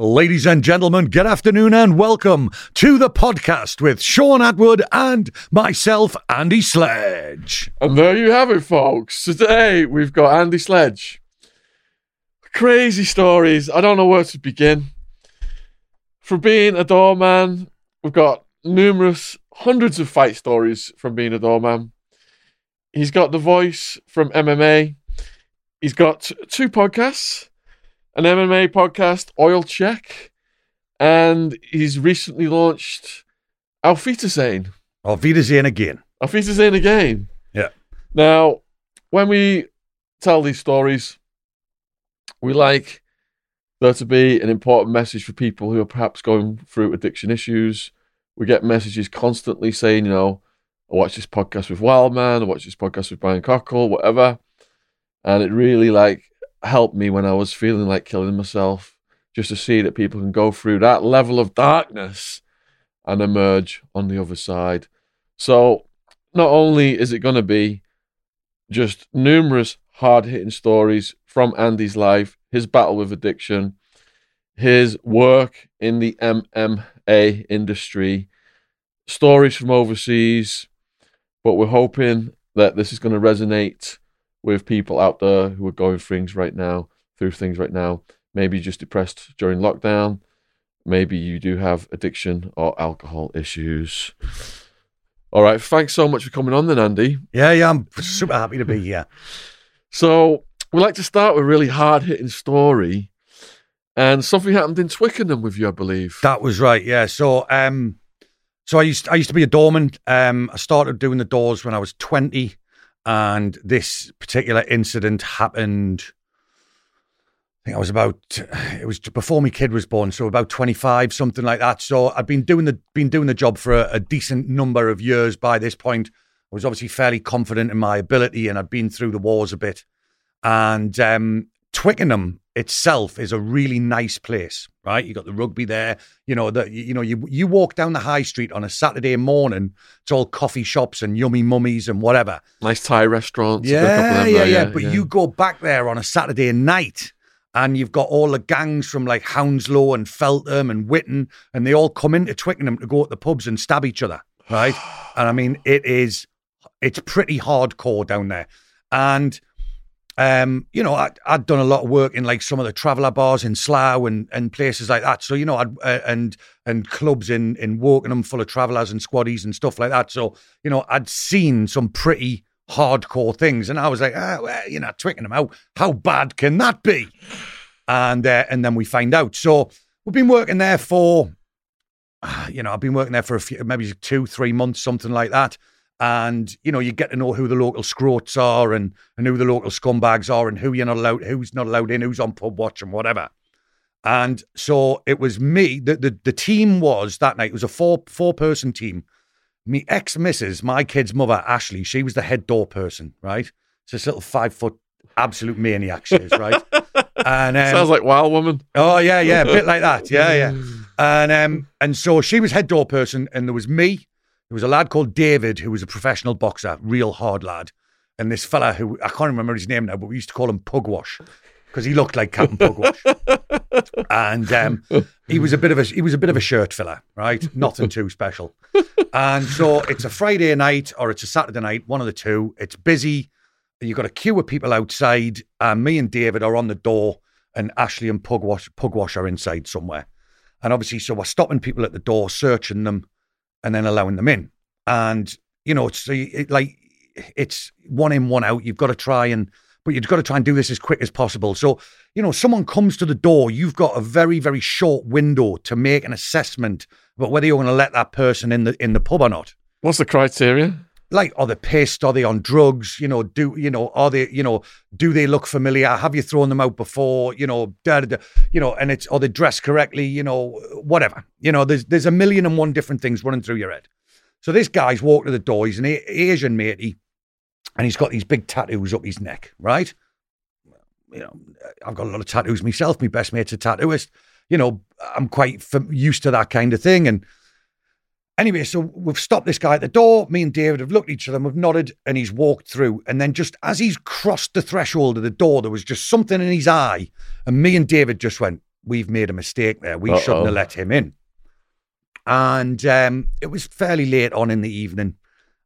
Ladies and gentlemen, good afternoon and welcome to the podcast with Sean Atwood and myself, Andy Sledge. And there you have it, folks. Today we've got Andy Sledge. Crazy stories. I don't know where to begin. From being a doorman, we've got numerous, hundreds of fight stories from being a doorman. He's got the voice from MMA. He's got two podcasts an MMA podcast, Oil Check, and he's recently launched Auf Wiedersehen. Auf Wiedersehen again. Auf Wiedersehen again. Yeah. Now, when we tell these stories, we like there to be an important message for people who are perhaps going through addiction issues. We get messages constantly saying, you know, I watch this podcast with Wildman, I watch this podcast with Brian Cockle, whatever. And it really like helped me when I was feeling like killing myself, just to see that people can go through that level of darkness and emerge on the other side. So, not only is it going to be just numerous hard hitting stories from Andy's life, his battle with addiction, his work in the MMA industry, stories from overseas, but we're hoping that this is going to resonate with people out there who are going through things right now, through things right now. Maybe you're just depressed during lockdown. Maybe you do have addiction or alcohol issues. All right. Thanks so much for coming on then, Andy. Yeah, yeah, I'm super happy to be here. So we like to start with a really hard hitting story. And something happened in Twickenham with you, I believe. That was right, yeah. So um so I used I used to be a doorman. Um I started doing the doors when I was 20 and this particular incident happened I think I was about it was before my kid was born, so about 25 something like that. So I'd been doing the been doing the job for a, a decent number of years by this point. I was obviously fairly confident in my ability and I'd been through the wars a bit. And um, Twickenham itself is a really nice place, right? You got the rugby there. You know, the you know, you you walk down the high street on a Saturday morning, it's all coffee shops and yummy mummies and whatever. Nice Thai restaurants. a couple of Yeah, yeah, there, yeah, But you go back there on a Saturday night and you've got all the gangs from like Hounslow and Feltham and Whitton, and they all come into Twickenham to go at the pubs and stab each other, right? and I mean, it is, it's pretty hardcore down there. And, um, you know, I, I'd done a lot of work in like some of the traveller bars in Slough and, and places like that. So, you know, I'd, uh, and, and clubs in, in Wokingham full of travellers and squaddies and stuff like that. So, you know, I'd seen some pretty hardcore things. And I was like, ah, well, you know, Twickenham, how, how bad can that be? And, uh, and then we find out. So we've been working there for, you know, I've been working there for a few, maybe two, three months, something like that. And, you know, you get to know who the local scroats are and, and who the local scumbags are and who you're not allowed, who's not allowed in, who's on pub watch and whatever. And so it was me, the, the, the team was that night, it was a four, four person team me ex missus, my kid's mother, Ashley, she was the head door person, right? It's this little five foot absolute maniac, she is, right? and um, Sounds like Wild Woman. oh yeah, yeah, a bit like that, yeah, yeah. And um, and so she was head door person, and there was me. There was a lad called David who was a professional boxer, real hard lad, and this fella who I can't remember his name now, but we used to call him Pugwash because he looked like Captain Pugwash. and um, he was a bit of a he was a bit of a shirt filler, right? Nothing too special. And so it's a Friday night or it's a Saturday night, one of the two. It's busy. You've got a queue of people outside. And me and David are on the door, and Ashley and Pugwash Pugwash are inside somewhere. And obviously, so we're stopping people at the door, searching them, and then allowing them in. And you know, it's it, like it's one in, one out. You've got to try and but you've got to try and do this as quick as possible. So, you know, someone comes to the door, you've got a very, very short window to make an assessment about whether you're going to let that person in the in the pub or not. What's the criteria? Like, are they pissed? Are they on drugs? You know, do you know? Are they? You know, do they look familiar? Have you thrown them out before? You know, da, da, da, you know, and it's are they dressed correctly? You know, whatever. You know, there's there's a million and one different things running through your head. So this guy's walked to the door. He's an A- Asian matey and he's got these big tattoos up his neck, right? You know, I've got a lot of tattoos myself. My best mate's a tattooist. You know, I'm quite fam- used to that kind of thing. And anyway, so we've stopped this guy at the door. Me and David have looked at each other and we've nodded and he's walked through. And then just as he's crossed the threshold of the door, there was just something in his eye. And me and David just went, we've made a mistake there. We shouldn't have let him in. And um, it was fairly late on in the evening,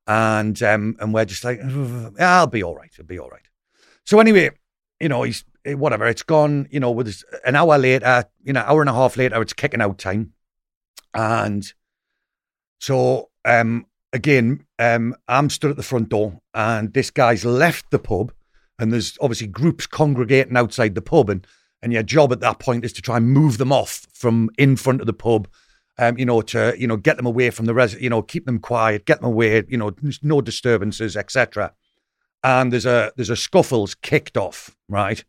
and um, and we're just like, "Ugh, I'll be all right. It'll be all right. So anyway, you know, he's eh, whatever. It's gone. You know, with an hour later, you know, hour and a half later, it's kicking out time, and so um, again, um, I'm stood at the front door, and this guy's left the pub, and there's obviously groups congregating outside the pub, and and your job at that point is to try and move them off from in front of the pub. Um, you know, to you know, get them away from the res, you know, keep them quiet, get them away, you know, no disturbances, etc. And there's a there's a scuffles kicked off, right?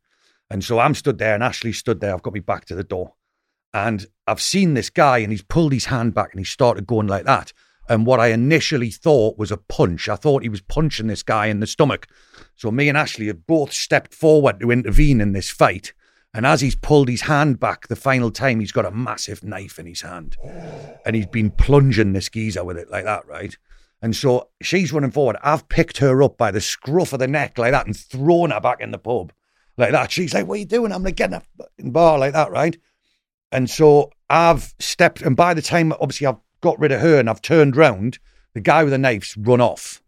And so I'm stood there, and Ashley stood there. I've got me back to the door, and I've seen this guy, and he's pulled his hand back, and he started going like that. And what I initially thought was a punch. I thought he was punching this guy in the stomach. So me and Ashley have both stepped forward to intervene in this fight. And as he's pulled his hand back the final time, he's got a massive knife in his hand. And he's been plunging this geezer with it like that, right? And so she's running forward. I've picked her up by the scruff of the neck like that and thrown her back in the pub like that. She's like, What are you doing? I'm like, getting a bar like that, right? And so I've stepped, and by the time obviously I've got rid of her and I've turned round, the guy with the knife's run off.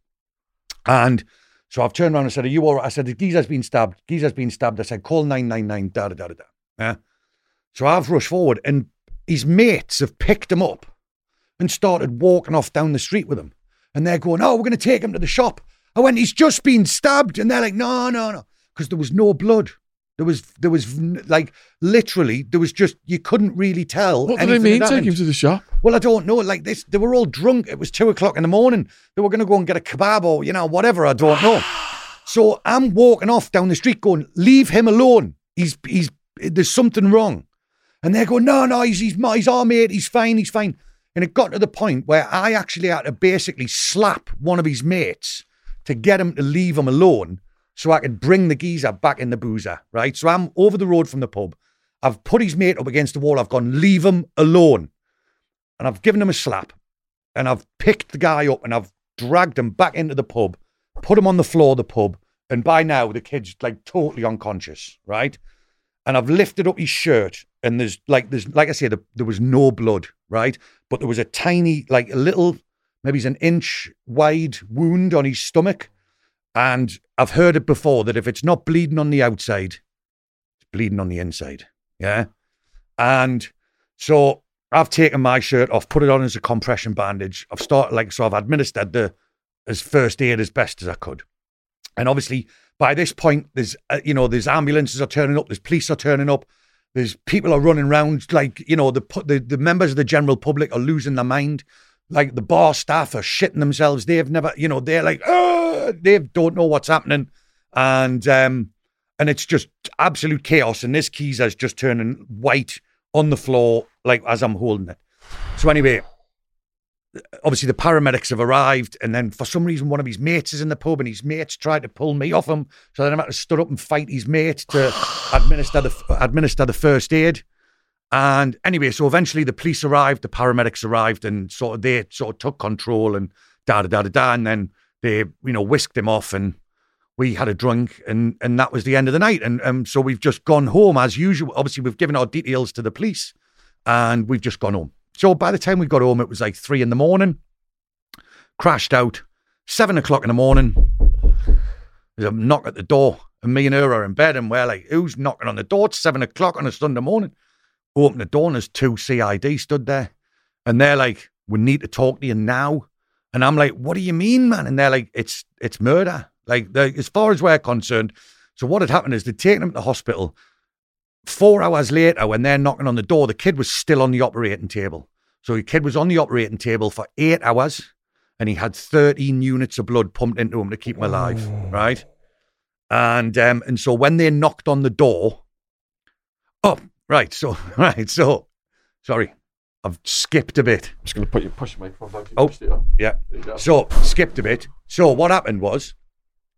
And so I've turned around and said, Are you all right? I said, geezer's been stabbed. Geezer's been stabbed. I said, Call 999, da da da da da. Yeah. So I've rushed forward, and his mates have picked him up and started walking off down the street with him. And they're going, Oh, we're going to take him to the shop. I went, He's just been stabbed. And they're like, No, no, no. Because there was no blood. There was, there was like literally, there was just, you couldn't really tell. What do they mean? Take him to the shop? Well, I don't know. Like this, they were all drunk. It was two o'clock in the morning. They were going to go and get a kebab or you know whatever. I don't know. So I'm walking off down the street, going, "Leave him alone. He's he's there's something wrong." And they're going, "No, no, he's he's, my- he's our mate. He's fine. He's fine." And it got to the point where I actually had to basically slap one of his mates to get him to leave him alone, so I could bring the geezer back in the boozer. Right. So I'm over the road from the pub. I've put his mate up against the wall. I've gone, "Leave him alone." and I've given him a slap and I've picked the guy up and I've dragged him back into the pub, put him on the floor of the pub, and by now the kid's like totally unconscious, right? And I've lifted up his shirt and there's like there's like I said, there, there was no blood, right? But there was a tiny, like a little, maybe it's an inch wide wound on his stomach. And I've heard it before that if it's not bleeding on the outside, it's bleeding on the inside. Yeah. And so I've taken my shirt off, put it on as a compression bandage. I've started like so I've administered the as first aid as best as I could. And obviously by this point there's uh, you know there's ambulances are turning up, there's police are turning up, there's people are running around like you know the the, the members of the general public are losing their mind. Like the bar staff are shitting themselves. They've never, you know, they're like, oh, they don't know what's happening, and um, and it's just absolute chaos. And this geezer's just turning white on the floor, like as I'm holding it. So anyway, obviously the paramedics have arrived, and then for some reason one of his mates is in the pub, and his mates tried to pull me off him. So then I had to stood up and fight his mate to administer the administer the first aid. And anyway, so eventually the police arrived, the paramedics arrived, and sort of they sort of took control and da da da da da, and then they you know whisked him off, and we had a drink, and and that was the end of the night. And um, so we've just gone home as usual. Obviously, we've given our details to the police, and we've just gone home. So by the time we got home, it was like three in the morning. Crashed out. Seven o'clock in the morning. There's a knock at the door, and me and her are in bed, and we're like, "Who's knocking on the door?" It's seven o'clock on a Sunday morning. Open the door, and there's two CID stood there, and they're like, "We need to talk to you now." And I'm like, "What do you mean, man?" And they're like, "It's it's murder." Like, as far as we're concerned. So what had happened is they'd taken him to the hospital. Four hours later, when they're knocking on the door, the kid was still on the operating table. So the kid was on the operating table for eight hours, and he had 13 units of blood pumped into him to keep him alive, right? And um, and so when they knocked on the door, oh, right, so right, so sorry, I've skipped a bit. I'm just going to put you push the microphone back. Oh. It up. Yeah. There you go. So skipped a bit. So what happened was,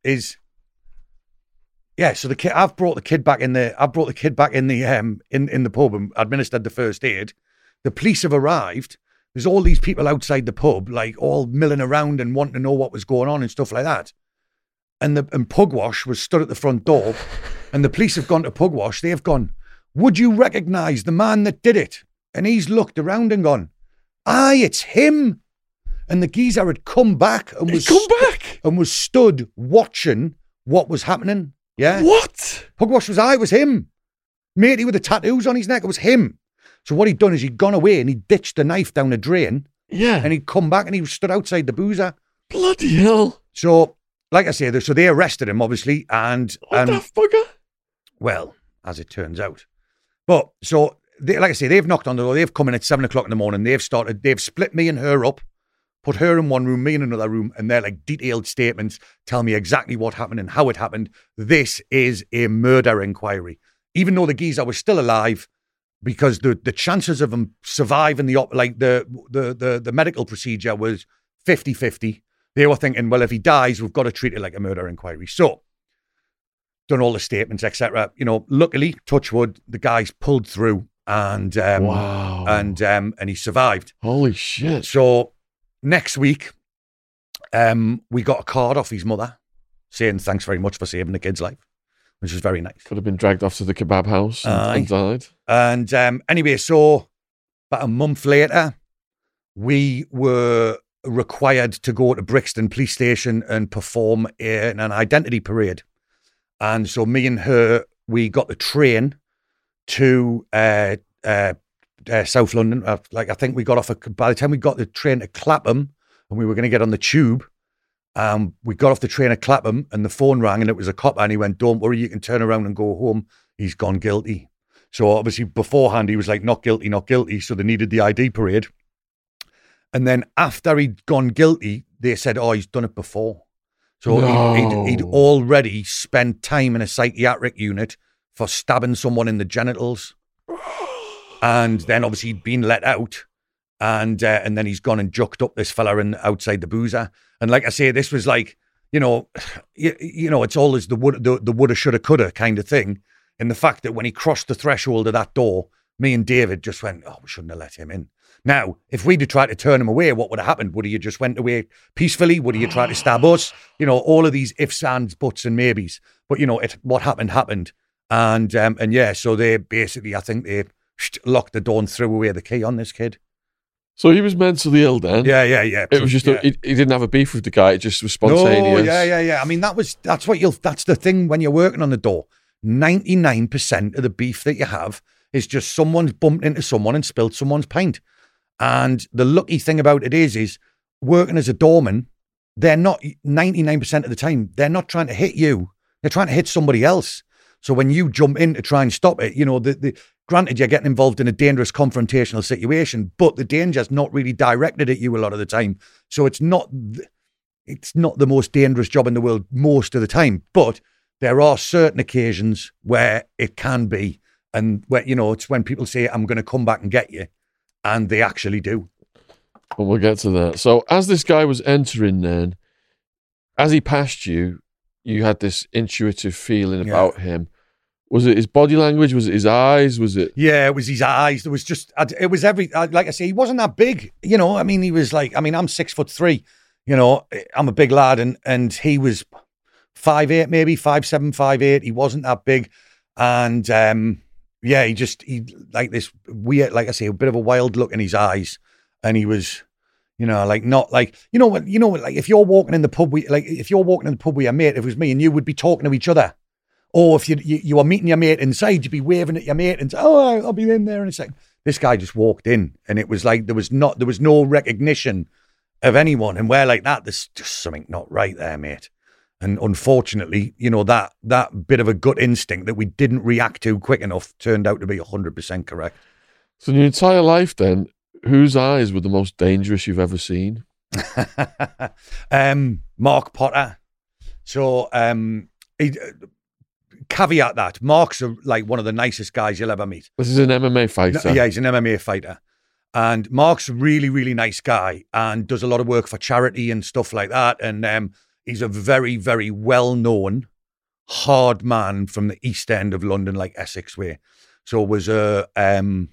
is yeah. So the kid, I've brought the kid back in the, I've brought the kid back in the um in in the pub and administered the first aid. The police have arrived. There's all these people outside the pub, like all milling around and wanting to know what was going on and stuff like that. And the and Pugwash was stood at the front door, and the police have gone to Pugwash. They have gone. Would you recognize the man that did it? And he's looked around and gone, Aye, it's him. And the geezer had come back and was Come back. and was stood watching what was happening. Yeah. What? Pugwash was I, it was him. Matey with the tattoos on his neck, it was him. So what he'd done is he'd gone away and he ditched the knife down the drain Yeah. and he'd come back and he stood outside the boozer. Bloody hell. So, like I say, so they arrested him, obviously, and What and the um, fucker? well, as it turns out. But so, they, like I say, they've knocked on the door. They've come in at seven o'clock in the morning. They've started. They've split me and her up, put her in one room, me in another room, and they're like detailed statements. Tell me exactly what happened and how it happened. This is a murder inquiry. Even though the geezer was still alive, because the the chances of him surviving the op- like the the the, the medical procedure was 50-50. They were thinking, well, if he dies, we've got to treat it like a murder inquiry. So done all the statements, etc. You know, luckily, touchwood, the guy's pulled through and um, wow. and um, and he survived. Holy shit. So next week, um, we got a card off his mother saying thanks very much for saving the kid's life, which was very nice. Could have been dragged off to the kebab house and, Aye. and died. And um, anyway, so about a month later, we were required to go to Brixton Police Station and perform in an identity parade. And so me and her, we got the train to uh, uh, uh, South London. Uh, like I think we got off. A, by the time we got the train to Clapham, and we were going to get on the tube, um, we got off the train at Clapham, and the phone rang, and it was a cop, and he went, "Don't worry, you can turn around and go home. He's gone guilty." So obviously beforehand he was like, "Not guilty, not guilty." So they needed the ID parade, and then after he'd gone guilty, they said, "Oh, he's done it before." So he'd, he'd, he'd already spent time in a psychiatric unit for stabbing someone in the genitals, and then obviously he'd been let out, and uh, and then he's gone and jucked up this fella in outside the boozer. And like I say, this was like you know, you, you know, it's always the would the, the woulda shoulda coulda kind of thing. And the fact that when he crossed the threshold of that door, me and David just went, oh, we shouldn't have let him in. Now, if we'd have tried to turn him away, what would have happened? Would he have just went away peacefully? Would he have tried to stab us? You know, all of these ifs, ands, buts, and maybes. But you know, it what happened happened, and um, and yeah, so they basically, I think they locked the door and threw away the key on this kid. So he was mentally ill then. Yeah, yeah, yeah. It was just yeah. a, he, he didn't have a beef with the guy. It just was spontaneous. No, yeah, yeah, yeah. I mean, that was that's what you'll. That's the thing when you're working on the door. Ninety nine percent of the beef that you have is just someone's bumped into someone and spilled someone's pint. And the lucky thing about it is, is working as a doorman, they're not ninety nine percent of the time they're not trying to hit you. They're trying to hit somebody else. So when you jump in to try and stop it, you know, the, the granted you're getting involved in a dangerous confrontational situation, but the danger's not really directed at you a lot of the time. So it's not it's not the most dangerous job in the world most of the time, but there are certain occasions where it can be. And where, you know, it's when people say, I'm going to come back and get you. And they actually do. But we'll get to that. So as this guy was entering then, as he passed you, you had this intuitive feeling Yeah. about him. Was it his body language? Was it his eyes? Was it Yeah, it was his eyes. There was just, it was every, like I say, he wasn't that big. You know, I mean, he was like, I mean, I'm six foot three. You know, I'm a big lad, and and he was five eight, maybe five seven, five eight. He wasn't that big, and um, yeah, he just he like this weird, like I say, a bit of a wild look in his eyes, and he was. You know, like not like you know what you know what like if you're walking in the pub with like if you're walking in the pub with your mate, if it was me and you would be talking to each other, or if you you, you were meeting your mate inside, you'd be waving at your mate and "Oh, I'll be in there in a second. This guy just walked in, and it was like there was not there was no recognition of anyone, and we're like that. There's just something not right there, mate. And unfortunately, you know that that bit of a gut instinct that we didn't react to quick enough turned out to be hundred percent correct. so your entire life then, whose eyes were the most dangerous you've ever seen? um, Mark Potter. So, um, he, caveat that Mark's a, like one of the nicest guys you'll ever meet. This is an MMA fighter. Yeah, he's an MMA fighter. And Mark's a really, really nice guy and does a lot of work for charity and stuff like that. And um, he's a very, very well known hard man from the east end of London, like Essex way. So was a um,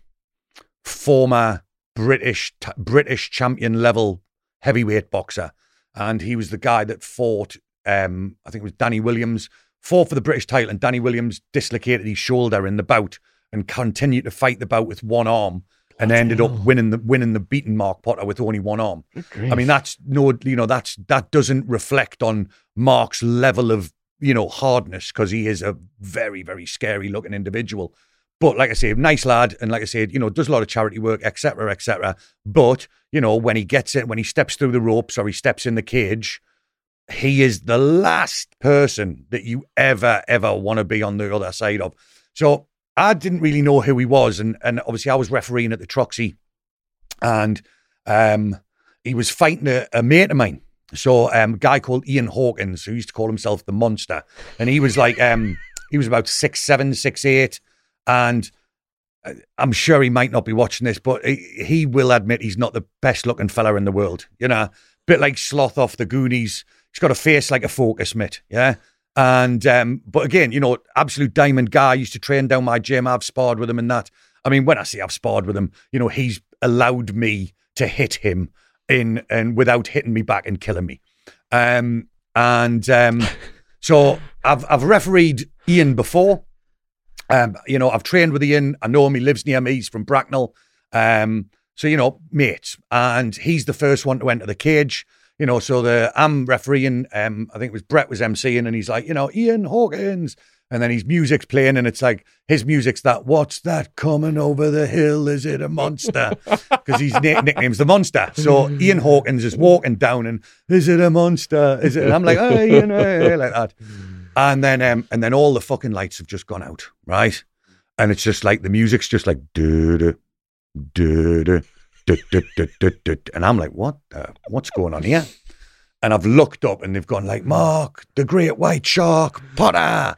former British t- British champion level heavyweight boxer, and he was the guy that fought. Um, I think it was Danny Williams fought for the British title, and Danny Williams dislocated his shoulder in the bout, and continued to fight the bout with one arm and ended up winning the winning the beating Mark Potter with only one arm. I mean, that's no, you know, that's that doesn't reflect on Mark's level of you know hardness because he is a very very scary looking individual. But like I say, nice lad, and like I said, you know, does a lot of charity work, etc., etc. But you know, when he gets it, when he steps through the ropes or he steps in the cage, he is the last person that you ever ever want to be on the other side of. So I didn't really know who he was, and and obviously I was refereeing at the Troxy, and um, he was fighting a, a mate of mine. So um, a guy called Ian Hawkins, who used to call himself the Monster, and he was like um, he was about six seven, six eight, and uh, I'm sure he might not be watching this, but he, he will admit he's not the best looking fella in the world. You know, bit like Sloth off the Goonies. He's got a face like a focus mitt. Yeah. And um, but again, you know, absolute diamond guy. Used to train down my gym. I've sparred with him and that. I mean, when I say I've sparred with him, you know, he's allowed me to hit him in and without hitting me back and killing me. Um, and um, so I've I've refereed Ian before. Um, you know, I've trained with Ian. I know him. He lives near me. He's from Bracknell. Um, so you know, mates, and he's the first one to enter the cage. You know, so the I'm refereeing. Um, I think it was Brett was emceeing, and he's like, you know, Ian Hawkins, and then his music's playing, and it's like his music's that. What's that coming over the hill? Is it a monster? Because his na- nickname's the monster. So Ian Hawkins is walking down, and is it a monster? Is it? And I'm like, oh, Ian, hey, like that. And then, um, and then all the fucking lights have just gone out, right? And it's just like the music's just like do do do do du- du- du- du- du- and I'm like, what? The, what's going on here? And I've looked up, and they've gone like, Mark, the great white shark, Potter.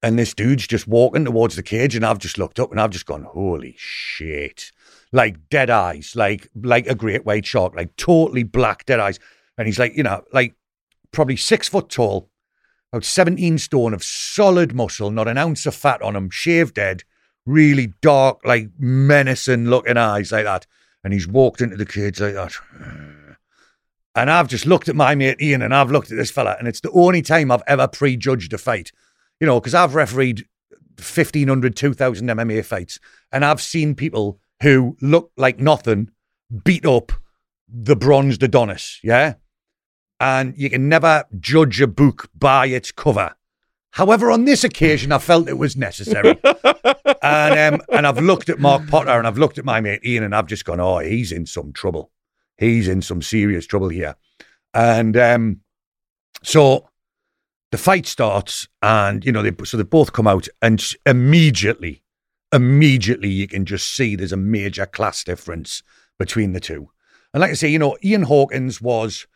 And this dude's just walking towards the cage, and I've just looked up, and I've just gone, holy shit! Like dead eyes, like like a great white shark, like totally black dead eyes. And he's like, you know, like probably six foot tall, about 17 stone of solid muscle, not an ounce of fat on him, shaved head, really dark, like menacing looking eyes like that. And he's walked into the cage like that. And I've just looked at my mate Ian and I've looked at this fella, and it's the only time I've ever prejudged a fight. You know, because I've refereed 1,500, 2,000 MMA fights, and I've seen people who look like nothing beat up the bronzed Adonis, yeah? And you can never judge a book by its cover. However, on this occasion, I felt it was necessary. and um, and I've looked at Mark Potter and I've looked at my mate Ian and I've just gone, oh, he's in some trouble. He's in some serious trouble here. And um, so the fight starts, and you know, they so they both come out, and immediately, immediately, you can just see there's a major class difference between the two. And like I say, you know, Ian Hawkins was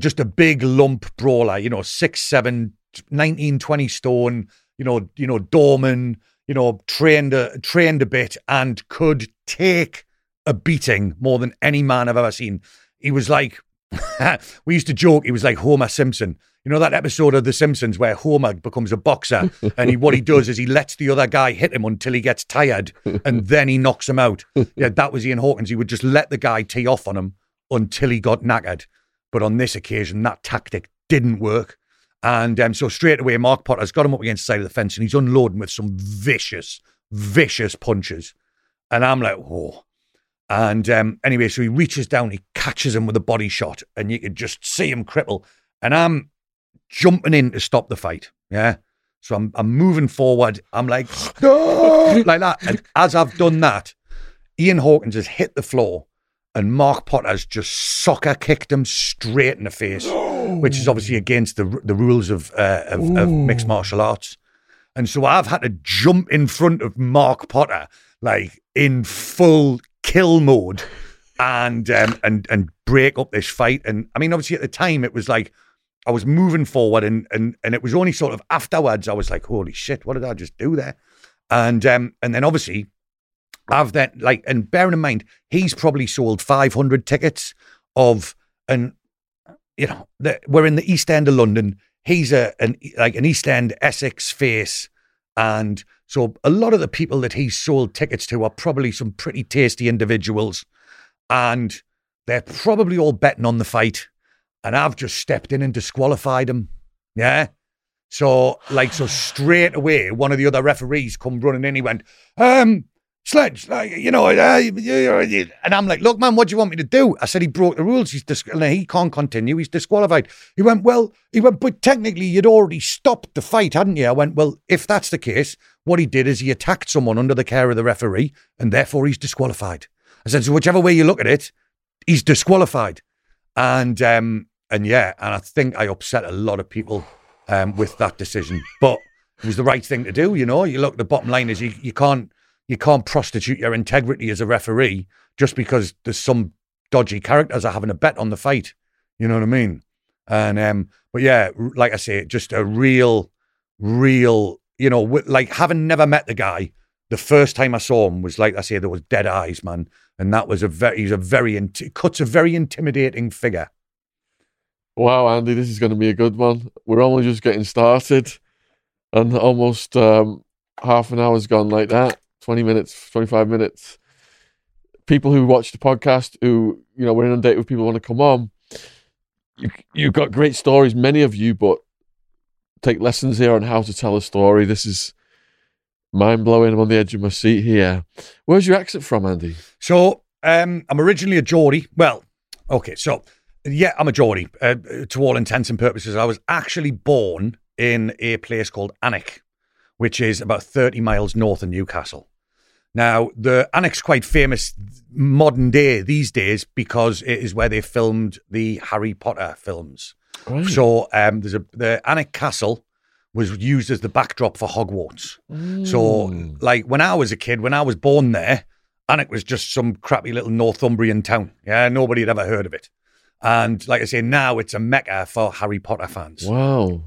just a big lump brawler, you know, six, seven, 19, 20 stone, you know, you know, doorman, you know, trained a, trained a bit and could take a beating more than any man I've ever seen. He was like, we used to joke, he was like Homer Simpson. You know that episode of The Simpsons where Homer becomes a boxer and he, what he does is he lets the other guy hit him until he gets tired and then he knocks him out. Yeah, that was Ian Hawkins. He would just let the guy tee off on him until he got knackered. But on this occasion, that tactic didn't work. And um, so straight away, Mark Potter's got him up against the side of the fence and he's unloading with some vicious, vicious punches. And I'm like, oh. And um, anyway, so he reaches down, he catches him with a body shot, and you could just see him cripple. And I'm jumping in to stop the fight. Yeah. So I'm I'm moving forward. I'm like, "No!" like that. And as I've done that, Ian Hawkins has hit the floor and Mark Potter's just soccer kicked him straight in the face, which is obviously against the the rules of, uh, of, of mixed martial arts. And so I've had to jump in front of Mark Potter, like in full kill mode, and um, and and break up this fight. And I mean, obviously at the time it was like I was moving forward, and and and it was only sort of afterwards I was like, holy shit, what did I just do there? And um and then obviously I've then like and bearing in mind he's probably sold five hundred tickets of and you know the, we're in the East End of London. He's a an like an East End Essex face, and so a lot of the people that he's sold tickets to are probably some pretty tasty individuals, and they're probably all betting on the fight. And I've just stepped in and disqualified him. Yeah. So, like, so straight away, one of the other referees come running in. He went, um, Sledge, like, you know, and I'm like, look, man, what do you want me to do? I said he broke the rules. He's dis- he can't continue. He's disqualified. He went, well, he went, but technically you'd already stopped the fight, hadn't you? I went, well, if that's the case, what he did is he attacked someone under the care of the referee, and therefore he's disqualified. I said, so whichever way you look at it, he's disqualified. And um, and yeah, and I think I upset a lot of people um, with that decision, but it was the right thing to do. You know, you look. The bottom line is you you can't you can't prostitute your integrity as a referee just because there's some dodgy characters are having a bet on the fight. You know what I mean? And um, but yeah, like I say, just a real, real, you know, like having never met the guy, the first time I saw him was like I say, there was dead eyes, man, and that was a very, he's a very, int- cuts a very intimidating figure. Wow, Andy, this is going to be a good one. We're only just getting started, and almost um, half an hour's gone like that. 20 minutes, 25 minutes. People who watch the podcast, who, you know, we're inundated with people want to come on. You, you've got great stories, many of you, but take lessons here on how to tell a story. This is mind blowing. I'm on the edge of my seat here. Where's your accent from, Andy? So, um, I'm originally a Geordie. Well, okay, so yeah, I'm a Geordie uh, to all intents and purposes. I was actually born in a place called Alnwick, which is about 30 miles north of Newcastle. Now, the Alnwick's quite famous modern day these days because it is where they filmed the Harry Potter films. Right. So um, there's a the Alnwick Castle was used as the backdrop for Hogwarts. Mm. So, like when I was a kid, when I was born there, Alnwick was just some crappy little Northumbrian town. Yeah, nobody had ever heard of it. And like I say, now it's a mecca for Harry Potter fans. Wow.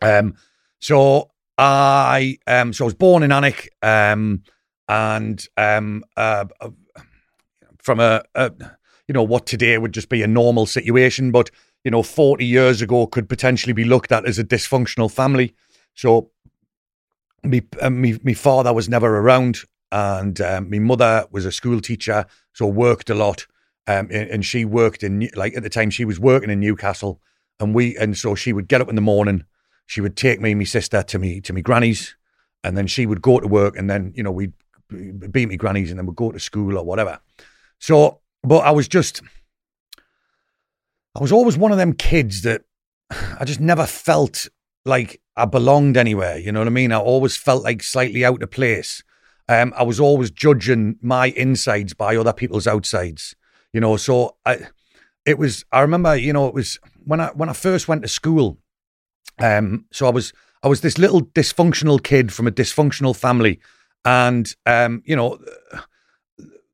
Um, so I um, so I was born in Alnwick. Um, and um, uh, uh, from a, a, you know what today would just be a normal situation, but you know 40 years ago could potentially be looked at as a dysfunctional family. So me uh, me, me father was never around, and um, my mother was a school teacher, so worked a lot. Um, and, and she worked in like at the time she was working in Newcastle, and we and so she would get up in the morning, she would take me and my sister to me to me granny's, and then she would go to work, and then you know we'd beat me grannies and then we'd go to school or whatever. So, but I was just, I was always one of them kids that I just never felt like I belonged anywhere. You know what I mean? I always felt like slightly out of place. Um, I was always judging my insides by other people's outsides. You know, so I, it was. I remember, you know, it was when I when I first went to school. Um, so I was I was this little dysfunctional kid from a dysfunctional family and, um, you know,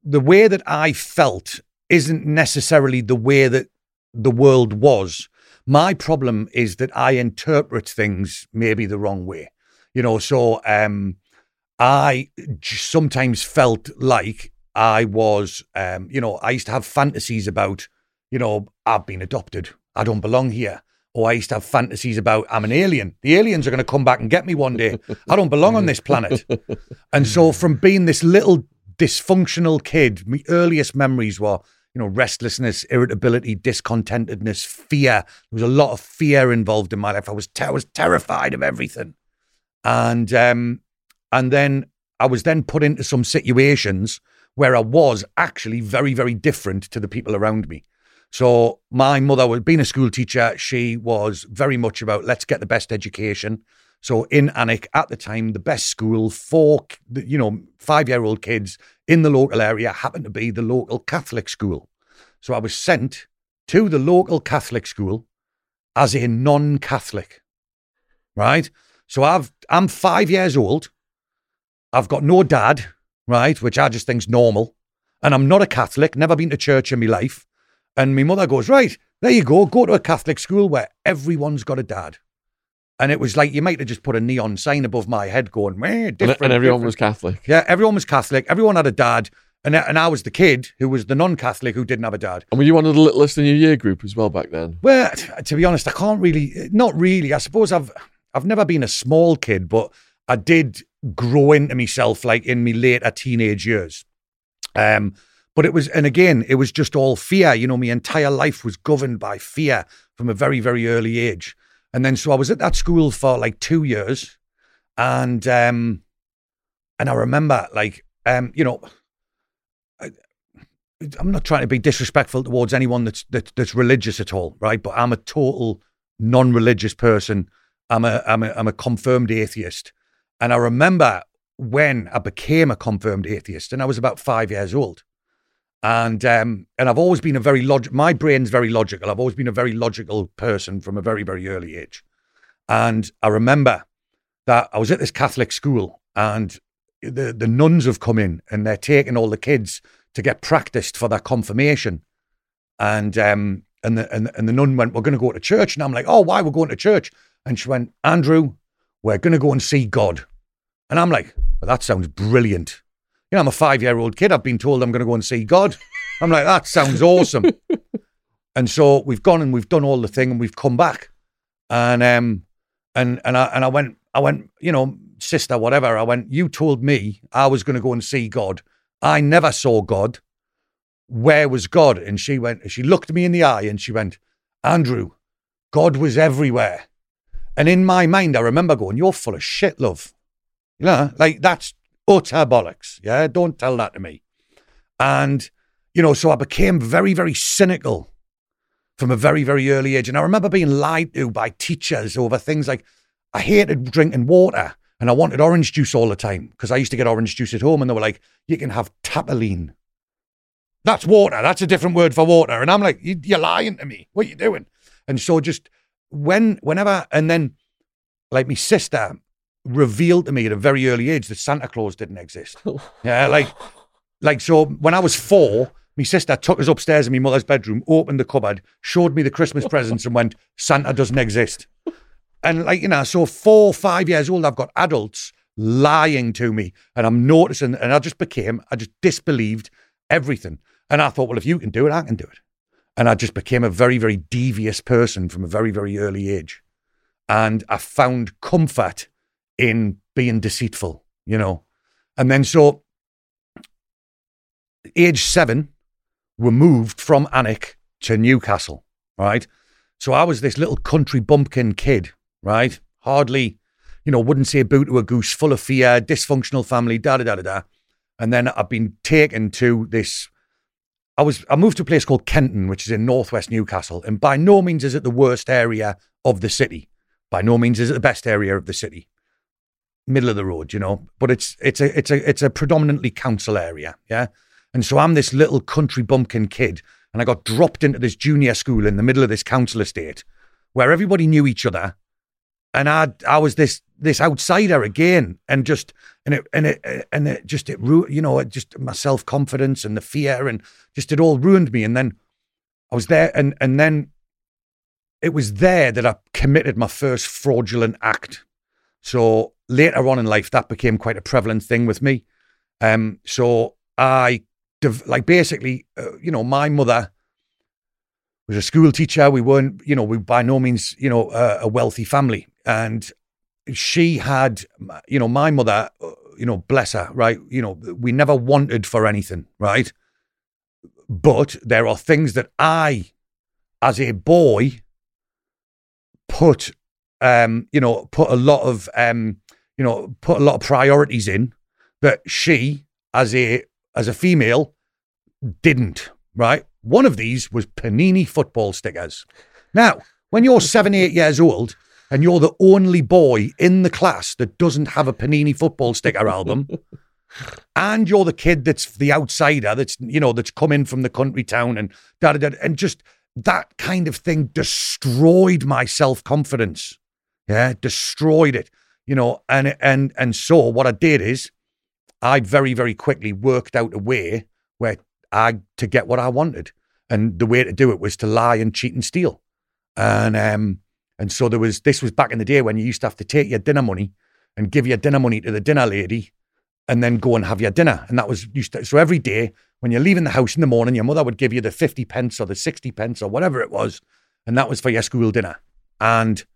the way that I felt isn't necessarily the way that the world was. My problem is that I interpret things maybe the wrong way. You know, so um, I sometimes felt like I was, um, you know, I used to have fantasies about, you know, I've been adopted. I don't belong here. Oh, I used to have fantasies about I'm an alien. The aliens are going to come back and get me one day. I don't belong on this planet. And so, from being this little dysfunctional kid, my earliest memories were, you know, restlessness, irritability, discontentedness, fear. There was a lot of fear involved in my life. I was, I was terrified of everything, and um, and then I was then put into some situations where I was actually very, very different to the people around me. So my mother was being a school teacher. She was very much about let's get the best education. So in Alnwick at the time, the best school for you know five year old kids in the local area happened to be the local Catholic school. So I was sent to the local Catholic school as a non Catholic, right? So I've I'm five years old. I've got no dad, right, which I just think's normal, and I'm not a Catholic. Never been to church in my life. And my mother goes, Right, there you go. Go to a Catholic school where everyone's got a dad. And it was like you might have just put a neon sign above my head going, Meh, different. And everyone different. was Catholic. Yeah, everyone was Catholic. Everyone had a dad. And, and I was the kid who was the non Catholic who didn't have a dad. And were you one of the littlest in your year group as well back then? Well, to be honest, I can't really, not really. I suppose I've, I've never been a small kid, but I did grow into myself like in my later teenage years. Um, but it was, and again, it was just all fear. You know, my entire life was governed by fear from a very, very early age. And then so I was at that school for like two years, and um, and I remember like um, you know, I, I'm not trying to be disrespectful towards anyone that's that, that's religious at all, right? But I'm a total non-religious person. I'm a I'm a I'm a confirmed atheist, and I remember when I became a confirmed atheist, and I was about five years old. And um, and I've always been a very log. My brain's very logical. I've always been a very logical person from a very very early age. And I remember that I was at this Catholic school, and the the nuns have come in, and they're taking all the kids to get practiced for their confirmation. And um, and the and, and the nun went, "We're going to go to church," and I'm like, "Oh, why we're going to church?" And she went, "Andrew, we're going to go and see God." And I'm like, well, "That sounds brilliant." You know, I'm a five year old kid. I've been told I'm going to go and see God. I'm like, that sounds awesome. and so we've gone and we've done all the thing and we've come back. And um and and I and I went I went, you know, sister, whatever. I went, you told me I was going to go and see God. I never saw God. Where was God? And she went, she looked me in the eye and she went, Andrew, God was everywhere. And in my mind, I remember going, You're full of shit, love. You know, like that's utter bollocks. Yeah, don't tell that to me. And, you know, so I became very, very cynical from a very, very early age. And I remember being lied to by teachers over things like I hated drinking water and I wanted orange juice all the time because I used to get orange juice at home and they were like, you can have Tapaline. That's water. That's a different word for water. And I'm like, you're lying to me. What are you doing? And so just when, whenever, and then like my sister, revealed to me at a very early age that Santa Claus didn't exist. yeah, like, like so when I was four, my sister took us upstairs in my mother's bedroom, opened the cupboard, showed me the Christmas presents, and went, "Santa doesn't exist." And like you know, so four, five years old, I've got adults lying to me, and I'm noticing, and I just became, I just disbelieved everything, and I thought, well, if you can do it, I can do it, and I just became a very, very devious person from a very, very early age, and I found comfort in being deceitful, you know. And then so, age seven, we moved from Alnwick to Newcastle, right? So I was this little country bumpkin kid, right? Hardly, you know, wouldn't say boo to a goose, full of fear, dysfunctional family, da da da da da. And then I've been taken to this. I was I moved to a place called Kenton, which is in northwest Newcastle, and by no means is it the worst area of the city. By no means is it the best area of the city middle of the road, you know. But it's it's a it's a it's a predominantly council area, yeah. And so I'm this little country bumpkin kid, and I got dropped into this junior school in the middle of this council estate, where everybody knew each other, and I I was this this outsider again, and just and it and it and it just it you know it just my self confidence and the fear and just it all ruined me, and then I was there, and and then it was there that I committed my first fraudulent act. So later on in life, that became quite a prevalent thing with me. Um, so I, like, basically, uh, you know, my mother was a school teacher. We weren't, you know, we by no means, you know, uh, a wealthy family, and she had, you know, my mother, uh, you know, bless her, right? You know, we never wanted for anything, right? But there are things that I, as a boy, put, um, you know, put a lot of um, you know, put a lot of priorities in that she, as a as a female, didn't. Right. One of these was Panini football stickers. Now, when you're seven, eight years old and you're the only boy in the class that doesn't have a Panini football sticker album, and you're the kid that's the outsider, that's you know, that's come in from the country town and da da da, and just that kind of thing destroyed my self confidence. Yeah, destroyed it you know, and and and so what I did is I very very quickly worked out a way where I to get what I wanted, and the way to do it was to lie and cheat and steal, and um and so there was this was back in the day when you used to have to take your dinner money and give your dinner money to the dinner lady, and then go and have your dinner, and that was used to, so every day when you're leaving the house in the morning, your mother would give you the fifty pence or the sixty pence or whatever it was, and that was for your school dinner, and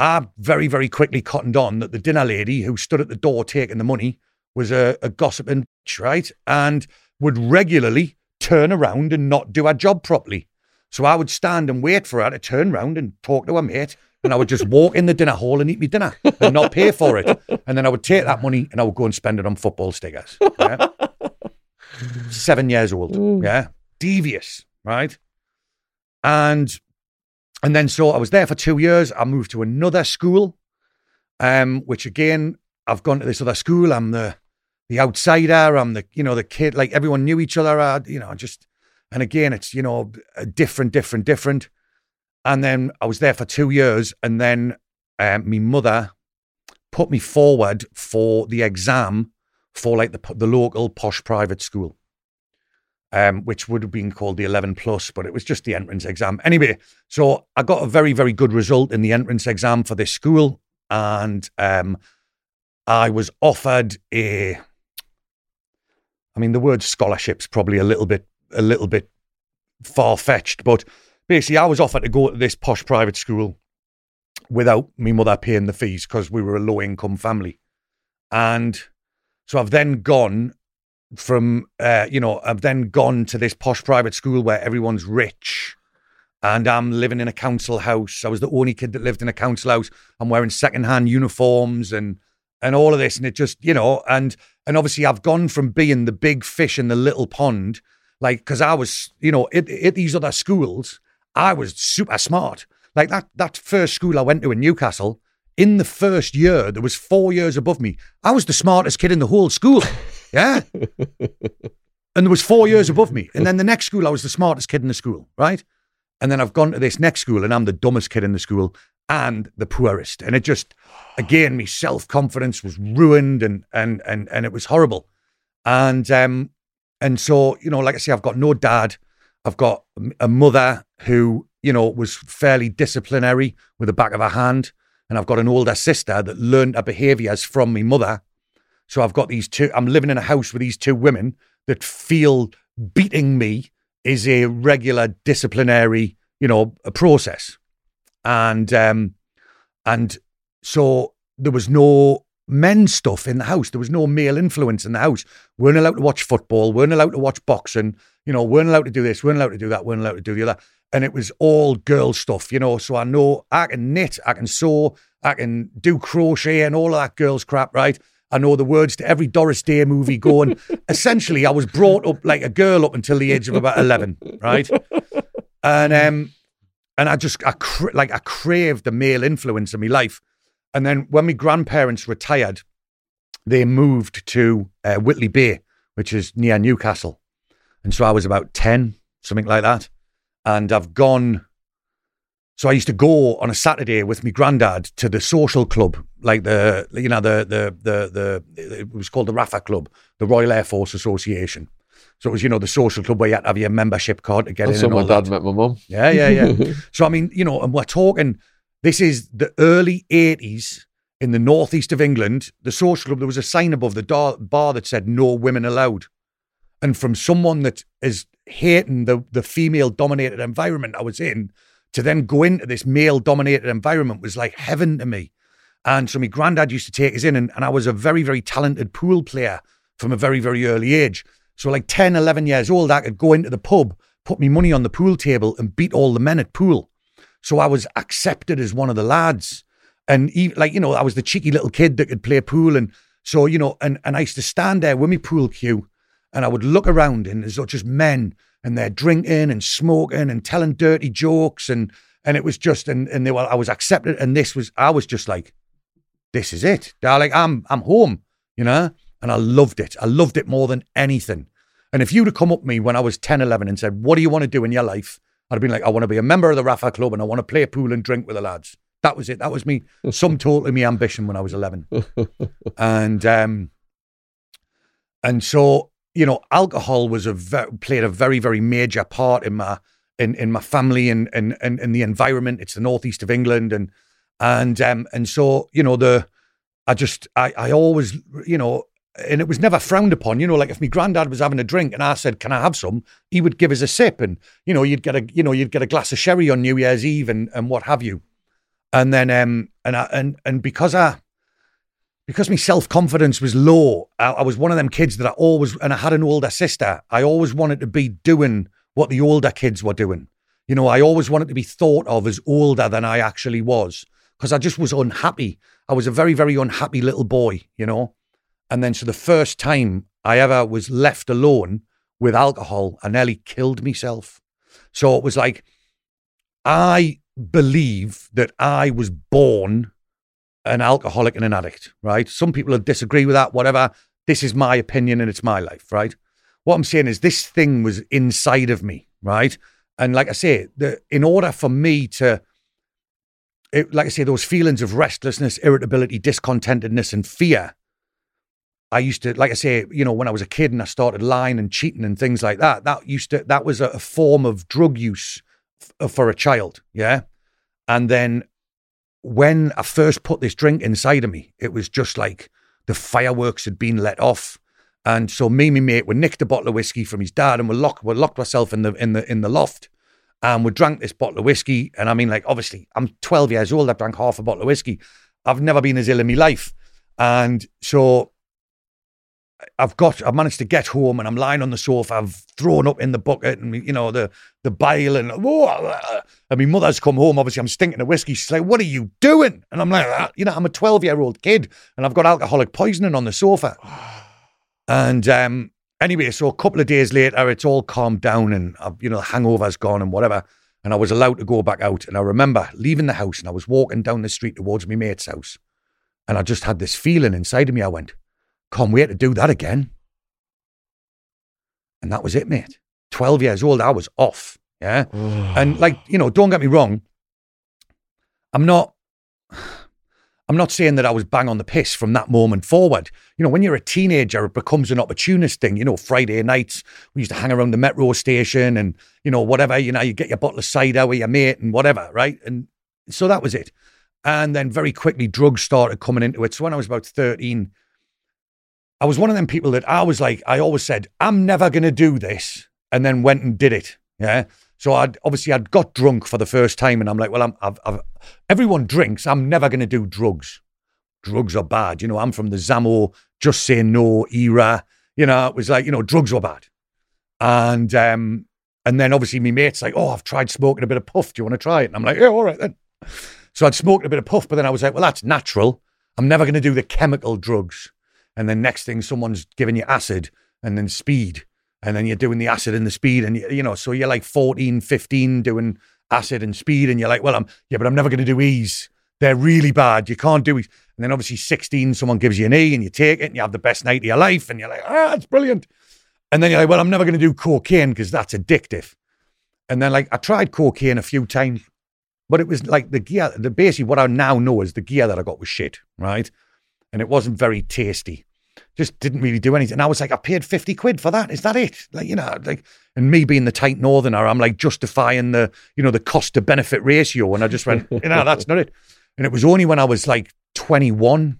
I very, very quickly cottoned on that the dinner lady who stood at the door taking the money was a, a gossiping bitch, right? And would regularly turn around and not do her job properly. So I would stand and wait for her to turn around and talk to her mate, and I would just walk in the dinner hall and eat my dinner and not pay for it. And then I would take that money and I would go and spend it on football stickers. Yeah? Seven years old. Yeah. Devious, right? And and then so I was there for two years. I moved to another school, um, which again, I've gone to this other school. I'm the the outsider. I'm the you know the kid. Like everyone knew each other. I, you know, just and again, it's you know different, different, different. And then I was there for two years, and then um, my mother put me forward for the exam for like the the local posh private school, um, which would have been called the eleven plus, but it was just the entrance exam anyway. So I got a very very good result in the entrance exam for this school, and um, I was offered a. I mean, the word scholarship's probably a little bit a little bit far fetched, but basically, I was offered to go to this posh private school without me mother paying the fees because we were a low income family. And so I've then gone from, uh, you know, I've then gone to this posh private school where everyone's rich and I'm living in a council house. I was the only kid that lived in a council house. I'm wearing secondhand uniforms and and all of this, and it just you know, and and obviously I've gone from being the big fish in the little pond, like because I was you know at, at these other schools, I was super smart. Like that that first school I went to in Newcastle, in the first year, there was four years above me. I was the smartest kid in the whole school. Yeah. and there was four years above me. And then the next school, I was the smartest kid in the school, right? And then I've gone to this next school and I'm the dumbest kid in the school and the poorest. And it just, again, my self confidence was ruined and and and and it was horrible. And um and so you know, like I say, I've got no dad. I've got a mother who you know was fairly disciplinary with the back of her hand, and I've got an older sister that learned her behaviours from my mother. So I've got these two. I'm living in a house with these two women that feel beating me is a regular disciplinary, you know, a process, and um, and so there was no men's stuff in the house. There was no male influence in the house. weren't allowed to watch football. weren't allowed to watch boxing. You know, weren't allowed to do this. weren't allowed to do that. weren't allowed to do the other. And it was all girl stuff. You know, so I know I can knit, I can sew, I can do crochet, and all of that girls crap. Right. I know the words to every Doris Day movie going. Essentially, I was brought up like a girl up until the age of about 11, right? And um and I just I cra- like I craved the male influence in my life. And then when my grandparents retired, they moved to uh, Whitley Bay, which is near Newcastle. And so I was about 10, something like that. And I've gone. So I used to go on a Saturday with my granddad to the social club, like the you know the the the the it was called the RAFA Club, the Royal Air Force Association. So it was you know the social club where you had to have your membership card to get That's in. So my dad that. met my mum. Yeah, yeah, yeah. so I mean, you know, and we're talking. This is the early '80s in the northeast of England. The social club. There was a sign above the door, bar that said "No women allowed," and from someone that is hating the the female dominated environment I was in to then go into this male dominated environment was like heaven to me. And so my granddad used to take us in, and, and I was a very, very talented pool player from a very, very early age. So, like 10, 11 years old, I could go into the pub, put me money on the pool table, and beat all the men at pool. So I was accepted as one of the lads. And like, you know, I was the cheeky little kid that could play pool. And so, you know, and, and I used to stand there with my pool cue and I would look around and there's just men and they're drinking and smoking and telling dirty jokes. And, and it was just, and, and they were, I was accepted. And this was, I was just like, this is it. They're like, I'm, I'm home, you know? And I loved it. I loved it more than anything. And if you'd have come up to me when I was 10, 11 and said, what do you want to do in your life? I'd have been like, I want to be a member of the RAFA Club and I want to play pool and drink with the lads. That was it. That was me, sum total of my ambition when I was 11. and, um, and so, you know, alcohol was a ve- played a very, very major part in my, in, in my family and, and, and, and the environment. It's the northeast of England. And, and, um, and so, you know, the, I just, I, I always, you know, and it was never frowned upon. You know, like if my granddad was having a drink and I said, "Can I have some?" he would give us a sip, and you know, you'd get a, you know, you'd get a glass of sherry on New Year's Eve and and what have you. And then, um, and I, and and because I, because my self confidence was low, I, I was one of them kids that I always, and I had an older sister. I always wanted to be doing what the older kids were doing. You know, I always wanted to be thought of as older than I actually was. because I just was unhappy. I was a very, very unhappy little boy, you know. And then, so the first time I ever was left alone with alcohol, I nearly killed myself. So it was like, I believe that I was born an alcoholic and an addict, right? Some people disagree with that, whatever. This is my opinion and it's my life, right? What I'm saying is this thing was inside of me, right? And like I say, the, in order for me to, it, like I say, those feelings of restlessness, irritability, discontentedness, and fear. I used to, like I say, you know, when I was a kid and I started lying and cheating and things like that, that used to, that was a, a form of drug use f- for a child. Yeah. And then when I first put this drink inside of me, it was just like the fireworks had been let off. And so me and my mate we nicked a bottle of whiskey from his dad and we locked we locked ourselves in the in the in the loft. And we drank this bottle of whiskey. And I mean, like, obviously, I'm 12 years old. I've drank half a bottle of whiskey. I've never been as ill in my life. And so I've got, I've managed to get home and I'm lying on the sofa. I've thrown up in the bucket and, you know, the, the bile and, whoa, and my mother's come home. Obviously, I'm stinking of whiskey. She's like, what are you doing? And I'm like, "Ah," you know, I'm a 12 year old kid and I've got alcoholic poisoning on the sofa. And, um, anyway, so a couple of days later, it's all calmed down and, uh, you know, the hangover's gone and whatever. And I was allowed to go back out. And I remember leaving the house and I was walking down the street towards my mate's house. And I just had this feeling inside of me. I went, can't wait to do that again. And that was it, mate. 12 years old, I was off. Yeah. Oh. And like, you know, don't get me wrong. I'm not I'm not saying that I was bang on the piss from that moment forward. You know, when you're a teenager, it becomes an opportunist thing. You know, Friday nights, we used to hang around the metro station and, you know, whatever, you know, you get your bottle of cider with your mate and whatever, right? And so that was it. And then very quickly, drugs started coming into it. So when I was about 13, I was one of them people that I was like, I always said, I'm never going to do this. And then went and did it. Yeah. So I'd obviously I'd got drunk for the first time, and I'm like, well, I'm I've, I've everyone drinks. I'm never going to do drugs. Drugs are bad. You know, I'm from the Zammo just say no era. You know, it was like you know, drugs were bad, and um, and then obviously my mate's like, oh, I've tried smoking a bit of puff. Do you want to try it? And I'm like, yeah, all right then. So I'd smoked a bit of puff, but then I was like, well, that's natural. I'm never going to do the chemical drugs. And then next thing, someone's giving you acid and then speed. And then you're doing the acid and the speed and you, you know so you're like 14 15 doing acid and speed and you're like well i'm yeah but i'm never going to do ease. They're really bad. You can't do ease. And then obviously 16 someone gives you an e and you take it and you have the best night of your life and you're like ah it's brilliant. And then you're like well i'm never going to do cocaine because that's addictive. And then like i tried cocaine a few times but it was like the gear the basically what i now know is the gear that i got was shit right? And it wasn't very tasty just didn't really do anything. And I was like, I paid 50 quid for that. Is that it? Like, you know, like, and me being the tight northerner, I'm like justifying the, you know, the cost to benefit ratio. And I just went, you know, that's not it. And it was only when I was like 21,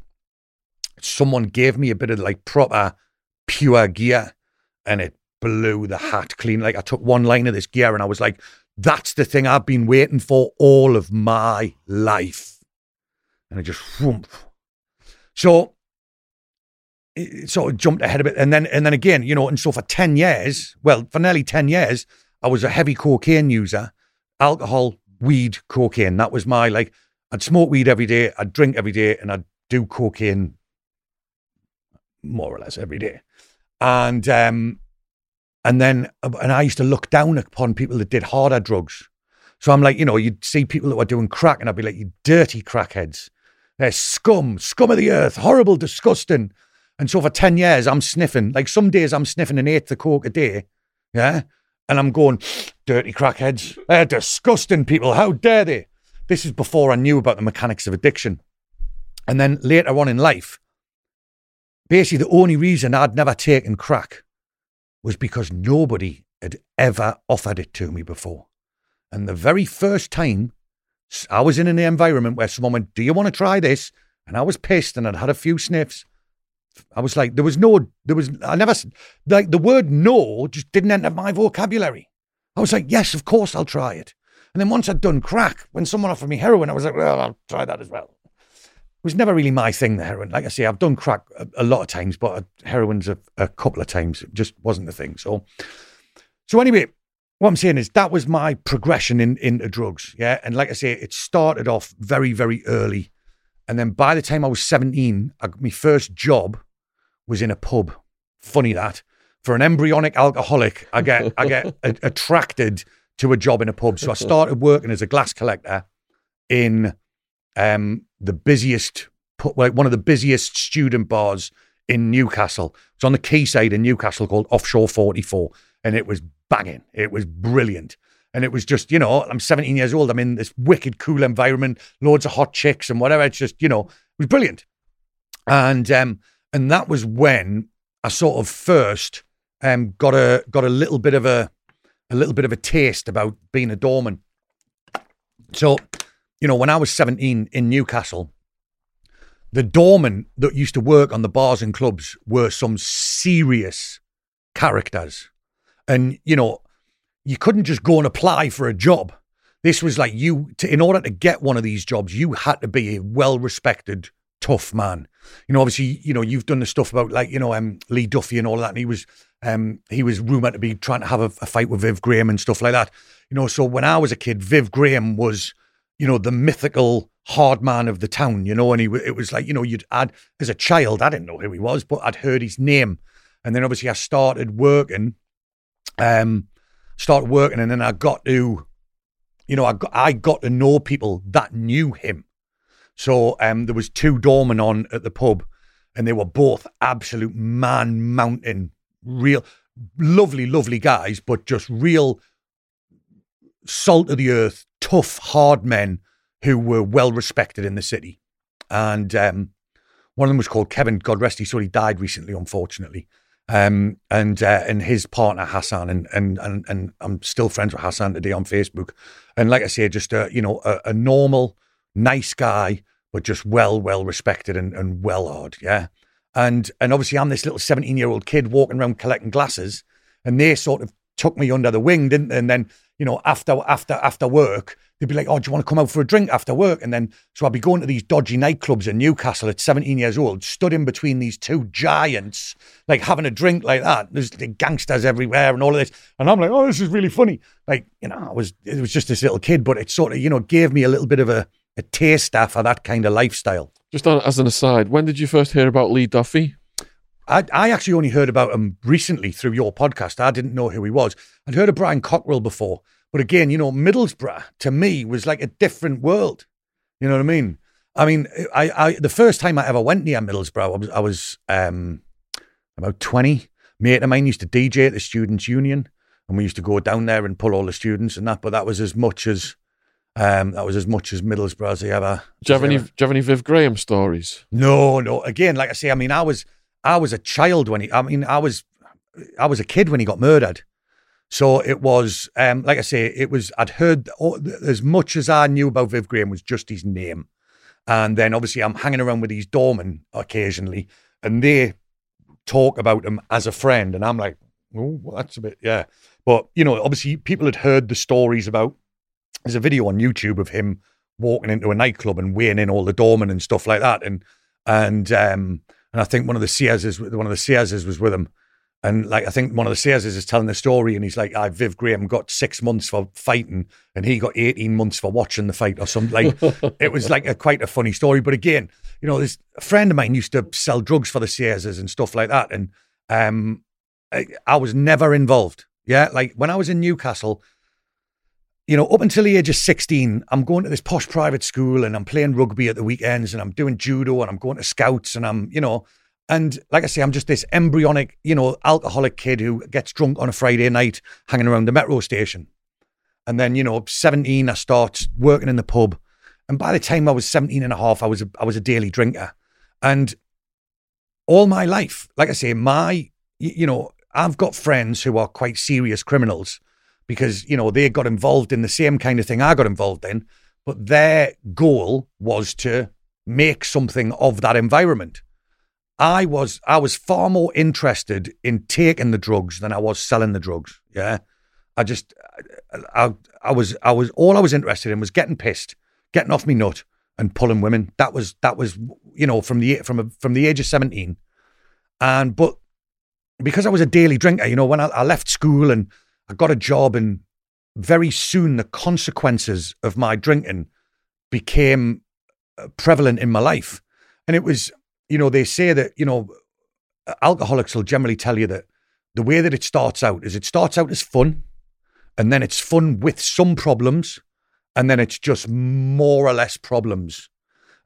someone gave me a bit of like proper pure gear and it blew the hat clean. Like I took one line of this gear and I was like, that's the thing I've been waiting for all of my life. And I just, whoomp. so it sort of jumped ahead a bit. And then, and then again, you know, and so for 10 years, well, for nearly 10 years, I was a heavy cocaine user, alcohol, weed, cocaine. That was my, like, I'd smoke weed every day, I'd drink every day, and I'd do cocaine more or less every day. And, um, and then, and I used to look down upon people that did harder drugs. So I'm like, you know, you'd see people that were doing crack, and I'd be like, you dirty crackheads. They're scum, scum of the earth, horrible, disgusting. And so for 10 years, I'm sniffing. Like some days I'm sniffing an eighth of coke a day. Yeah. And I'm going, dirty crackheads. They're disgusting people. How dare they? This is before I knew about the mechanics of addiction. And then later on in life, basically the only reason I'd never taken crack was because nobody had ever offered it to me before. And the very first time I was in an environment where someone went, Do you want to try this? And I was pissed and I'd had a few sniffs. I was like, there was no, there was, I never, like the word no just didn't enter my vocabulary. I was like, yes, of course I'll try it. And then once I'd done crack, when someone offered me heroin, I was like, well, I'll try that as well. It was never really my thing, the heroin. Like I say, I've done crack a, a lot of times, but uh, heroin's a, a couple of times. It just wasn't the thing. So, so anyway, what I'm saying is that was my progression in into drugs. Yeah. And like I say, it started off very, very early. And then by the time I was 17, I, my first job was in a pub. Funny that. For an embryonic alcoholic, I get I get a, attracted to a job in a pub. So I started working as a glass collector in um, the busiest, like one of the busiest student bars in Newcastle. It's on the quayside in Newcastle called Offshore 44. And it was banging. It was brilliant. And it was just, you know, I'm 17 years old. I'm in this wicked cool environment, loads of hot chicks and whatever. It's just, you know, it was brilliant. And um, and that was when I sort of first um got a got a little bit of a a little bit of a taste about being a doorman. So, you know, when I was 17 in Newcastle, the doormen that used to work on the bars and clubs were some serious characters. And, you know, you couldn't just go and apply for a job. This was like you, to, in order to get one of these jobs, you had to be a well respected, tough man. You know, obviously, you know, you've done the stuff about like, you know, um, Lee Duffy and all that. And he was, um, he was rumored to be trying to have a, a fight with Viv Graham and stuff like that. You know, so when I was a kid, Viv Graham was, you know, the mythical hard man of the town, you know, and he, it was like, you know, you'd add, as a child, I didn't know who he was, but I'd heard his name. And then obviously I started working um, started working, and then I got to, you know, I got, I got to know people that knew him. So um, there was two doormen on at the pub, and they were both absolute man mountain, real lovely, lovely guys, but just real salt of the earth, tough, hard men who were well respected in the city. And um, one of them was called Kevin. God rest his soul. He died recently, unfortunately um, and uh, and his partner Hassan, and, and and and I'm still friends with Hassan today on Facebook. And like I say, just a you know a, a normal, nice guy, but just well well respected and, and well hard, yeah. And and obviously I'm this little 17 year old kid walking around collecting glasses, and they sort of took me under the wing, didn't they? And then you know after after after work, they'd be like, "Oh, do you want to come out for a drink after work?" And then so I'd be going to these dodgy nightclubs in Newcastle at 17 years old, stood in between these two giants, like having a drink like that. There's the gangsters everywhere and all of this, and I'm like, "Oh, this is really funny." Like you know, I was it was just this little kid, but it sort of you know gave me a little bit of a a taster for that kind of lifestyle. Just on, as an aside, when did you first hear about Lee Duffy? I, I actually only heard about him recently through your podcast. I didn't know who he was. I'd heard of Brian Cockerill before, but again, you know, Middlesbrough to me was like a different world. You know what I mean? I mean, I, I the first time I ever went near Middlesbrough, I was, I was um, about 20. Mate of mine used to DJ at the Students' Union, and we used to go down there and pull all the students and that. But that was as much as um, that was as much as Middlesbrough as I ever. Do you have any? ever- Do you have any Viv Graham stories? no, no. Again, like I say, I mean, I was I was a child when he. I mean, I was I was a kid when he got murdered. So it was, um, like I say, it was. I'd heard all, as much as I knew about Viv Graham was just his name, and then obviously I'm hanging around with these doormen occasionally, and they talk about him as a friend, and I'm like, oh, well, that's a bit, yeah. But you know, obviously people had heard the stories about. There's a video on YouTube of him walking into a nightclub and weighing in all the doormen and stuff like that, and and um and I think one of the Sayerses, one of the Sayerses was with him. And like I think one of the Sayerses is telling the story, and he's like, "I Viv Graham got six months for fighting, and he got eighteen months for watching the fight, or something." Like it was like a quite a funny story. But again, you know, this a friend of mine used to sell drugs for the Sayerses and stuff like that, and um, I, I was never involved. Yeah, like when I was in Newcastle, you know, up until the age of 16, I'm going to this posh private school and I'm playing rugby at the weekends and I'm doing judo and I'm going to scouts and I'm, you know, and like I say, I'm just this embryonic, you know, alcoholic kid who gets drunk on a Friday night hanging around the metro station. And then, you know, 17, I start working in the pub. And by the time I was 17 and a half, I was a, I was a daily drinker. And all my life, like I say, my, you know, I've got friends who are quite serious criminals because, you know, they got involved in the same kind of thing I got involved in. But their goal was to make something of that environment. I was I was far more interested in taking the drugs than I was selling the drugs. Yeah, I just I, I was I was all I was interested in was getting pissed, getting off me nut, and pulling women. That was that was you know from the from a, from the age of seventeen, and but because I was a daily drinker, you know, when I, I left school and I got a job and very soon the consequences of my drinking became uh, prevalent in my life. And it was, you know, they say that, you know, alcoholics will generally tell you that the way that it starts out is it starts out as fun and then it's fun with some problems and then it's just more or less problems.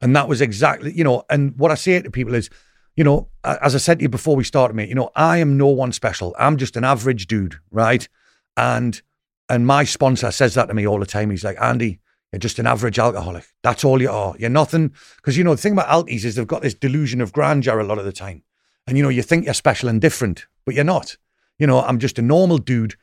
And that was exactly, you know, and what I say to people is, you know, as I said to you before we started, mate, you know, I am no one special. I'm just an average dude, right? And and my sponsor says that to me all the time. He's like, Andy, you're just an average alcoholic. That's all you are. You're nothing. Because, you know, the thing about alkies is they've got this delusion of grandeur a lot of the time. And, you know, you think you're special and different, but you're not. You know, I'm just a normal dude.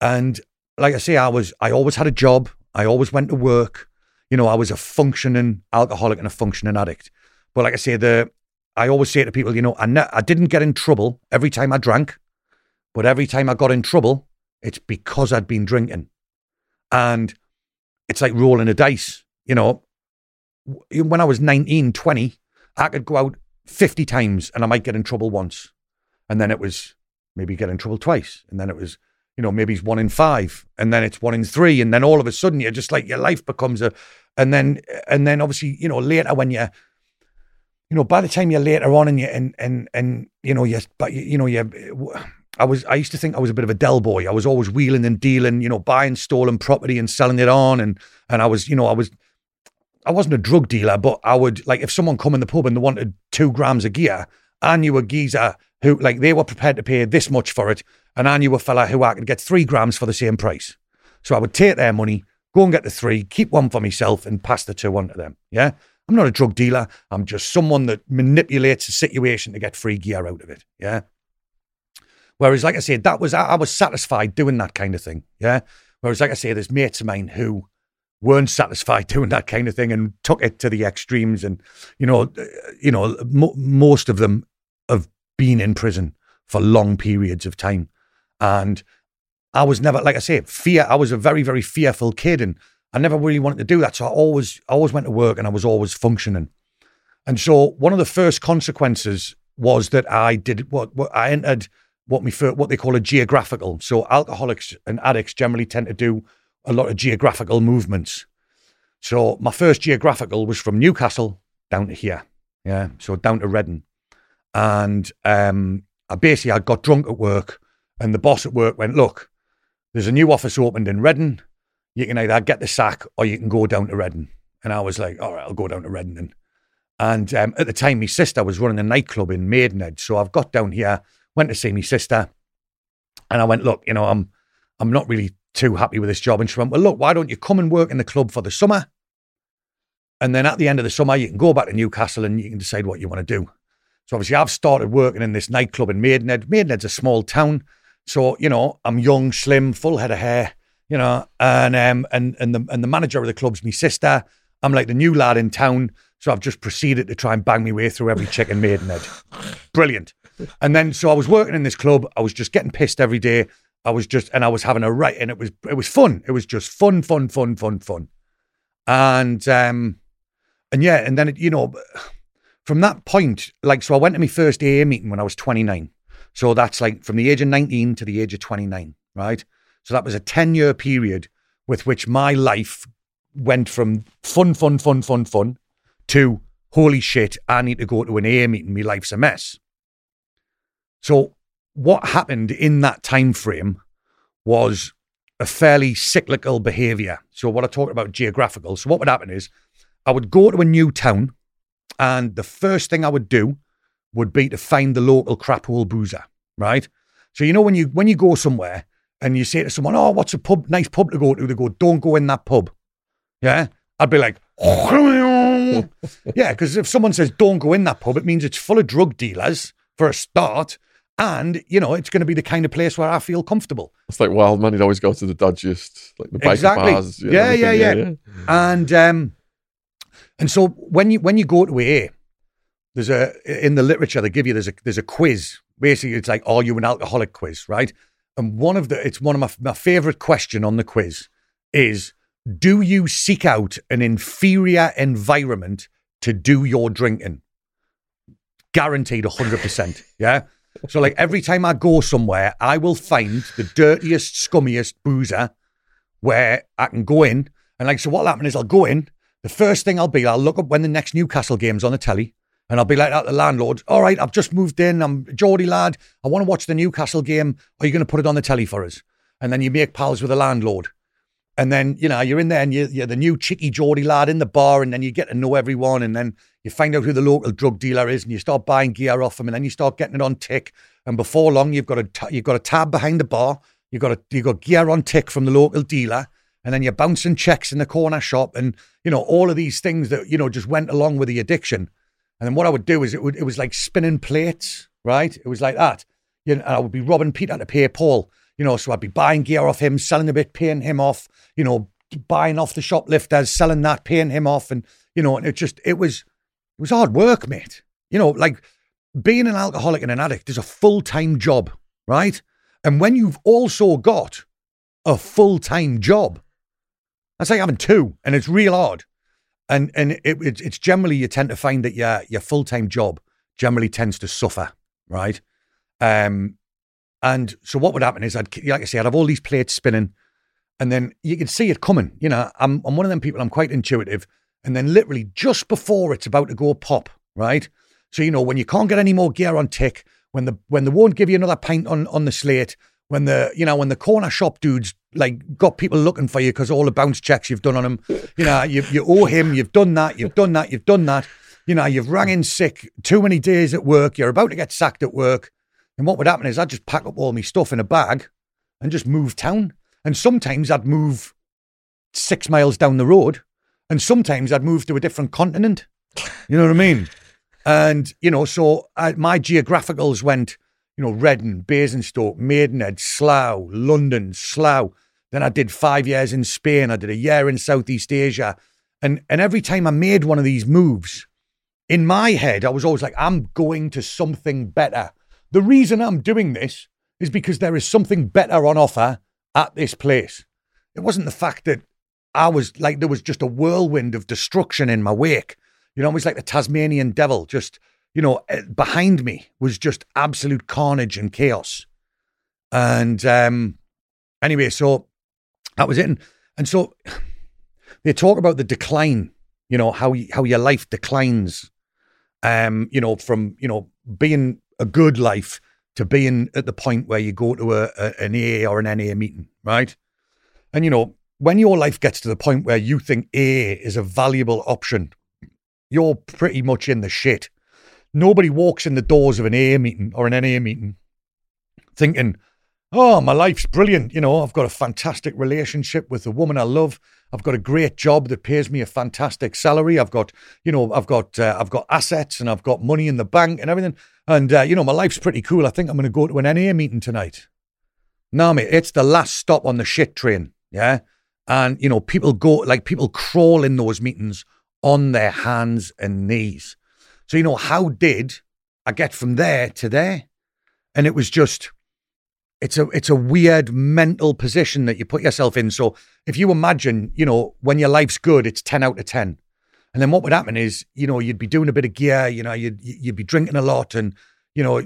And like I say, I was, I always had a job. I always went to work. You know, I was a functioning alcoholic and a functioning addict. But like I say, the, I always say to people, you know, I, ne- I didn't get in trouble every time I drank, but every time I got in trouble, it's because I'd been drinking. And it's like rolling a dice. You know, when I was 19, 20, I could go out 50 times and I might get in trouble once. And then it was maybe get in trouble twice. And then it was, you know, maybe it's one in five. And then it's one in three. And then all of a sudden you're just like your life becomes a, and then, and then obviously, you know, later when you're, you know, by the time you're later on and you, and, and, and, you know, you, but you know, you, I was I used to think I was a bit of a Del boy. I was always wheeling and dealing, you know, buying stolen property and selling it on, and and I was, you know, I was I wasn't a drug dealer, but I would like if someone come in the pub and they wanted two grams of gear, I knew a geezer who like they were prepared to pay this much for it, and I knew a fella who I could get three grams for the same price. So I would take their money, go and get the three, keep one for myself, and pass the two on to them. Yeah. I'm not a drug dealer. I'm just someone that manipulates a situation to get free gear out of it. Yeah. Whereas, like I said, that was I, was satisfied doing that kind of thing. Yeah. Whereas, like I say, there's mates of mine who weren't satisfied doing that kind of thing and took it to the extremes. And you know, uh, you know, mo- most of them have been in prison for long periods of time. And I was never, like I say, fear. I was a very, very fearful kid, and I never really wanted to do that. So I always, I always went to work, and I was always functioning. And so one of the first consequences was that I did what, what I entered what we what they call a geographical. So alcoholics and addicts generally tend to do a lot of geographical movements. So my first geographical was from Newcastle down to here, yeah, so down to Reading, and um, I basically I got drunk at work, and the boss at work went, "Look, there's a new office opened in Reading. You can either get the sack or you can go down to Reading." And I was like, "All right, I'll go down to Reading." Then. And um, at the time, my sister was running a nightclub in Maidenhead, so I've got down here went to see my sister, and I went, look, you know, I'm I'm not really too happy with this job. And she went, well, look, why don't you come and work in the club for the summer? And then at the end of the summer, you can go back to Newcastle and you can decide what you want to do. So obviously, I've started working in this nightclub in Maidenhead. Maidenhead's a small town, so you know I'm young, slim, full head of hair, you know, and um and and the and the manager of the club's my sister. I'm like the new lad in town, so I've just proceeded to try and bang my way through every chick in Maidenhead. Brilliant. And then so I was working in this club. I was just getting pissed every day. I was just and I was having a right and it was it was fun. It was just fun, fun, fun, fun, fun. And um and yeah, and then it, you know from that point, like so I went to my first AA meeting when I was 29. So that's like from the age of 19 to the age of 29, right? So that was a 10 year period with which my life went from fun, fun, fun, fun, fun to holy shit, I need to go to an AA meeting. My life's a mess. So what happened in that time frame was a fairly cyclical behavior. So what I talked about geographical. So what would happen is I would go to a new town and the first thing I would do would be to find the local crap hole boozer, right? So you know when you when you go somewhere and you say to someone, "Oh, what's a pub? Nice pub to go to?" They go, "Don't go in that pub." Yeah, I'd be like, "Yeah," because if someone says, "Don't go in that pub," it means it's full of drug dealers for a start, and, you know, it's going to be the kind of place where I feel comfortable. It's like wild man, he'd always go to the dodgiest, like the biker Exactly. bars. you know, Yeah, yeah, everything, yeah. And um, and so when you when you go to AA, there's a in the literature they give you there's a there's a quiz. Basically, it's like are you an alcoholic quiz, right? And one of the it's one of my my favorite question on the quiz is do you seek out an inferior environment to do your drinking? Guaranteed 100%. Yeah. So, like every time I go somewhere, I will find the dirtiest, scummiest boozer where I can go in and like so what'll happen is I'll go in. The first thing I'll be, I'll look up when the next Newcastle game's on the telly. And I'll be like that the landlord, all right, I've just moved in. I'm Geordie lad. I want to watch the Newcastle game. Are you going to put it on the telly for us? And then you make pals with the landlord. And then, you know, you're in there and you're, you're the new cheeky Geordie lad in the bar, and then you get to know everyone. And then you find out who the local drug dealer is, and you start buying gear off him, and then you start getting it on tick. And before long, you've got a t- you've got a tab behind the bar. You've got a you've got gear on tick from the local dealer, and then you're bouncing checks in the corner shop, and you know all of these things that you know just went along with the addiction. And then what I would do is it would it was like spinning plates, right? It was like that. You know, I would be robbing Peter to pay Paul. You know, so I'd be buying gear off him, selling a bit, paying him off. You know, buying off the shoplifters, selling that, paying him off, and you know, and it just it was it was hard work, mate. You know, like being an alcoholic and an addict is a full time job, right? And when you've also got a full time job, that's like having two, and it's real hard. And and it, it, it's generally you tend to find that your your full time job generally tends to suffer, right? Um, and so what would happen is I'd like I say I'd have all these plates spinning, and then you could see it coming. You know, I'm I'm one of them people. I'm quite intuitive, and then literally just before it's about to go pop, right? So you know when you can't get any more gear on tick, when the when they won't give you another pint on on the slate, when the you know when the corner shop dudes like got people looking for you because all the bounce checks you've done on him, you know you you owe him, you've done that, you've done that, you've done that. You know you've rang in sick too many days at work. You're about to get sacked at work, and what would happen is I'd just pack up all my stuff in a bag and just move town. And sometimes I'd move six miles down the road, and sometimes I'd move to a different continent. You know what I mean? And you know, so I, my geographicals went you know, Reading, Basingstoke, Maidenhead, Slough, London, Slough. Then I did five years in Spain. I did a year in Southeast Asia. And, and every time I made one of these moves, in my head, I was always like, I'm going to something better. The reason I'm doing this is because there is something better on offer at this place. It wasn't the fact that I was like, there was just a whirlwind of destruction in my wake. You know, it was like the Tasmanian devil just you know, eh, behind me was just absolute carnage and chaos. And um, anyway, so that was it. And, and so they talk about the decline, you know, how how your life declines, um, you know, from you know being a good life to being at the point where you go to a, a an AA or an NA meeting, right? And you know, when your life gets to the point where you think AA is a valuable option, you're pretty much in the shit Nobody walks in the doors of an A meeting or an NA meeting thinking, oh, my life's brilliant. You know, I've got a fantastic relationship with the woman I love. I've got a great job that pays me a fantastic salary. I've got, you know, I've got, uh, I've got assets and I've got money in the bank and everything. And uh, you know, my life's pretty cool. I think I'm going to go to an NA meeting tonight. Nah, mate, it's the last stop on the shit train. Yeah, and you know, people go like people crawl in those meetings on their hands and knees. So, you know, how did I get from there to there? And it was just, it's a it's a weird mental position that you put yourself in. So if you imagine, you know, when your life's good, it's ten out of ten. And then what would happen is, you know, you'd be doing a bit of gear, you know, you'd you'd be drinking a lot, and you know,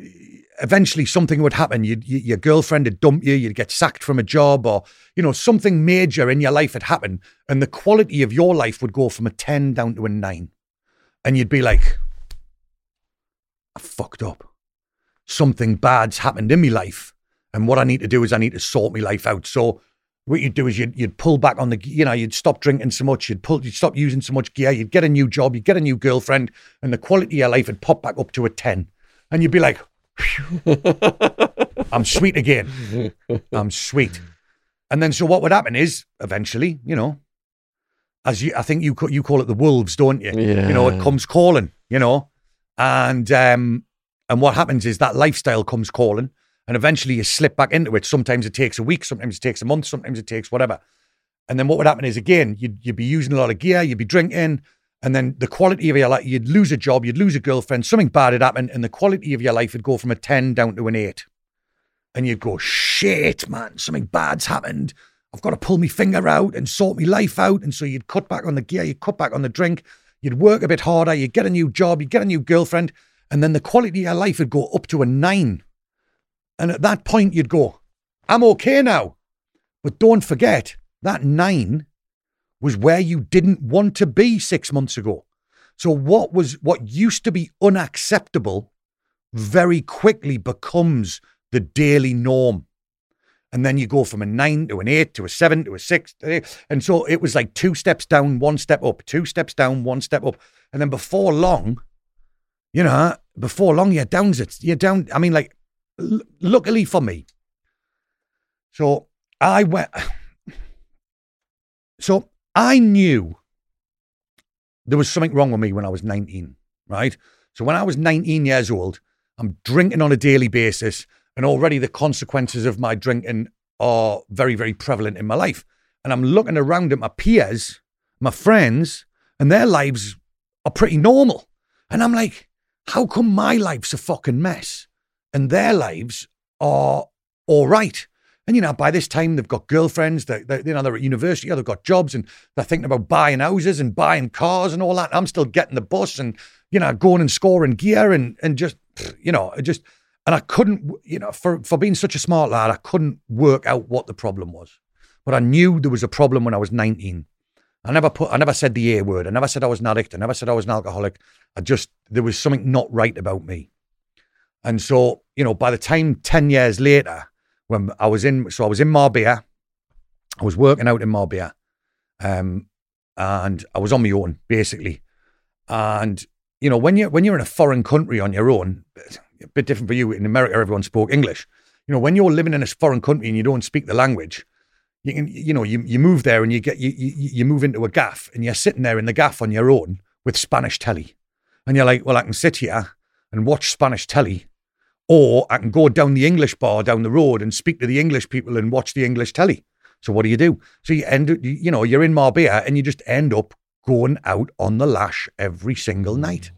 eventually something would happen. You'd, you, your girlfriend would dump you, you'd get sacked from a job, or you know, something major in your life had happened, and the quality of your life would go from a ten down to a nine, and you'd be like, I fucked up. Something bad's happened in my life. And what I need to do is I need to sort my life out. So what you'd do is you'd, you'd pull back on the, you know, you'd stop drinking so much, you'd pull, you'd stop using so much gear, you'd get a new job, you'd get a new girlfriend, and the quality of your life would pop back up to a 10. And you'd be like, I'm sweet again. I'm sweet. And then so what would happen is eventually, you know, as you, I think you, you call it the wolves, don't you? Yeah. You know, it comes calling, you know, and um, and what happens is that lifestyle comes calling, and eventually you slip back into it. Sometimes it takes a week, sometimes it takes a month, sometimes it takes whatever. And then what would happen is again, you'd you'd be using a lot of gear, you'd be drinking, and then the quality of your life, you'd lose a job, you'd lose a girlfriend, something bad had happened, and the quality of your life would go from a ten down to an eight. And you'd go, shit, man, something bad's happened. I've got to pull my finger out and sort my life out. And so you'd cut back on the gear, you'd cut back on the drink, You'd work a bit harder, you'd get a new job, you'd get a new girlfriend, and then the quality of your life would go up to a nine. And at that point, you'd go, I'm okay now. But don't forget, that nine was where you didn't want to be six months ago. So what was what used to be unacceptable very quickly becomes the daily norm. And then you go from a nine to an eight to a seven to a six. And so it was like two steps down, one step up, two steps down, one step up. And then before long, you know, before long, you're down. You're down. I mean, like, l- luckily for me. So I went. So I knew there was something wrong with me when I was 19, right? So when I was 19 years old, I'm drinking on a daily basis, and already the consequences of my drinking are very, very prevalent in my life. And I'm looking around at my peers, my friends, and their lives are pretty normal. And I'm like, how come my life's a fucking mess and their lives are all right? And you know, by this time they've got girlfriends, they, they, you know, they're at university, they've got jobs, and they're thinking about buying houses and buying cars and all that. I'm still getting the bus and you know, going and scoring gear and and just you know, just and I couldn't, you know, for for being such a smart lad, I couldn't work out what the problem was. But I knew there was a problem when I was 19. I never put, I never said the A word. I never said I was an addict. I never said I was an alcoholic. I just there was something not right about me. And so, you know, by the time 10 years later, when I was in, so I was in Marbella, I was working out in Marbella, um, and I was on my own basically. And you know, when you when you're in a foreign country on your own, a bit different for you. In America, everyone spoke English. You know, when you're living in a foreign country and you don't speak the language, you can, you know, you, you move there and you get you, you you move into a gaff and you're sitting there in the gaff on your own with Spanish telly, and you're like, well, I can sit here and watch Spanish telly, or I can go down the English bar down the road and speak to the English people and watch the English telly. So what do you do? So you end, up, you know, you're in Marbella and you just end up going out on the lash every single night,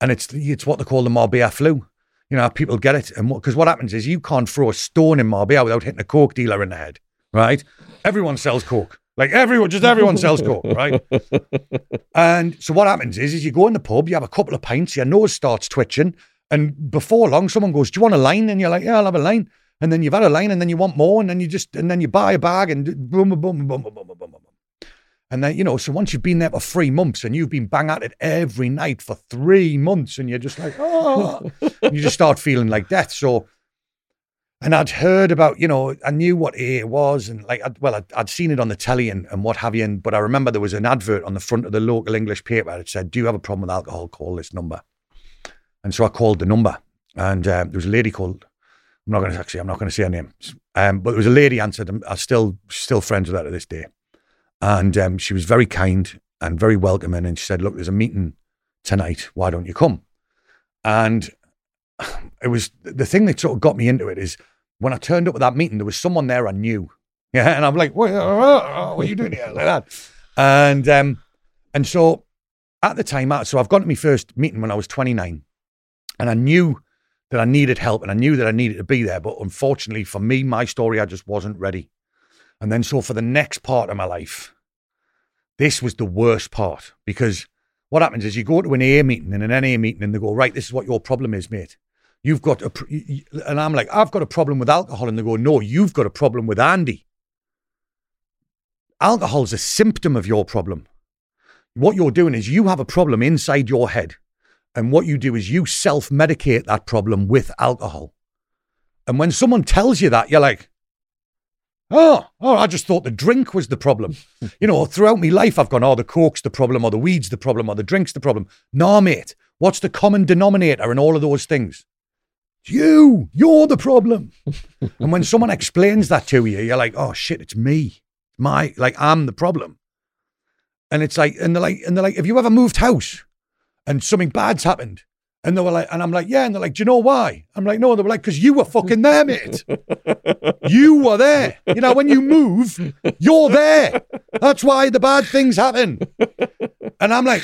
and it's it's what they call the Marbella flu. You know, people get it, and because what, what happens is you can't throw a stone in Marbella without hitting a coke dealer in the head, right? Everyone sells coke. Like everyone, just everyone sells coke, right? and so what happens is, is you go in the pub, you have a couple of pints, your nose starts twitching, and before long, someone goes, "Do you want a line?" And you're like, "Yeah, I'll have a line." And then you've had a line, and then you want more, and then you just, and then you buy a bag, and boom, boom, boom, boom, boom, boom, boom, boom. And then, you know, so once you've been there for three months and you've been bang at it every night for three months and you're just like, oh, you just start feeling like death. So, and I'd heard about, you know, I knew what AA was and like, I'd, well, I'd, I'd, seen it on the telly and, and what have you. And, but I remember there was an advert on the front of the local English paper that said, do you have a problem with alcohol? Call this number. And so I called the number and um, there was a lady called, I'm not going to actually, I'm not going to say her name, um, but there was a lady answered. And I'm still, still friends with her to this day. And um, she was very kind and very welcoming. And she said, Look, there's a meeting tonight. Why don't you come? And it was the thing that sort of got me into it is when I turned up at that meeting, there was someone there I knew. Yeah. And I'm like, what, what are you doing here? Like that. And, um, and so at the time, so I've gone to my first meeting when I was 29 and I knew that I needed help and I knew that I needed to be there. But unfortunately for me, my story, I just wasn't ready. And then, so for the next part of my life, this was the worst part because what happens is you go to an AA meeting and an NA meeting and they go, right, this is what your problem is, mate. You've got a, and I'm like, I've got a problem with alcohol. And they go, no, you've got a problem with Andy. Alcohol is a symptom of your problem. What you're doing is you have a problem inside your head. And what you do is you self medicate that problem with alcohol. And when someone tells you that, you're like, Oh, oh, I just thought the drink was the problem. you know, throughout my life, I've gone, oh, the coke's the problem, or the weed's the problem, or the drink's the problem. Nah, mate. What's the common denominator in all of those things? It's you. You're the problem. and when someone explains that to you, you're like, oh shit, it's me. My like I'm the problem. And it's like, and they're like, and they're like, have you ever moved house and something bad's happened? And they were like, and I'm like, yeah. And they're like, do you know why? I'm like, no. They were like, because you were fucking there, mate. you were there. You know, when you move, you're there. That's why the bad things happen. And I'm like,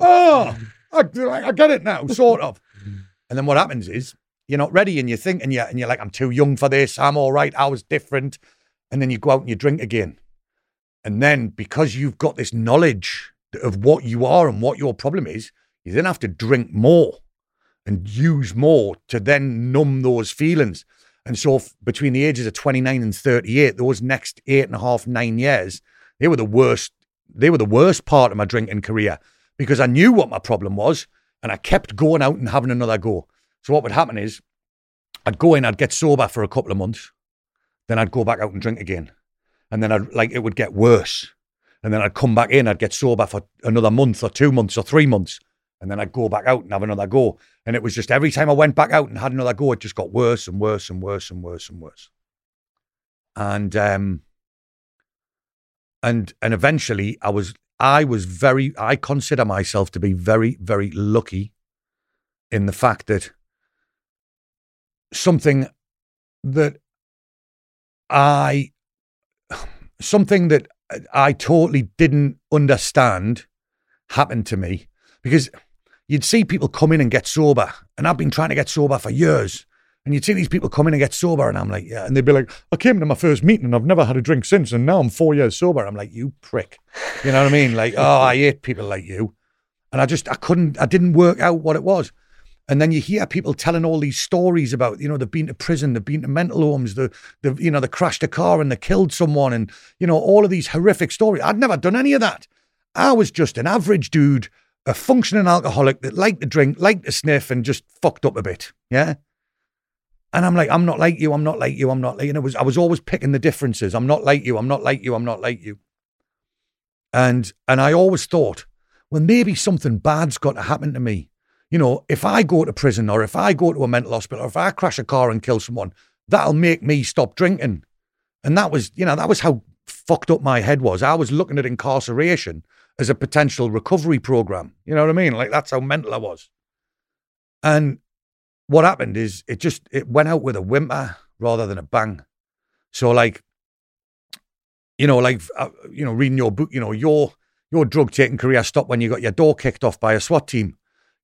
oh, I, I get it now, sort of. And then what happens is you're not ready and you're thinking, you're, and you're like, I'm too young for this. I'm all right. I was different. And then you go out and you drink again. And then because you've got this knowledge of what you are and what your problem is, you then have to drink more and use more to then numb those feelings. And so f- between the ages of 29 and 38, those next eight and a half, nine years, they were the worst. They were the worst part of my drinking career because I knew what my problem was and I kept going out and having another go. So what would happen is I'd go in, I'd get sober for a couple of months, then I'd go back out and drink again. And then I'd like it would get worse. And then I'd come back in, I'd get sober for another month or two months or three months. And then I'd go back out and have another go. And it was just every time I went back out and had another go, it just got worse and worse and worse and worse and worse. And um and and eventually I was I was very I consider myself to be very, very lucky in the fact that something that I something that I totally didn't understand happened to me because you'd see people come in and get sober, and I've been trying to get sober for years. And you'd see these people come in and get sober, and I'm like, yeah. And they'd be like, I came to my first meeting and I've never had a drink since, and now I'm four years sober. I'm like, you prick. You know what I mean? Like, oh, I hate people like you. And I just, I couldn't, I didn't work out what it was. And then you hear people telling all these stories about, you know, they've been to prison, they've been to mental homes, the, the, you know, they crashed a car and they killed someone, and you know, all of these horrific stories. I'd never done any of that. I was just an average dude, a functioning alcoholic that liked to drink, liked to sniff, and just fucked up a bit. Yeah. And I'm like, I'm not like you. I'm not like you. I'm not like you. And it was, I was always picking the differences. I'm not like you. I'm not like you. I'm not like you. And and I always thought, well, maybe something bad's got to happen to me you know, if I go to prison or if I go to a mental hospital or if I crash a car and kill someone, that'll make me stop drinking. And that was, you know, that was how fucked up my head was. I was looking at incarceration as a potential recovery program. You know what I mean? Like that's how mental I was. And what happened is it just it went out with a whimper rather than a bang. So like, you know, like uh, you know, reading your book, you know, your your drug taking career stopped when you got your door kicked off by a SWAT team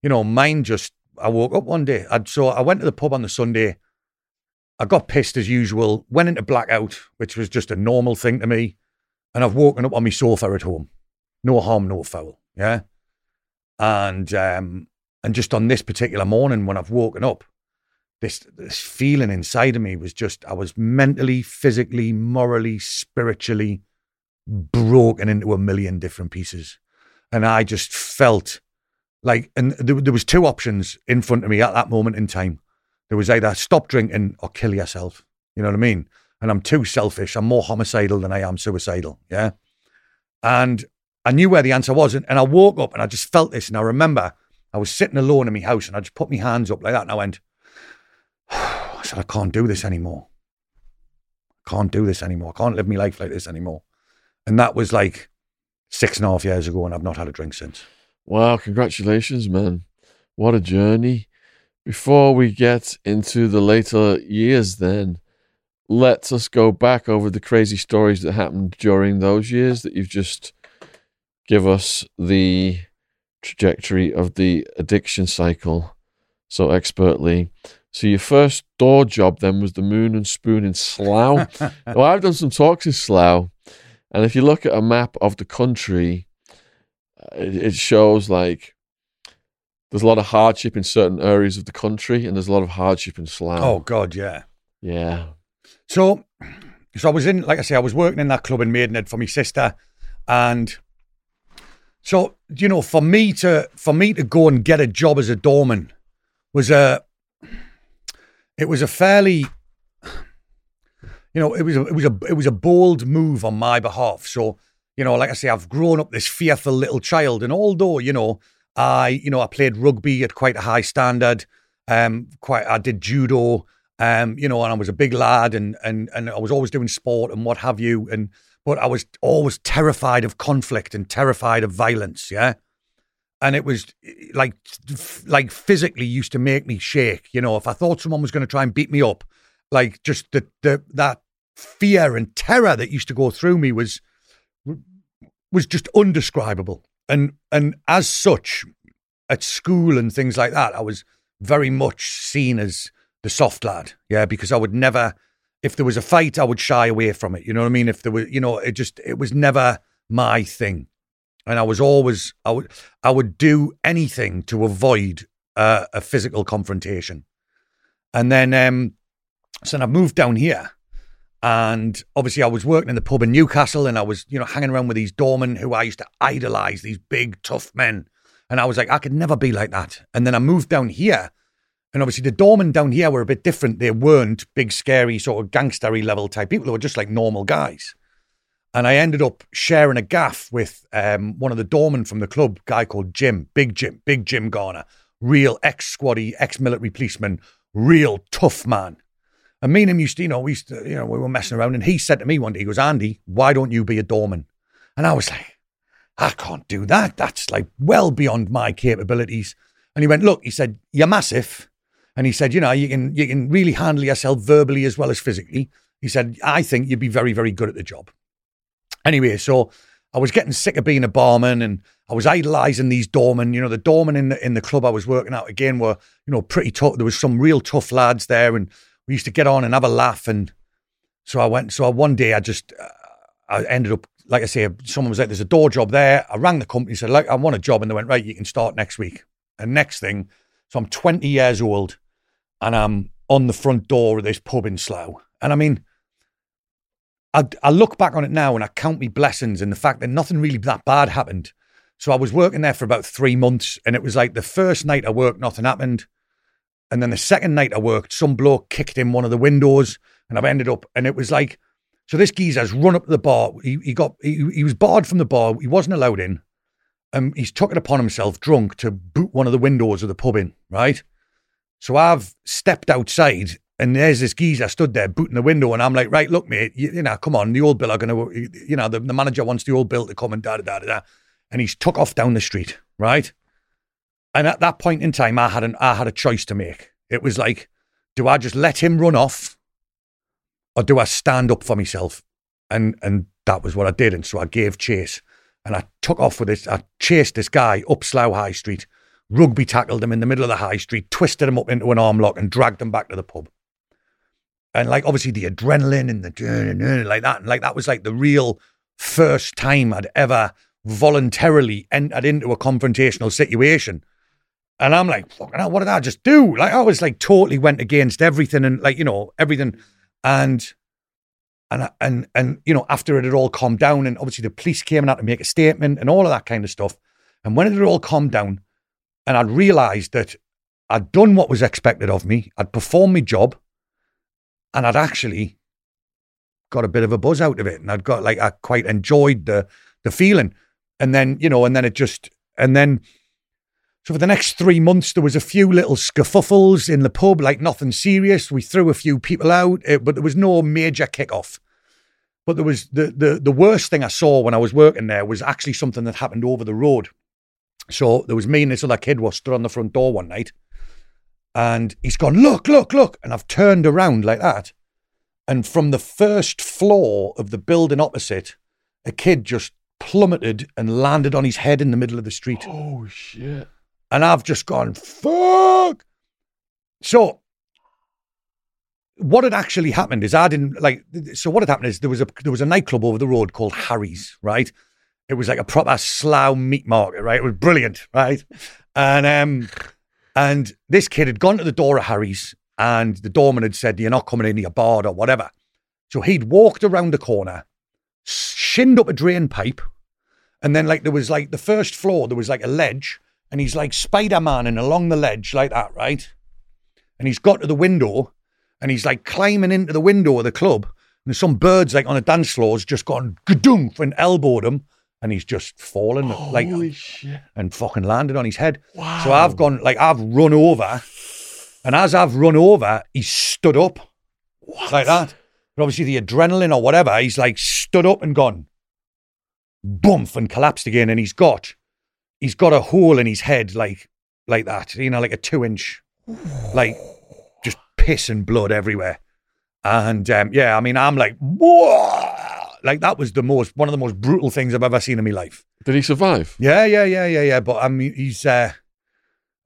you know, mine just, I woke up one day. I'd, so I went to the pub on the Sunday. I got pissed as usual, went into blackout, which was just a normal thing to me. And I've woken up on my sofa at home. No harm, no foul. Yeah. And, um, and just on this particular morning when I've woken up, this, this feeling inside of me was just, I was mentally, physically, morally, spiritually broken into a million different pieces. And I just felt like, and there, there was two options in front of me at that moment in time. There was either stop drinking or kill yourself. You know what I mean? And I'm too selfish. I'm more homicidal than I am suicidal. Yeah. And I knew where the answer was. And, and I woke up and I just felt this. And I remember I was sitting alone in my house and I just put my hands up like that. And I went, I said, I can't do this anymore. I can't do this anymore. I can't live my life like this anymore. And that was like six and a half years ago. And I've not had a drink since. Wow, congratulations, man. What a journey. Before we get into the later years, then, let us go back over the crazy stories that happened during those years that you've just give us the trajectory of the addiction cycle so expertly. So your first door job then was the Moon and Spoon in Slough. well, I've done some talks in Slough, and if you look at a map of the country, uh, it, it shows like there's a lot of hardship in certain areas of the country, and there's a lot of hardship in Slough. Oh God, yeah, yeah. So, so I was in, like I say, I was working in that club in Maidenhead for my sister, and so you know, for me to for me to go and get a job as a doorman was a, it was a fairly, you know, it was a, it was a it was a bold move on my behalf. So you know, like I say, I've grown up this fearful little child, and although you know, I you know I played rugby at quite a high standard, um, quite I did judo, um, you know, and I was a big lad, and and and I was always doing sport and what have you, and but I was always terrified of conflict and terrified of violence, yeah. And it was like, like physically used to make me shake. You know, if I thought someone was going to try and beat me up, like just the the that fear and terror that used to go through me was was just undescribable. And and as such, at school and things like that, I was very much seen as the soft lad. Yeah, because I would never if there was a fight, I would shy away from it. You know what I mean? If there was, you know, it just it was never my thing, and I was always I would I would do anything to avoid uh, a physical confrontation. And then um, So then I moved down here. And obviously, I was working in the pub in Newcastle and I was, you know, hanging around with these doormen who I used to idolize, these big, tough men. And I was like, I could never be like that. And then I moved down here. And obviously, the doormen down here were a bit different. They weren't big, scary, sort of gangstery level type people. They were just like normal guys. And I ended up sharing a gaff with um, one of the doormen from the club, guy called Jim, Big Jim, Big Jim Garner, real ex squaddy, ex military policeman, real tough man. And me and him used to, you know, we used to, you know, we were messing around. And he said to me one day, he goes, Andy, why don't you be a doorman? And I was like, I can't do that. That's like well beyond my capabilities. And he went, look, he said, you're massive. And he said, you know, you can you can really handle yourself verbally as well as physically. He said, I think you'd be very, very good at the job. Anyway, so I was getting sick of being a barman and I was idolizing these doormen. You know, the doormen in the in the club I was working out again were, you know, pretty tough. There was some real tough lads there and we used to get on and have a laugh. And so I went. So one day I just uh, I ended up like I say, someone was like, "There's a door job there." I rang the company, said, "Like I want a job," and they went, "Right, you can start next week." And next thing, so I'm 20 years old, and I'm on the front door of this pub in Slough. And I mean, I, I look back on it now and I count my blessings in the fact that nothing really that bad happened. So I was working there for about three months, and it was like the first night I worked, nothing happened. And then the second night I worked, some bloke kicked in one of the windows, and I've ended up, and it was like, so this geezer's run up to the bar. He, he got, he, he was barred from the bar. He wasn't allowed in. Um, he's took it upon himself, drunk, to boot one of the windows of the pub in, right? So I've stepped outside, and there's this geezer stood there booting the window, and I'm like, right, look, mate, you, you know, come on, the old bill are going to, you know, the, the manager wants the old bill to come and da da da da. And he's took off down the street, right? And at that point in time, I had an I had a choice to make. It was like, do I just let him run off, or do I stand up for myself? And and that was what I did. And so I gave chase, and I took off with this. I chased this guy up Slough High Street, rugby tackled him in the middle of the high street, twisted him up into an arm lock, and dragged him back to the pub. And like obviously the adrenaline and the like that, and like that was like the real first time I'd ever voluntarily entered into a confrontational situation and I'm like, fucking hell, what did I just do? Like, I was like totally went against everything and like, you know, everything. And, and, and, and, you know, after it had all calmed down and obviously the police came out to make a statement and all of that kind of stuff. And when it had all calmed down and I'd realized that I'd done what was expected of me, I'd performed my job and I'd actually got a bit of a buzz out of it. And I'd got like, I quite enjoyed the, the feeling. And then, you know, and then it just, and then, so for the next three months, there was a few little scuffles in the pub, like nothing serious. We threw a few people out, but there was no major kickoff. But there was the, the the worst thing I saw when I was working there was actually something that happened over the road. So there was me and this other kid was stood on the front door one night, and he's gone, look, look, look, and I've turned around like that, and from the first floor of the building opposite, a kid just plummeted and landed on his head in the middle of the street. Oh shit! And I've just gone, fuck. So what had actually happened is I didn't like so what had happened is there was a there was a nightclub over the road called Harry's, right? It was like a proper Slough meat market, right? It was brilliant, right? And um and this kid had gone to the door of Harry's and the doorman had said, You're not coming in your bar or whatever. So he'd walked around the corner, shinned up a drain pipe, and then like there was like the first floor, there was like a ledge, and he's like Spider Man and along the ledge like that, right? And he's got to the window and he's like climbing into the window of the club. And some birds like on the dance floor floors just gone gadoof and elbowed him. And he's just fallen like shit. and fucking landed on his head. Wow. So I've gone like I've run over, and as I've run over, he's stood up like that. But obviously the adrenaline or whatever, he's like stood up and gone, bump and collapsed again, and he's got he's got a hole in his head like like that, you know, like a two inch, like just piss and blood everywhere. And um, yeah, I mean, I'm like, whoa, like that was the most one of the most brutal things I've ever seen in my life. Did he survive? Yeah, yeah, yeah, yeah, yeah. But I mean, he's uh,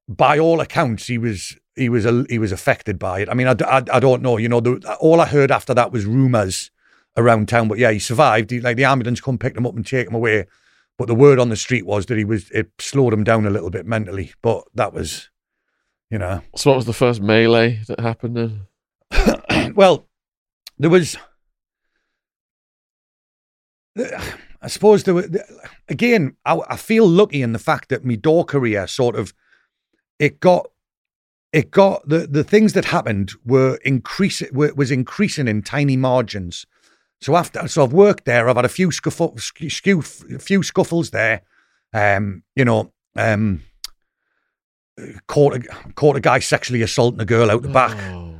by all accounts, he was he was a, he was affected by it. I mean, I, I, I don't know. You know, the, all I heard after that was rumors around town. But yeah, he survived. He, like the ambulance come pick him up and take him away. But the word on the street was that he was it slowed him down a little bit mentally. But that was, you know, So what was the first melee that happened then? well, there was. I suppose there were again. I, I feel lucky in the fact that my door career sort of it got it got the the things that happened were increasing were, was increasing in tiny margins. So after so I've worked there. I've had a few scuffle, skew, few scuffles there. Um, you know, um, caught a, caught a guy sexually assaulting a girl out the back. Oh.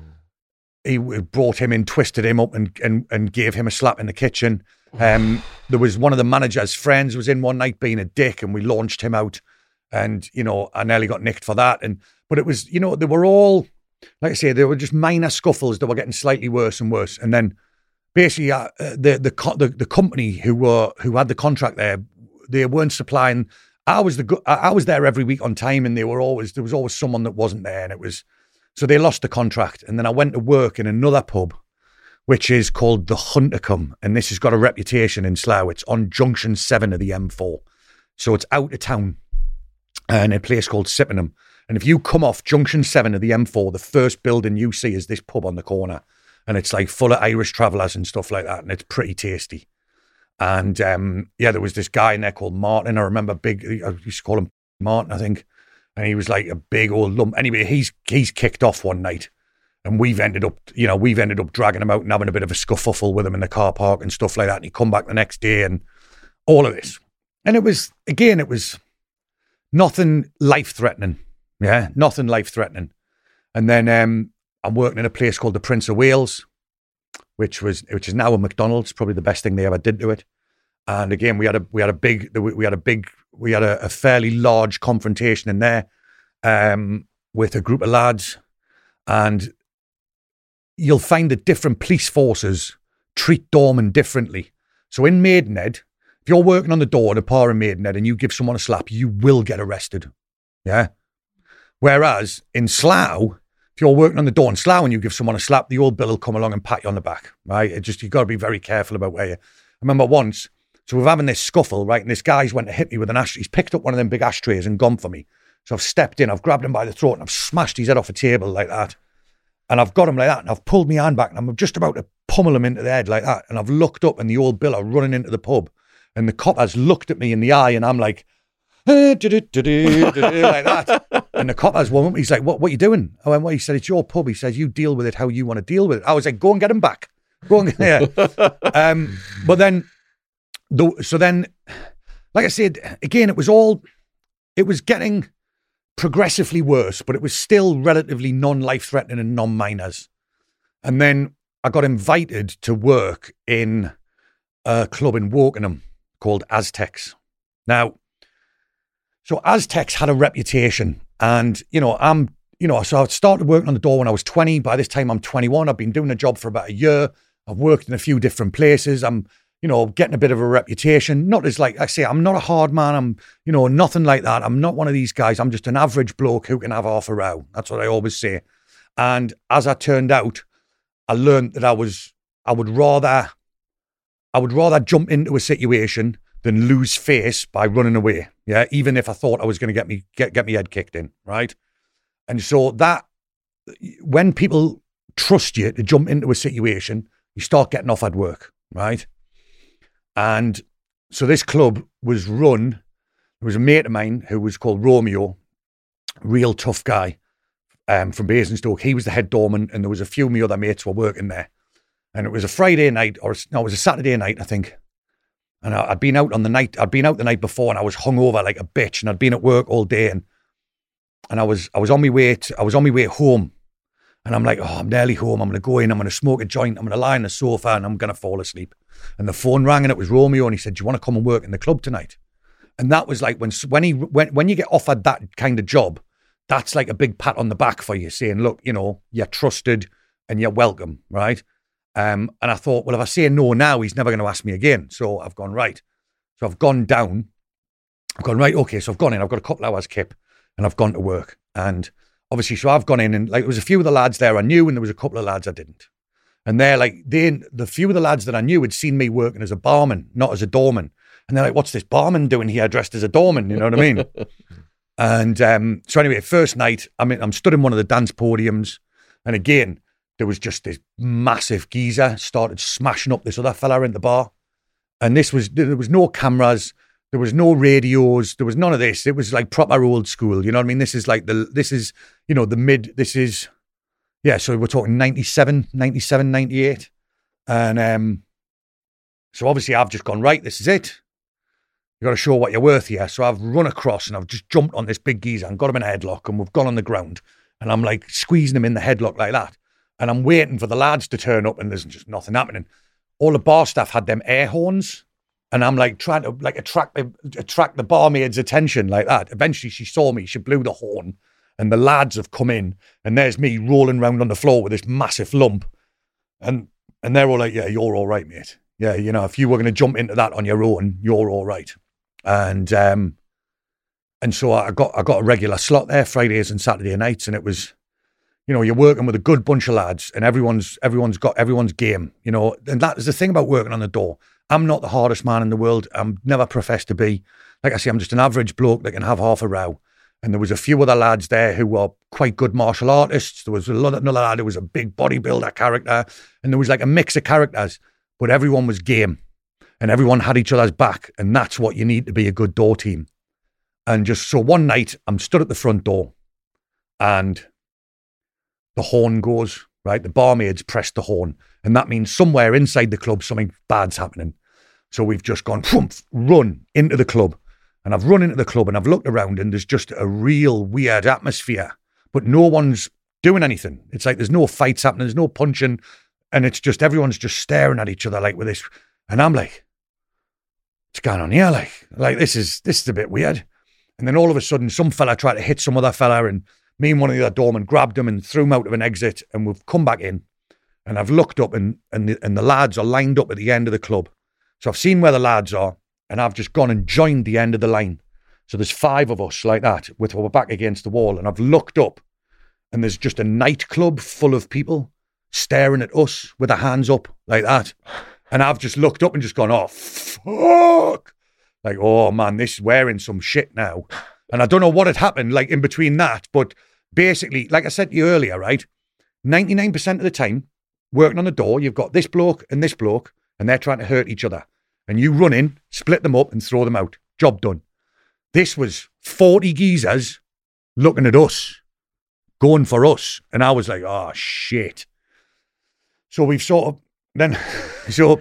He brought him in, twisted him up, and and and gave him a slap in the kitchen. Um, there was one of the manager's friends was in one night being a dick, and we launched him out. And you know, I nearly got nicked for that. And but it was, you know, they were all like I say, they were just minor scuffles that were getting slightly worse and worse. And then basically, uh, the, the the the company who were who had the contract there, they weren't supplying. I was the I was there every week on time, and they were always there was always someone that wasn't there, and it was so they lost the contract. And then I went to work in another pub which is called the Huntercombe, and this has got a reputation in Slough. It's on Junction Seven of the M4, so it's out of town, and a place called Cippenham. And if you come off Junction Seven of the M4, the first building you see is this pub on the corner, and it's like full of Irish travellers and stuff like that, and it's pretty tasty. And um, yeah, there was this guy in there called Martin. I remember big. I used to call him Martin, I think, and he was like a big old lump. Anyway, he's he's kicked off one night and we've ended up, you know, we've ended up dragging him out and having a bit of a scuffle with him in the car park and stuff like that. And he come back the next day and all of this. And it was, again, it was nothing life threatening. Yeah, nothing life threatening. And then um, I'm working in a place called the Prince of Wales, which was which is now a McDonald's, probably the best thing they ever did to it. And again, we had a we had a big we had a big we had a, a fairly large confrontation in there um, with a group of lads, and you'll find that different police forces treat doormen differently. So in Maidenhead, if you're working on the door at a bar in Maidenhead and you give someone a slap, you will get arrested. Yeah. Whereas in Slough, if you're working on the door in Slough and you give someone a slap, the old bill will come along and pat you on the back. Right. It just you've got to be very careful about where you. I remember once, so we're having this scuffle, right? And this guy's went to hit me with an ash. He's picked up one of them big ashtrays and gone for me. So I've stepped in, I've grabbed him by the throat and I've smashed his head off a table like that. And I've got him like that. And I've pulled my hand back and I'm just about to pummel him into the head like that. And I've looked up and the old Bill are running into the pub. And the cop has looked at me in the eye and I'm like, eh, like that. And the cop has one He's like, what, what are you doing? I went, well, he said, it's your pub. He says, you deal with it how you want to deal with it. I was like, go and get him back. Go and get yeah. um, But then, the, so then, like I said, again, it was all, it was getting progressively worse, but it was still relatively non life threatening and non minors. And then I got invited to work in a club in Wokingham called Aztecs. Now, so Aztecs had a reputation, and you know, I'm, you know, so I started working on the door when I was 20. By this time, I'm 21. I've been doing the job for about a year. I've worked in a few different places. I'm you know, getting a bit of a reputation. Not as like I say, I'm not a hard man. I'm, you know, nothing like that. I'm not one of these guys. I'm just an average bloke who can have half a row. That's what I always say. And as I turned out, I learned that I was, I would rather, I would rather jump into a situation than lose face by running away. Yeah, even if I thought I was going to get me get get me head kicked in, right? And so that when people trust you to jump into a situation, you start getting off at work, right? And so this club was run. There was a mate of mine who was called Romeo, real tough guy um, from Basingstoke. He was the head doorman, and there was a few of my other mates were working there. And it was a Friday night, or no, it was a Saturday night, I think. And I, had been out on the night. I'd been out the night before, and I was hungover like a bitch, and I'd been at work all day, and and I was I was on my way to, I was on my way home, and I'm like, oh, I'm nearly home. I'm going to go in. I'm going to smoke a joint. I'm going to lie on the sofa, and I'm going to fall asleep. And the phone rang and it was Romeo and he said, Do you want to come and work in the club tonight? And that was like when when he when when you get offered that kind of job, that's like a big pat on the back for you, saying, Look, you know, you're trusted and you're welcome, right? Um, and I thought, well, if I say no now, he's never going to ask me again. So I've gone, right. So I've gone down. I've gone, right, okay. So I've gone in, I've got a couple hours kip and I've gone to work. And obviously, so I've gone in and like there was a few of the lads there I knew and there was a couple of lads I didn't. And they're like, they, the few of the lads that I knew had seen me working as a barman, not as a doorman. And they're like, what's this barman doing here dressed as a doorman? You know what I mean? and um, so anyway, first night, I mean, I'm stood in one of the dance podiums. And again, there was just this massive geezer started smashing up this other fella in the bar. And this was, there was no cameras, there was no radios, there was none of this. It was like proper old school. You know what I mean? This is like the, this is, you know, the mid, this is, yeah, so we're talking 97, 97, 98. And um, so obviously I've just gone, right, this is it. You've got to show what you're worth here. So I've run across and I've just jumped on this big geezer and got him in a headlock and we've gone on the ground and I'm like squeezing him in the headlock like that and I'm waiting for the lads to turn up, and there's just nothing happening. All the bar staff had them air horns, and I'm like trying to like attract the attract the barmaid's attention like that. Eventually, she saw me. She blew the horn, and the lads have come in, and there's me rolling around on the floor with this massive lump, and and they're all like, "Yeah, you're all right, mate. Yeah, you know, if you were going to jump into that on your own, you're all right." And um, and so I got I got a regular slot there Fridays and Saturday nights, and it was you know, you're working with a good bunch of lads and everyone's everyone's got everyone's game, you know, and that is the thing about working on the door. I'm not the hardest man in the world. I'm never professed to be. Like I say, I'm just an average bloke that can have half a row. And there was a few other lads there who were quite good martial artists. There was another lad who was a big bodybuilder character. And there was like a mix of characters, but everyone was game and everyone had each other's back. And that's what you need to be a good door team. And just so one night, I'm stood at the front door and the horn goes, right? The barmaids press the horn. And that means somewhere inside the club, something bad's happening. So we've just gone, run into the club. And I've run into the club and I've looked around and there's just a real weird atmosphere, but no one's doing anything. It's like there's no fights happening, there's no punching. And it's just everyone's just staring at each other like with this. And I'm like, what's going on here? Like, like this is this is a bit weird. And then all of a sudden, some fella tried to hit some other fella, and me and one of the other doormen grabbed him and threw him out of an exit, and we've come back in. And I've looked up, and and the, and the lads are lined up at the end of the club. So I've seen where the lads are, and I've just gone and joined the end of the line. So there's five of us like that, with our back against the wall, and I've looked up, and there's just a nightclub full of people staring at us with their hands up like that. And I've just looked up and just gone, oh, fuck. Like, oh man, this is wearing some shit now. And I don't know what had happened like in between that, but basically, like I said to you earlier, right? 99% of the time, working on the door, you've got this bloke and this bloke, and they're trying to hurt each other. And you run in, split them up, and throw them out. Job done. This was 40 geezers looking at us, going for us. And I was like, oh, shit. So we've sort of then, so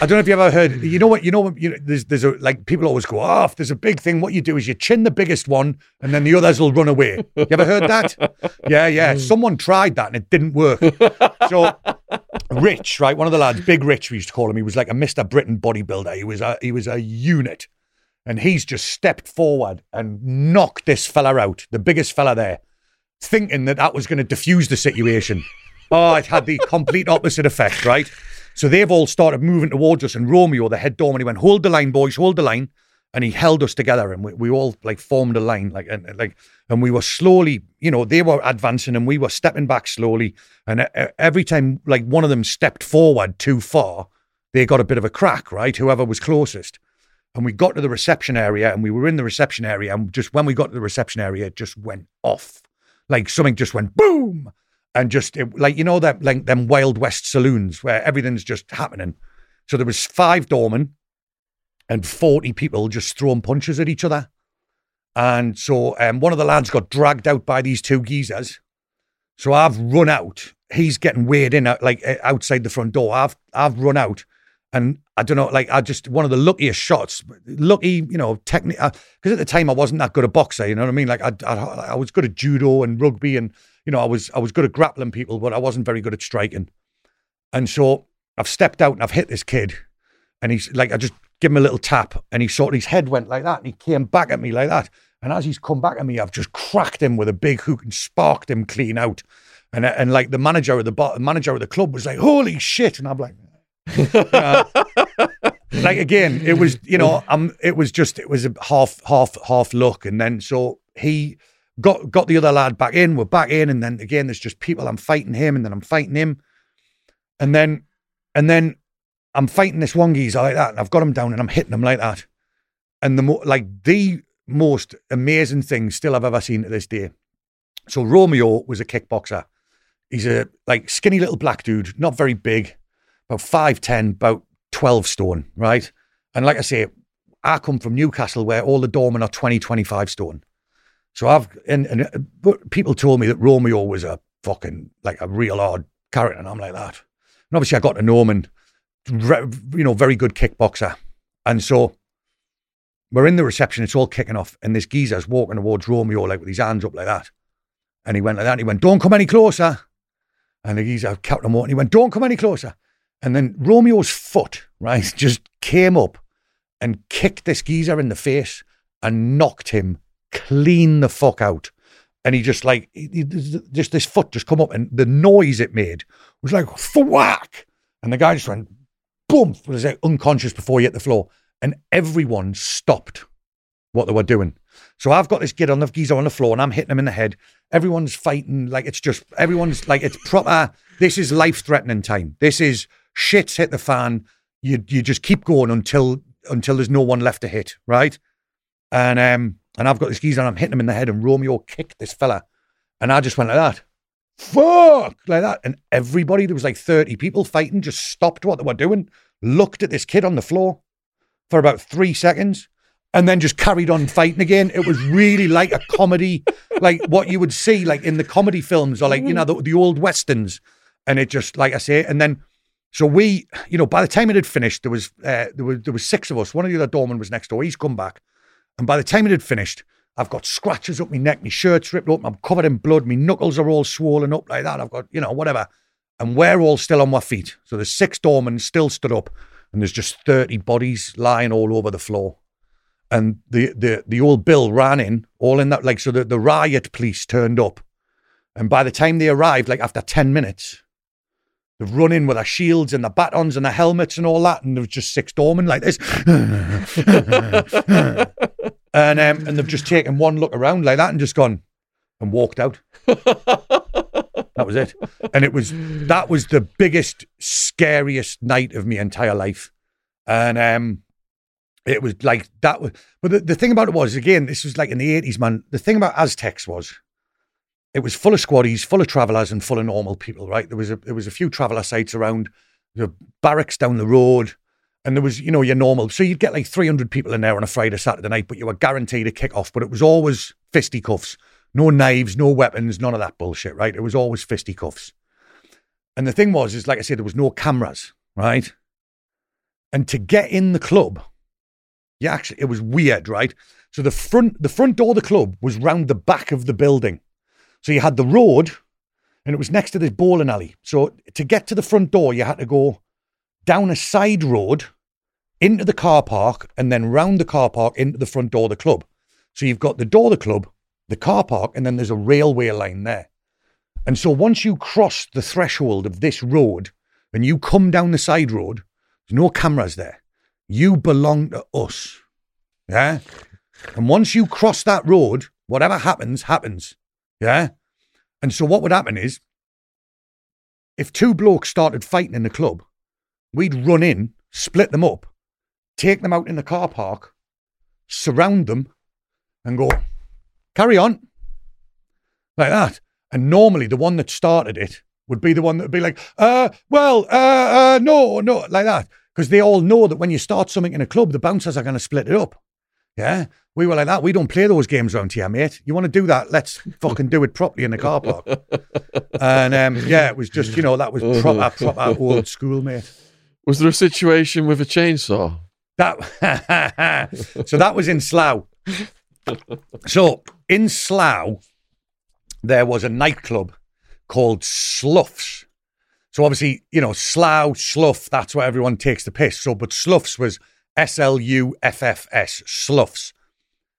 I don't know if you ever heard. You know what? You know what? You know, there's there's a like people always go off. Oh, there's a big thing. What you do is you chin the biggest one, and then the others will run away. You ever heard that? Yeah, yeah. Mm. Someone tried that and it didn't work. So Rich, right, one of the lads, Big Rich, we used to call him. He was like a Mister Britain bodybuilder. He was a he was a unit, and he's just stepped forward and knocked this fella out, the biggest fella there, thinking that that was going to diffuse the situation. Oh, it had the complete opposite effect, right? So they've all started moving towards us, and Romeo, the head doorman, he went, "Hold the line, boys, hold the line," and he held us together, and we, we all like formed a line, like and like, and we were slowly, you know, they were advancing, and we were stepping back slowly, and every time like one of them stepped forward too far, they got a bit of a crack, right? Whoever was closest. And we got to the reception area, and we were in the reception area, and just when we got to the reception area, it just went off, like something just went boom and just it, like you know that like them Wild West saloons where everything's just happening. So there was five doormen and forty people just throwing punches at each other, and so um, one of the lads got dragged out by these two geezers. So I've run out. He's getting weighed in like outside the front door. I've I've run out, and I don't know, like I just one of the luckiest shots, lucky, you know, technique. Because at the time I wasn't that good a boxer, you know what I mean? Like I, I I was good at judo and rugby and you know, I was I was good at grappling people, but I wasn't very good at striking. And so I've stepped out and I've hit this kid, and he's like, I just give him a little tap, and he sort of his head went like that, and he came back at me like that. And as he's come back at me, I've just cracked him with a big hook and sparked him clean out. And and like the manager of the bar, manager of the club was like, "Holy shit!" And I'm like, uh, like again, it was you know, um, it was just it was a half half half look, and then so he got got the other lad back in. We're back in, and then again, there's just people. I'm fighting him, and then I'm fighting him, and then and then I'm fighting this one geezer like that, and I've got him down, and I'm hitting him like that. And the mo- like the most amazing thing still I've ever seen to this day. So Romeo was a kickboxer. He's a like skinny little black dude, not very big, about 5'10, about 12 stone, right? And like I say, I come from Newcastle where all the doormen are 20, 25 stone. So I've, and, and uh, but people told me that Romeo was a fucking, like a real hard character. And I'm like that. And obviously I got to know him you know, very good kickboxer. And so we're in the reception, it's all kicking off. And this geezer's walking towards Romeo, like with his hands up like that. And he went like that. And he went, don't come any closer. And the geezer kept him walking. He went, don't come any closer. And then Romeo's foot, right, just came up and kicked this geezer in the face and knocked him clean the fuck out. And he just like, he, just this foot just come up and the noise it made was like, whack. And the guy just went, boom, was like unconscious before he hit the floor. And everyone stopped what they were doing. So I've got this kid on the geezer on the floor and I'm hitting him in the head. Everyone's fighting like it's just, everyone's like, it's proper. This is life threatening time. This is shit's hit the fan. You, you just keep going until until there's no one left to hit, right? And um, and I've got this geezer and I'm hitting him in the head, and Romeo kicked this fella, and I just went like that, fuck, like that, and everybody there was like thirty people fighting, just stopped what they were doing, looked at this kid on the floor for about three seconds, and then just carried on fighting again. It was really like a comedy, like what you would see like in the comedy films or like you know the, the old westerns, and it just like I say, and then so we, you know, by the time it had finished, there was uh, there was there was six of us. One of the other doormen was next door. He's come back, and by the time it had finished, I've got scratches up my neck, my shirt's ripped open, I'm covered in blood, my knuckles are all swollen up like that. I've got, you know, whatever. And we're all still on my feet. So there's six doormen still stood up, and there's just 30 bodies lying all over the floor. And the the the old bill ran in, all in that like so the, the riot police turned up. And by the time they arrived, like after 10 minutes, They've run in with their shields and the batons and the helmets and all that, and was just six doormen like this. and um, and they've just taken one look around like that and just gone and walked out. that was it. And it was that was the biggest, scariest night of my entire life. And um it was like that was but the, the thing about it was again, this was like in the eighties, man. The thing about Aztecs was it was full of squaddies, full of travellers, and full of normal people. Right, there was a there was a few traveller sites around, the barracks down the road, and there was you know your normal. So you'd get like three hundred people in there on a Friday, Saturday night, but you were guaranteed a kick off. But it was always fisticuffs, no knives, no weapons, none of that bullshit. Right, it was always fisticuffs. And the thing was, is like I said, there was no cameras, right? And to get in the club, yeah, actually, it was weird, right? So the front, the front door of the club was round the back of the building. So you had the road and it was next to this bowling alley. So to get to the front door, you had to go down a side road into the car park and then round the car park into the front door of the club. So you've got the door of the club, the car park, and then there's a railway line there. And so once you cross the threshold of this road and you come down the side road, there's no cameras there. You belong to us. Yeah. And once you cross that road, whatever happens, happens. Yeah. And so what would happen is if two blokes started fighting in the club, we'd run in, split them up, take them out in the car park, surround them, and go, carry on. Like that. And normally the one that started it would be the one that would be like, uh, well, uh, uh, no, no, like that. Because they all know that when you start something in a club, the bouncers are going to split it up. Yeah. We were like that. We don't play those games around here, mate. You want to do that? Let's fucking do it properly in the car park. and um, yeah, it was just, you know, that was proper, proper old school, mate. Was there a situation with a chainsaw? That so that was in Slough. So in Slough, there was a nightclub called Sluffs. So obviously, you know, Slough, Slough, that's where everyone takes the piss. So, but Sluffs was S L U F F S, Sluffs.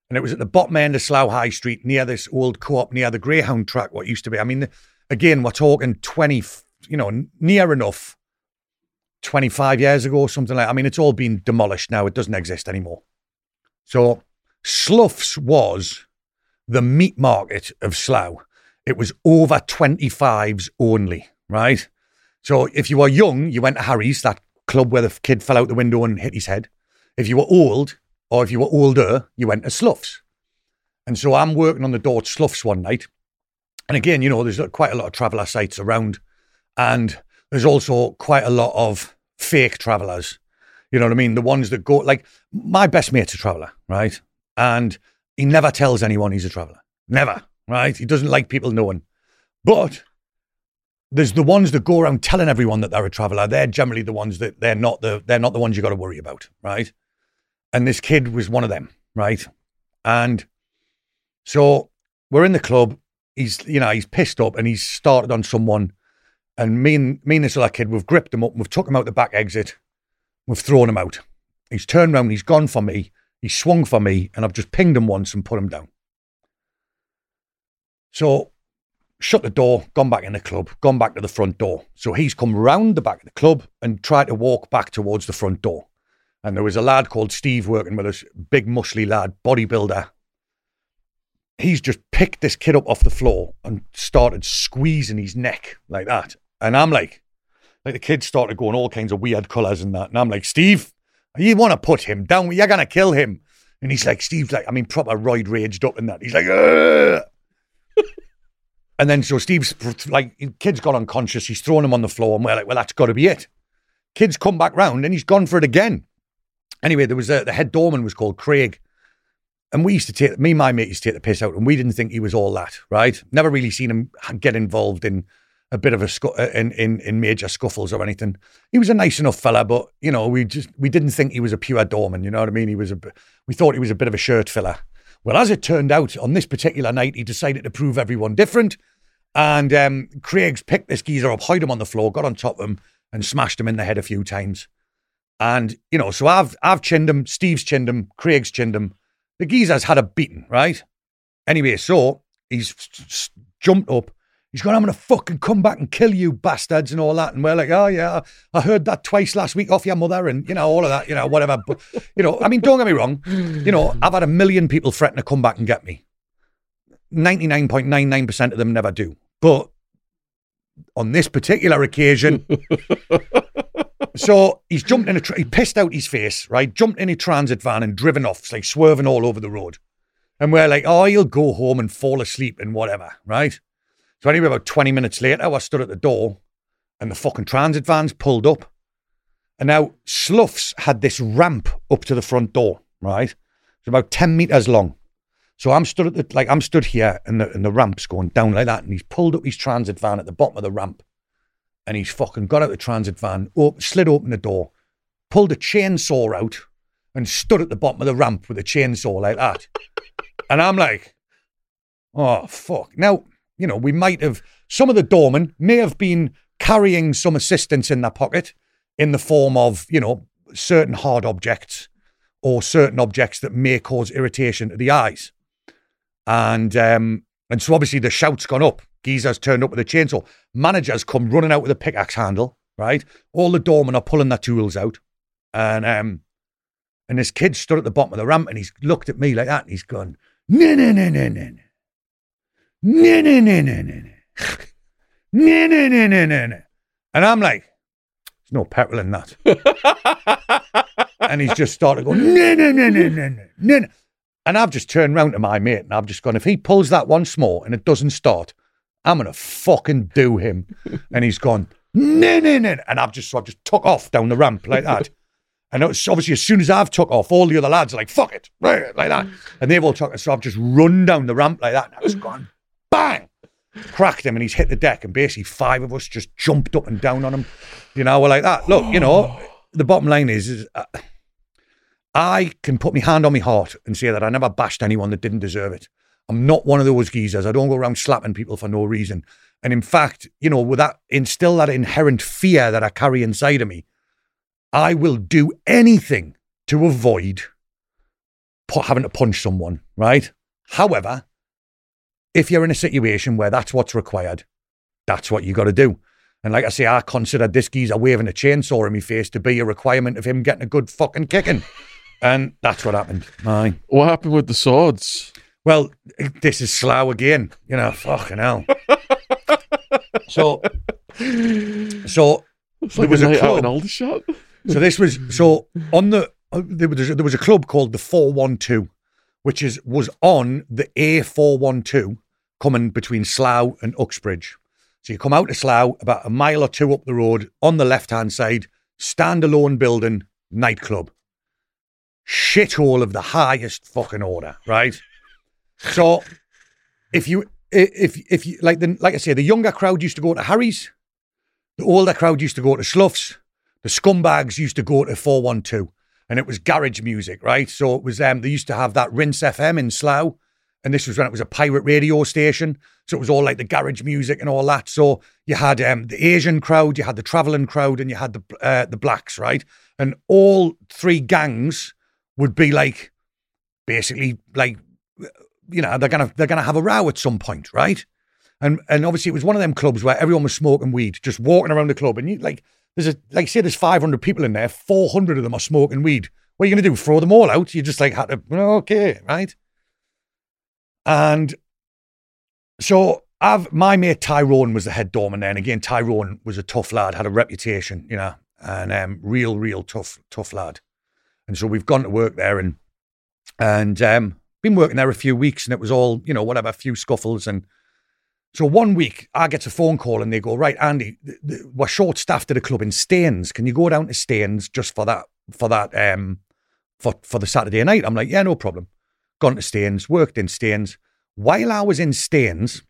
And it was at the bottom end of Slough High Street near this old co op, near the Greyhound track, what used to be. I mean, again, we're talking 20, you know, near enough 25 years ago, or something like I mean, it's all been demolished now. It doesn't exist anymore. So, Sluffs was the meat market of Slough. It was over 25s only, right? So, if you were young, you went to Harry's, that club where the kid fell out the window and hit his head. If you were old, or if you were older, you went to Sluffs. And so I'm working on the door at Sluffs one night, And again, you know, there's uh, quite a lot of traveller sites around, and there's also quite a lot of fake travellers. You know what I mean? The ones that go like my best mate's a traveller, right? And he never tells anyone he's a traveller. Never, right? He doesn't like people knowing. But there's the ones that go around telling everyone that they're a traveller. They're generally the ones that they're not the they're not the ones you got to worry about, right? And this kid was one of them, right? And so we're in the club. He's you know he's pissed up and he's started on someone. And me and me and this other kid, we've gripped him up and we've took him out the back exit. We've thrown him out. He's turned around. He's gone for me. He swung for me, and I've just pinged him once and put him down. So shut the door, gone back in the club, gone back to the front door. So he's come round the back of the club and tried to walk back towards the front door. And there was a lad called Steve working with us, big muscly lad, bodybuilder. He's just picked this kid up off the floor and started squeezing his neck like that. And I'm like, like the kid started going all kinds of weird colours and that. And I'm like, Steve, you want to put him down? You're to kill him. And he's like, Steve's like, I mean, proper roid raged up and that. He's like, And then so Steve's like, kid's got unconscious. He's thrown him on the floor, and we're like, well, that's got to be it. Kid's come back round, and he's gone for it again. Anyway, there was a, the head doorman was called Craig, and we used to take me and my mate used to take the piss out, and we didn't think he was all that. Right? Never really seen him get involved in a bit of a scu- uh, in, in in major scuffles or anything. He was a nice enough fella, but you know, we just we didn't think he was a pure doorman. You know what I mean? He was a we thought he was a bit of a shirt filler. Well, as it turned out, on this particular night, he decided to prove everyone different. And um, Craig's picked this geezer up, hid him on the floor, got on top of him, and smashed him in the head a few times. And, you know, so I've I've chinned him, Steve's chinned him, Craig's chinned him. The geezer's had a beating, right? Anyway, so he's jumped up. He's going, I'm going to fucking come back and kill you bastards and all that. And we're like, oh, yeah, I heard that twice last week off your mother and, you know, all of that, you know, whatever. But, you know, I mean, don't get me wrong. You know, I've had a million people threaten to come back and get me. 99.99% of them never do. But on this particular occasion, so he's jumped in a, tra- he pissed out his face, right? Jumped in a transit van and driven off, it's like swerving all over the road. And we're like, oh, he'll go home and fall asleep and whatever, right? So anyway, about 20 minutes later, I stood at the door and the fucking transit van's pulled up. And now Sluffs had this ramp up to the front door, right? It's about 10 meters long. So I'm stood at the, like I'm stood here and the and the ramp's going down like that, and he's pulled up his transit van at the bottom of the ramp, and he's fucking got out the transit van, op- slid open the door, pulled a chainsaw out, and stood at the bottom of the ramp with a chainsaw like that, and I'm like, oh fuck. Now you know we might have some of the doormen may have been carrying some assistance in their pocket in the form of you know certain hard objects or certain objects that may cause irritation to the eyes. And um, and so obviously the shout's gone up. Geezer's turned up with a chainsaw. Managers come running out with a pickaxe handle, right? All the doormen are pulling their tools out. And um, and this kid stood at the bottom of the ramp and he's looked at me like that and he's gone, no, no, no, no, no, no. No, no, no, no, no, no. No, no, no, no, no, no. And I'm like, there's no petrol in that. and he's just started going, no, no, no, no, no, no, no. And I've just turned round to my mate and I've just gone, if he pulls that once more and it doesn't start, I'm gonna fucking do him. and he's gone, no, no, no. And I've just so I've just took off down the ramp like that. And it's obviously as soon as I've took off, all the other lads are like, fuck it, right, like that. And they've all took so I've just run down the ramp like that. And I was gone, bang, cracked him, and he's hit the deck. And basically five of us just jumped up and down on him. You know, we're like that. Look, you know, the bottom line is, is uh, I can put my hand on my heart and say that I never bashed anyone that didn't deserve it. I'm not one of those geezers. I don't go around slapping people for no reason. And in fact, you know, with that instill that inherent fear that I carry inside of me, I will do anything to avoid having to punch someone, right? However, if you're in a situation where that's what's required, that's what you got to do. And like I say, I consider this geezer waving a chainsaw in my face to be a requirement of him getting a good fucking kicking. And that's what happened. Aye. What happened with the swords? Well, this is slow again. You know, fucking hell. so, so It's There was a a night out in club. Aldershot. So this was so on the uh, there was there was a club called the Four One Two, which is was on the A Four One Two coming between Slough and Uxbridge. So you come out of Slough about a mile or two up the road on the left hand side, standalone building, nightclub. Shithole of the highest fucking order, right? So if you if if you like the like I say, the younger crowd used to go to Harry's, the older crowd used to go to Sluffs, the scumbags used to go to 412 and it was garage music, right? So it was um they used to have that Rinse FM in Slough, and this was when it was a pirate radio station. So it was all like the garage music and all that. So you had um the Asian crowd, you had the traveling crowd, and you had the uh, the blacks, right? And all three gangs would be like basically like you know they're gonna they're gonna have a row at some point, right? And and obviously it was one of them clubs where everyone was smoking weed, just walking around the club, and you like there's a like say there's 500 people in there, 400 of them are smoking weed. What are you gonna do? Throw them all out? You just like had to okay, right? And so I've my mate Tyrone was the head doorman then. Again, Tyrone was a tough lad, had a reputation, you know, and um, real, real tough, tough lad. And so we've gone to work there and and um, been working there a few weeks, and it was all you know, whatever, a few scuffles and. So one week, I get a phone call and they go, right, Andy, th- th- we're short staffed at a club in Staines. Can you go down to Staines just for that, for that, um, for for the Saturday night? I'm like, yeah, no problem. Gone to Staines, worked in Staines. While I was in Staines,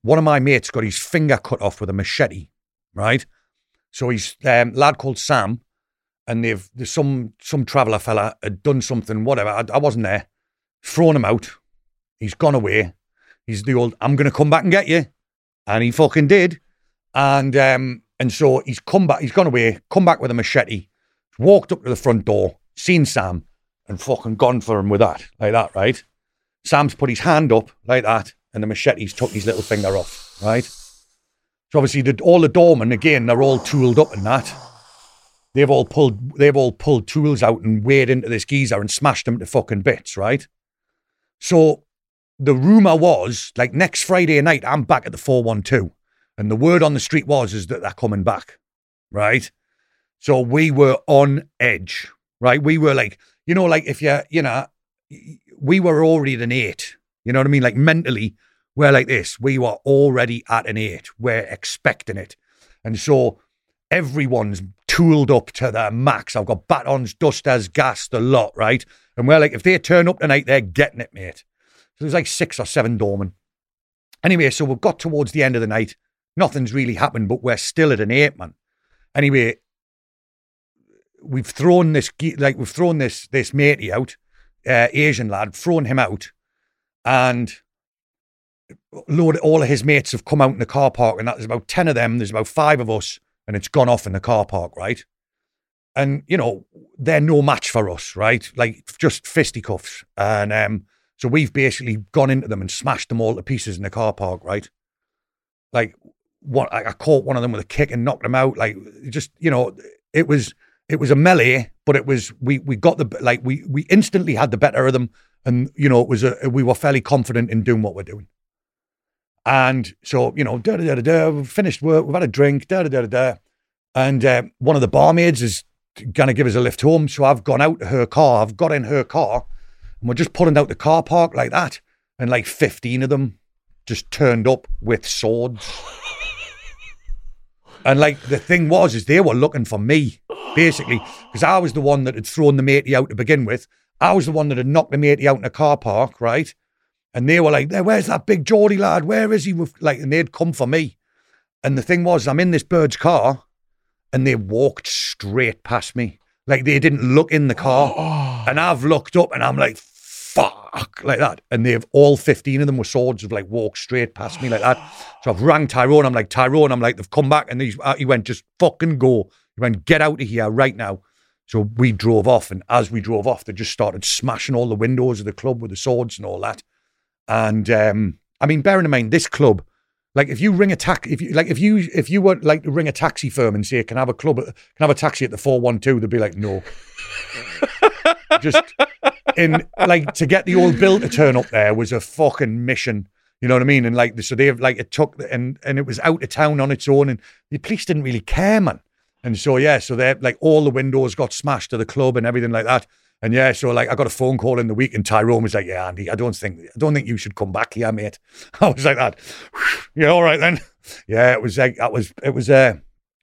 one of my mates got his finger cut off with a machete, right? So he's um, lad called Sam, and they've there's some some traveller fella had done something, whatever. I, I wasn't there. Thrown him out. He's gone away. He's the old I'm gonna come back and get you, and he fucking did. And um and so he's come back. He's gone away. Come back with a machete. Walked up to the front door, seen Sam, and fucking gone for him with that, like that, right? Sam's put his hand up like that, and the machete's took his little finger off, right? So obviously, the, all the doormen again, they're all tooled up and that. They've all pulled, they've all pulled tools out and weighed into this geezer and smashed him to fucking bits, right? So the rumor was like next Friday night, I'm back at the four one two, and the word on the street was is that they're coming back, right? So we were on edge, right? We were like, you know, like if you, you know, we were already at an eight. You know what I mean? Like mentally, we're like this. We were already at an eight. We're expecting it. And so everyone's tooled up to the max. I've got batons, dusters, gas, the lot, right? And we're like, if they turn up tonight, they're getting it, mate. So there's like six or seven doormen. Anyway, so we've got towards the end of the night. Nothing's really happened, but we're still at an eight, man. Anyway, we've thrown this, like, we've thrown this, this matey out uh, Asian lad, thrown him out, and load all of his mates have come out in the car park, and there's about ten of them. There's about five of us, and it's gone off in the car park, right? And you know they're no match for us, right? Like just fisticuffs, and um, so we've basically gone into them and smashed them all to pieces in the car park, right? Like what I caught one of them with a kick and knocked them out. Like just you know, it was it was a melee, but it was we we got the like we we instantly had the better of them, and you know it was a we were fairly confident in doing what we're doing. And so you know, da da da da, we've finished work, we've had a drink, da da da da, and uh, one of the barmaids is gonna give us a lift home. So I've gone out to her car, I've got in her car, and we're just pulling out the car park like that, and like fifteen of them just turned up with swords. And like the thing was, is they were looking for me basically because I was the one that had thrown the matey out to begin with. I was the one that had knocked the matey out in a car park, right? And they were like, "Where's that big Geordie lad? Where is he?" Like, and they'd come for me. And the thing was, I'm in this bird's car, and they walked straight past me, like they didn't look in the car. And I've looked up, and I'm like, "Fuck!" like that. And they've all 15 of them with swords have like walked straight past me like that. So I've rang Tyrone. I'm like, Tyrone. I'm like, they've come back, and he's, uh, he went, "Just fucking go." He went, "Get out of here right now." So we drove off, and as we drove off, they just started smashing all the windows of the club with the swords and all that. And um, I mean, bearing in mind this club, like if you ring a taxi, if you like if you if you were like to ring a taxi firm and say, "Can I have a club? Can I have a taxi at the four one two? They'd be like, "No." just in like to get the old bill to turn up there was a fucking mission. You know what I mean? And like so they've like it took and and it was out of town on its own, and the police didn't really care, man. And so yeah, so they like all the windows got smashed to the club and everything like that. And yeah, so like I got a phone call in the week, and Tyrone was like, "Yeah, Andy, I don't think I don't think you should come back here, mate." I was like that. yeah, all right then. Yeah, it was like that was it was uh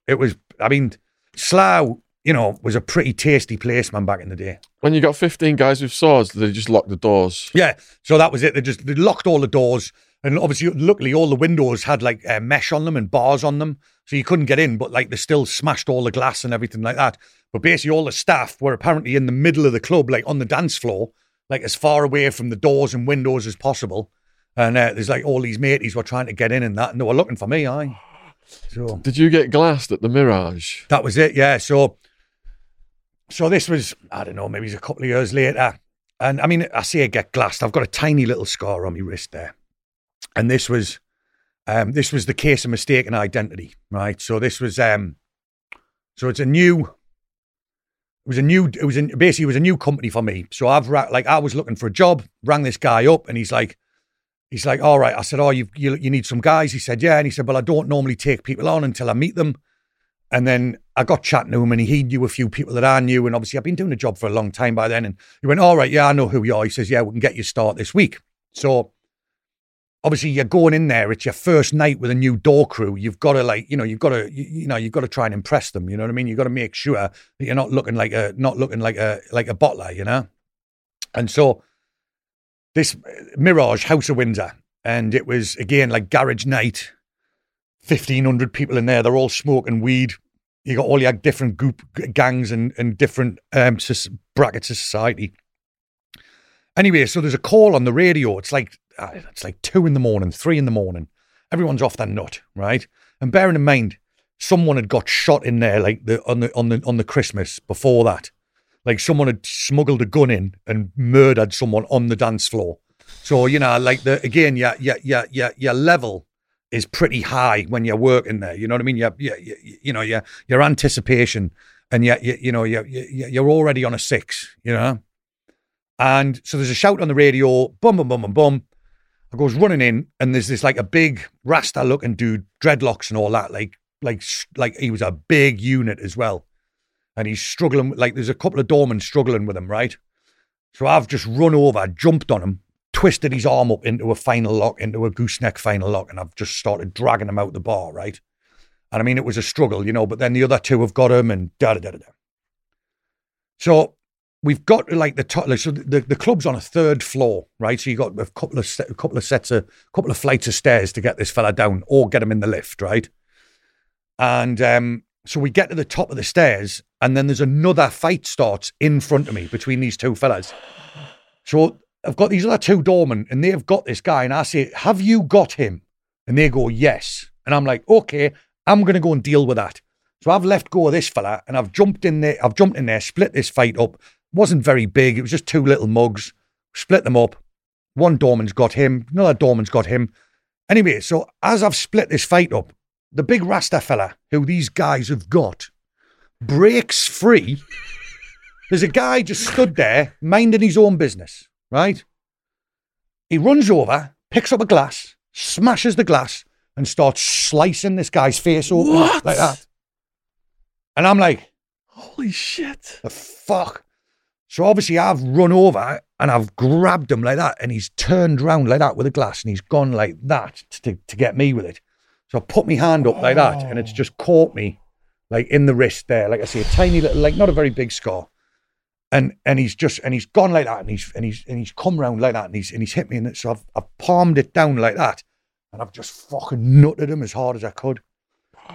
it was. I mean, Slough, you know, was a pretty tasty place, man, back in the day. When you got 15 guys with swords, they just locked the doors. Yeah, so that was it. They just they locked all the doors, and obviously, luckily, all the windows had like uh, mesh on them and bars on them, so you couldn't get in. But like, they still smashed all the glass and everything like that. But basically, all the staff were apparently in the middle of the club, like on the dance floor, like as far away from the doors and windows as possible. And uh, there's like all these mateys were trying to get in and that, and they were looking for me. I. So Did you get glassed at the Mirage? that was it, yeah. So, so this was I don't know, maybe it's a couple of years later, and I mean, I say I get glassed. I've got a tiny little scar on my wrist there, and this was, um, this was the case of mistaken identity, right? So this was, um, so it's a new, it was a new, it was in, basically it was a new company for me. So I've ra- like I was looking for a job, rang this guy up, and he's like. He's like, all right. I said, oh, you, you you need some guys. He said, yeah. And he said, well, I don't normally take people on until I meet them. And then I got chatting to him, and he knew a few people that I knew. And obviously, I've been doing the job for a long time by then. And he went, all right, yeah, I know who you are. He says, yeah, we can get you start this week. So obviously, you're going in there. It's your first night with a new door crew. You've got to like, you know, you've got to, you, know, you've got to try and impress them. You know what I mean? You've got to make sure that you're not looking like a, not looking like a, like a bottler. You know. And so this Mirage House of Windsor, and it was again like garage night. Fifteen hundred people in there. They're all smoking weed. You got all your different group gangs and and different um, brackets of society. Anyway, so there's a call on the radio. It's like uh, Uh, it's like two in the morning, three in the morning. Everyone's off their nut, right? And bearing in mind, someone had got shot in there, like the on the on the on the Christmas before that. Like someone had smuggled a gun in and murdered someone on the dance floor. So you know, like the again, your your your your your level is pretty high when you're working there. You know what I mean? Your, your, you know your your anticipation and you you, you know you you're already on a six. You know, and so there's a shout on the radio, bum bum bum bum bum. I goes running in, and there's this like a big rasta looking dude, dreadlocks and all that, like like like he was a big unit as well, and he's struggling. Like there's a couple of doormen struggling with him, right? So I've just run over, jumped on him, twisted his arm up into a final lock, into a gooseneck final lock, and I've just started dragging him out the bar, right? And I mean, it was a struggle, you know, but then the other two have got him and da da da da. So we've got like the top, like, so the, the club's on a third floor, right? So you got a couple of a couple of sets of couple of flights of stairs to get this fella down or get him in the lift, right? And um, so we get to the top of the stairs, and then there's another fight starts in front of me between these two fellas. So I've got these other two doormen, and they've got this guy, and I say, "Have you got him?" And they go, "Yes." And I'm like, "Okay, I'm going to go and deal with that." So I've left go of this fella, and I've jumped in there. I've jumped in there, split this fight up. Wasn't very big. It was just two little mugs. Split them up. One doorman's got him. Another doorman's got him. Anyway, so as I've split this fight up, the big Rasta fella who these guys have got breaks free. There's a guy just stood there minding his own business, right? He runs over, picks up a glass, smashes the glass, and starts slicing this guy's face open What? like that. And I'm like, Holy shit. the fuck? So obviously I've run over and I've grabbed him like that, and he's turned round like that with a glass, and he's gone like that to, to get me with it. So I put my hand up like that, and it's just caught me like in the wrist there, like I say, a tiny little, like not a very big scar. And and he's just and he's gone like that, and he's and he's and he's come round like that, and he's and he's hit me, and so I've I've palmed it down like that, and I've just fucking nutted him as hard as I could,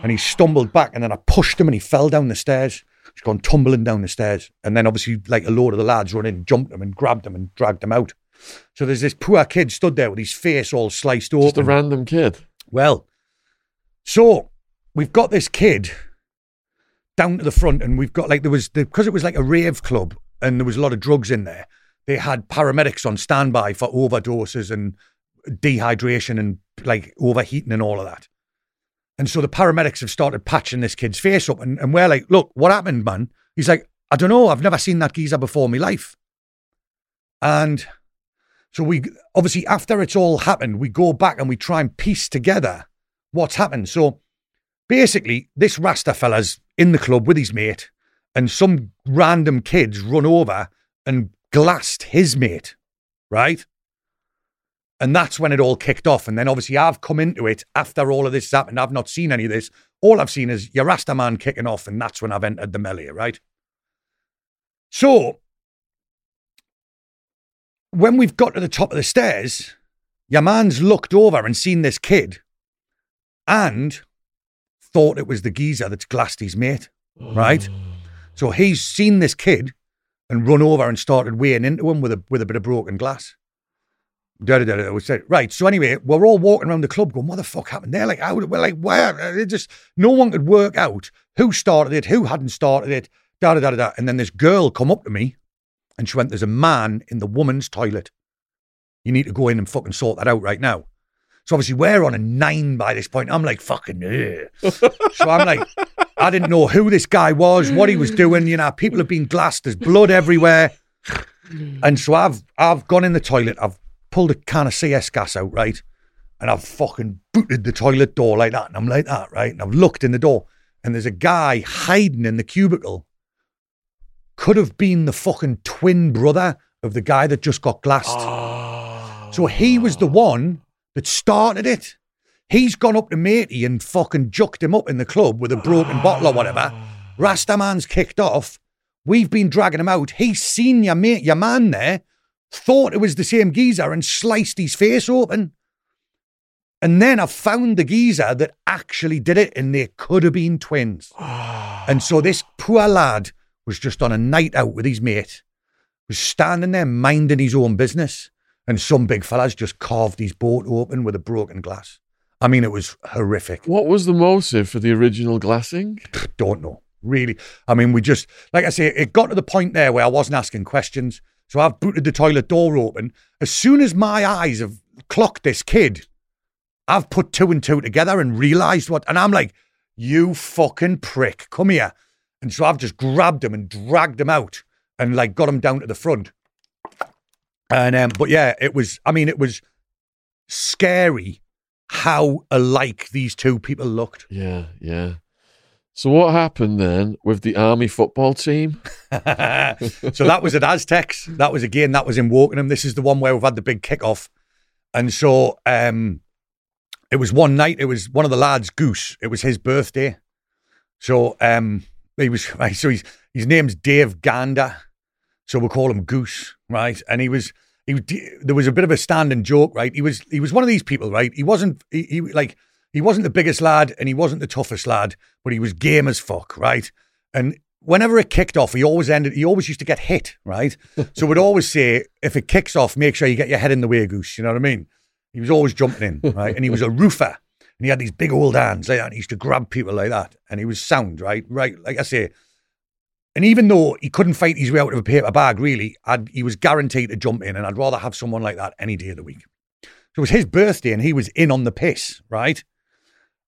and he stumbled back, and then I pushed him, and he fell down the stairs. He's gone tumbling down the stairs, and then obviously like a load of the lads run in, jumped him, and grabbed him, and dragged him out. So there's this poor kid stood there with his face all sliced open. Just a random kid. Well, so we've got this kid down to the front, and we've got like there was because it was like a rave club, and there was a lot of drugs in there. They had paramedics on standby for overdoses and dehydration and like overheating and all of that. And so the paramedics have started patching this kid's face up, and, and we're like, "Look, what happened, man?" He's like, "I don't know. I've never seen that geezer before in my life." And so we obviously after it's all happened, we go back and we try and piece together what's happened. So basically, this Rasta fella's in the club with his mate, and some random kids run over and glassed his mate, right? And that's when it all kicked off. And then obviously I've come into it after all of this has happened. I've not seen any of this. All I've seen is your Rasta man kicking off, and that's when I've entered the melee, right? So when we've got to the top of the stairs, your man's looked over and seen this kid and thought it was the geezer that's glassed his mate, right? So he's seen this kid and run over and started weighing into him with a with a bit of broken glass. Da, da, da, said, right. So anyway, we're all walking around the club going, what the fuck happened there? Like, how, we're like, where? Uh, it just, no one could work out who started it, who hadn't started it, da, da, da, da. And then this girl come up to me and she went, there's a man in the woman's toilet. You need to go in and fucking sort that out right now. So obviously we're on a nine by this point. I'm like, fucking, so I'm like, I didn't know who this guy was, what he was doing. You know, people have been glassed. There's blood everywhere. And so I've I've gone in the toilet. I've pulled a can of CS gas out, right? And I've fucking booted the toilet door like that. And I'm like that, right? And I've looked in the door and there's a guy hiding in the cubicle. Could have been the fucking twin brother of the guy that just got glassed. So he was the one that started it. He's gone up to matey and fucking jucked him up in the club with a broken bottle or whatever. Rastaman's kicked off. We've been dragging him out. He's seen your mate, your man there, thought it was the same geezer and sliced his face open. And then I found the geezer that actually did it, and they could have been twins. and so this poor lad was just on a night out with his mate, was standing there minding his own business, and some big fella's just carved his boat open with a broken glass. I mean, it was horrific. What was the motive for the original glassing? Don't know, really. I mean, we just, like I say, it got to the point there where I wasn't asking questions. So I've booted the toilet door open. As soon as my eyes have clocked this kid, I've put two and two together and realised what, and I'm like, you fucking prick, come here. And so I've just grabbed him and dragged him out and like got him down to the front. And, um, but yeah, it was, I mean, it was scary how alike these two people looked. Yeah, yeah. So what happened then with the army football team? so that was at Aztecs. That was again, that was in Wokingham. This is the one where we've had the big kickoff. And so um, it was one night, it was one of the lads, Goose. It was his birthday. So um, he was so he's his name's Dave Gander. So we'll call him Goose, right? And he was he there was a bit of a standing joke, right? He was he was one of these people, right? He wasn't he, he like he wasn't the biggest lad and he wasn't the toughest lad, but he was game as fuck, right? And whenever it kicked off, he always ended. He always used to get hit, right? so we'd always say, if it kicks off, make sure you get your head in the way, goose. You know what I mean? He was always jumping in, right? and he was a roofer, and he had these big old hands like that. And he used to grab people like that, and he was sound, right? Right, like I say. And even though he couldn't fight his way out of a paper bag, really, I'd, he was guaranteed to jump in, and I'd rather have someone like that any day of the week. So it was his birthday, and he was in on the piss, right?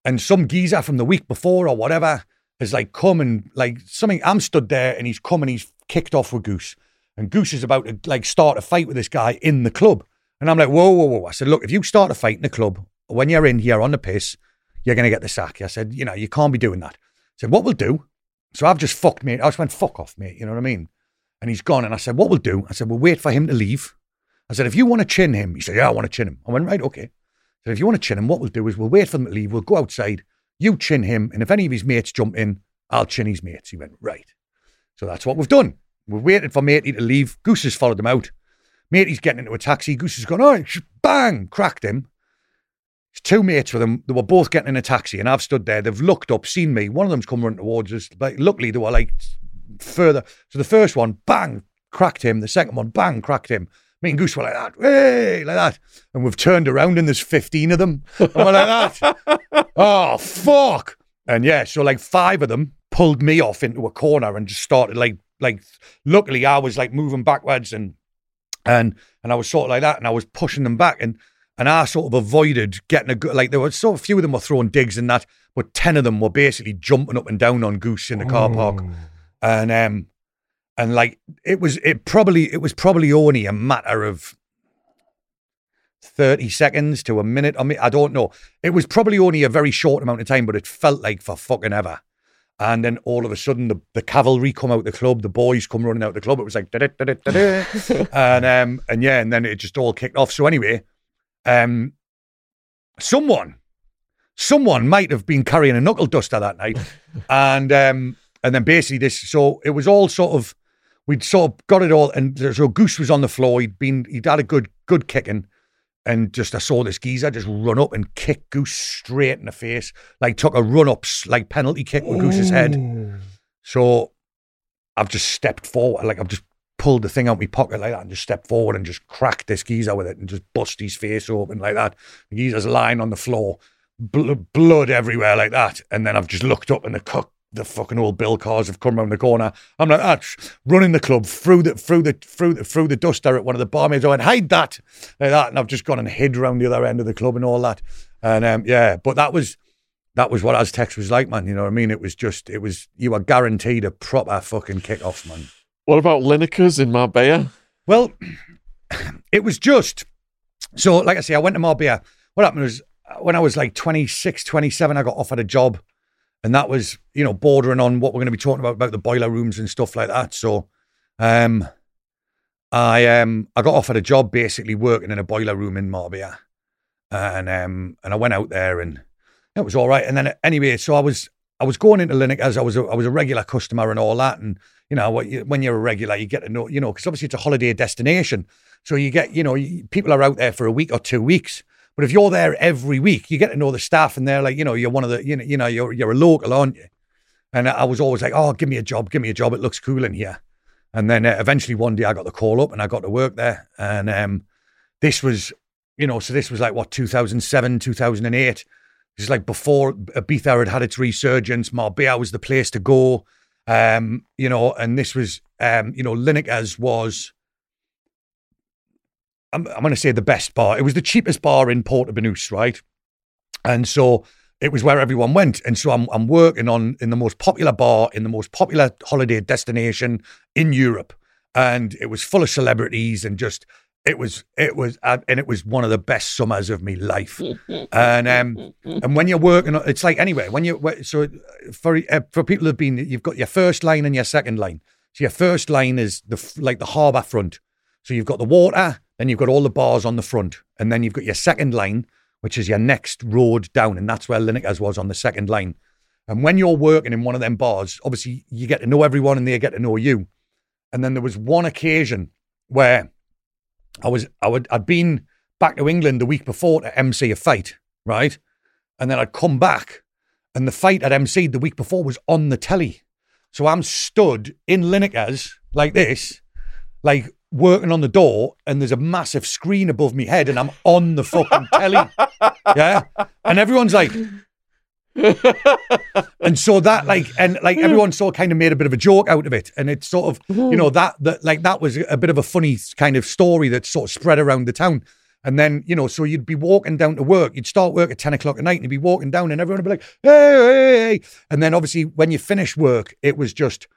And some geezer from the week before or whatever has like come and like something. I'm stood there, and he's come and he's kicked off with Goose, and Goose is about to like start a fight with this guy in the club, and I'm like, whoa, whoa, whoa! I said, look, if you start a fight in the club when you're in here on the piss, you're gonna get the sack. I said, you know, you can't be doing that. I said, what we'll do so I've just fucked mate. I just went, fuck off, mate. You know what I mean? And he's gone. And I said, what we'll do? I said, we'll wait for him to leave. I said, if you want to chin him, he said, yeah, I want to chin him. I went, right, okay. Said, if you want to chin him, what we'll do is we'll wait for them to leave. We'll go outside. You chin him. And if any of his mates jump in, I'll chin his mates. He went, right. So that's what we've done. We've waited for matey to leave. Goose has followed them out. Matey's getting into a taxi. Goose has gone, oh, bang, cracked him two mates with them. They were both getting in a taxi, and I've stood there. They've looked up, seen me. One of them's come running towards us. But luckily, they were like further. So the first one, bang, cracked him. The second one, bang, cracked him. Me and Goose were like that, hey, like that. And we've turned around, and there's 15 of them. And we're like that. oh, fuck. And yeah, so like five of them pulled me off into a corner and just started like, like, luckily I was like moving backwards and, and, and I was sort of like that, and I was pushing them back. And, and I sort of avoided getting a good, like there were so a few of them were throwing digs and that, but 10 of them were basically jumping up and down on Goose in the car park. And, um, and like it was, it probably, it was probably only a matter of 30 seconds to a minute. I mean, I don't know. It was probably only a very short amount of time, but it felt like for fucking ever. And then all of a sudden, the, the cavalry come out the club, the boys come running out the club. It was like, and um, and yeah, and then it just all kicked off. So anyway, um, someone, someone might have been carrying a knuckle duster that night, and um, and then basically this. So it was all sort of, we'd sort of got it all, and so Goose was on the floor. He'd been, he'd had a good, good kicking. And just I saw this geezer just run up and kick Goose straight in the face, like took a run up like penalty kick with Goose's head. So I've just stepped forward, like I've just pulled the thing out my pocket like that and just stepped forward and just cracked this geezer with it and just bust his face open like that. The geezer's lying on the floor, bl- blood everywhere like that. And then I've just looked up and the cook, the fucking old bill cars have come round the corner. I'm like, ah, running the club through the through the through the through the duster at one of the barmaids. I went, hide that like that, and I've just gone and hid around the other end of the club and all that. And um, yeah, but that was that was what Aztecs was like, man. You know what I mean? It was just, it was, you were guaranteed a proper fucking kick-off, man. What about Lineker's in Marbella? Well, it was just, so like I say, I went to Marbella. What happened was when I was like 26, 27, I got offered a job. And that was, you know, bordering on what we're going to be talking about, about the boiler rooms and stuff like that. So, um, I um I got offered a job basically working in a boiler room in Marbella, and um and I went out there and it was all right. And then anyway, so I was I was going into Lineker's as I was a, I was a regular customer and all that. And you know, when you're a regular, you get to know, you know, because obviously it's a holiday destination, so you get, you know, people are out there for a week or two weeks. But if you're there every week, you get to know the staff, and they're like, you know, you're one of the, you know, you know, you're you're a local, aren't you? And I was always like, oh, give me a job, give me a job. It looks cool in here. And then uh, eventually one day I got the call up and I got to work there. And um, this was, you know, so this was like what 2007, 2008. This is like before Ibiza had had its resurgence. Marbella was the place to go. Um, you know, and this was, um, you know, Lineker's was, I'm, I'm going to say the best bar. It was the cheapest bar in Port Banús, right? And so it was where everyone went. And so I'm, I'm working on in the most popular bar in the most popular holiday destination in Europe. And it was full of celebrities and just, it was, it was, uh, and it was one of the best summers of my life. and, um, and when you're working, it's like anyway, when you, so for, uh, for people who've been, you've got your first line and your second line. So your first line is the, like the harbour front. So you've got the water, then you've got all the bars on the front. And then you've got your second line, which is your next road down, and that's where Lineker's was on the second line. And when you're working in one of them bars, obviously you get to know everyone and they get to know you. And then there was one occasion where I was I would I'd been back to England the week before to MC a fight, right? And then I'd come back and the fight I'd MC'd the week before was on the telly. So I'm stood in Lineker's like this, like working on the door and there's a massive screen above me head and I'm on the fucking telly. Yeah. And everyone's like, and so that like and like everyone sort of kind of made a bit of a joke out of it and it's sort of you know that that like that was a bit of a funny kind of story that sort of spread around the town and then you know so you'd be walking down to work you'd start work at 10 o'clock at night and you'd be walking down and everyone would be like hey, hey, hey. and then obviously when you finish work it was just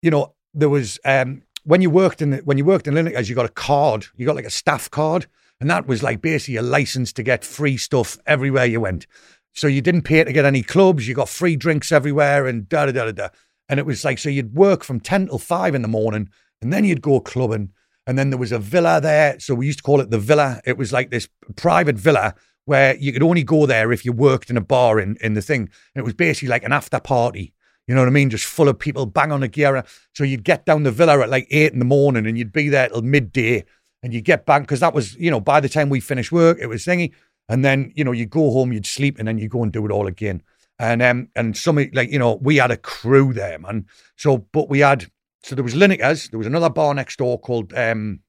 you know there was um when you worked in the, when you worked in Lineker's, you got a card, you got like a staff card, and that was like basically a license to get free stuff everywhere you went. So you didn't pay to get any clubs, you got free drinks everywhere, and da da da da. And it was like so you'd work from ten till five in the morning, and then you'd go clubbing, and then there was a villa there. So we used to call it the villa. It was like this private villa where you could only go there if you worked in a bar in in the thing. And it was basically like an after party. You know what I mean? Just full of people, bang on the gear. So you'd get down the villa at like eight in the morning and you'd be there till midday and you'd get back because that was, you know, by the time we finished work, it was thingy. And then, you know, you'd go home, you'd sleep, and then you go and do it all again. And um, and some like, you know, we had a crew there, man. So, but we had so there was Lineker's, there was another bar next door called um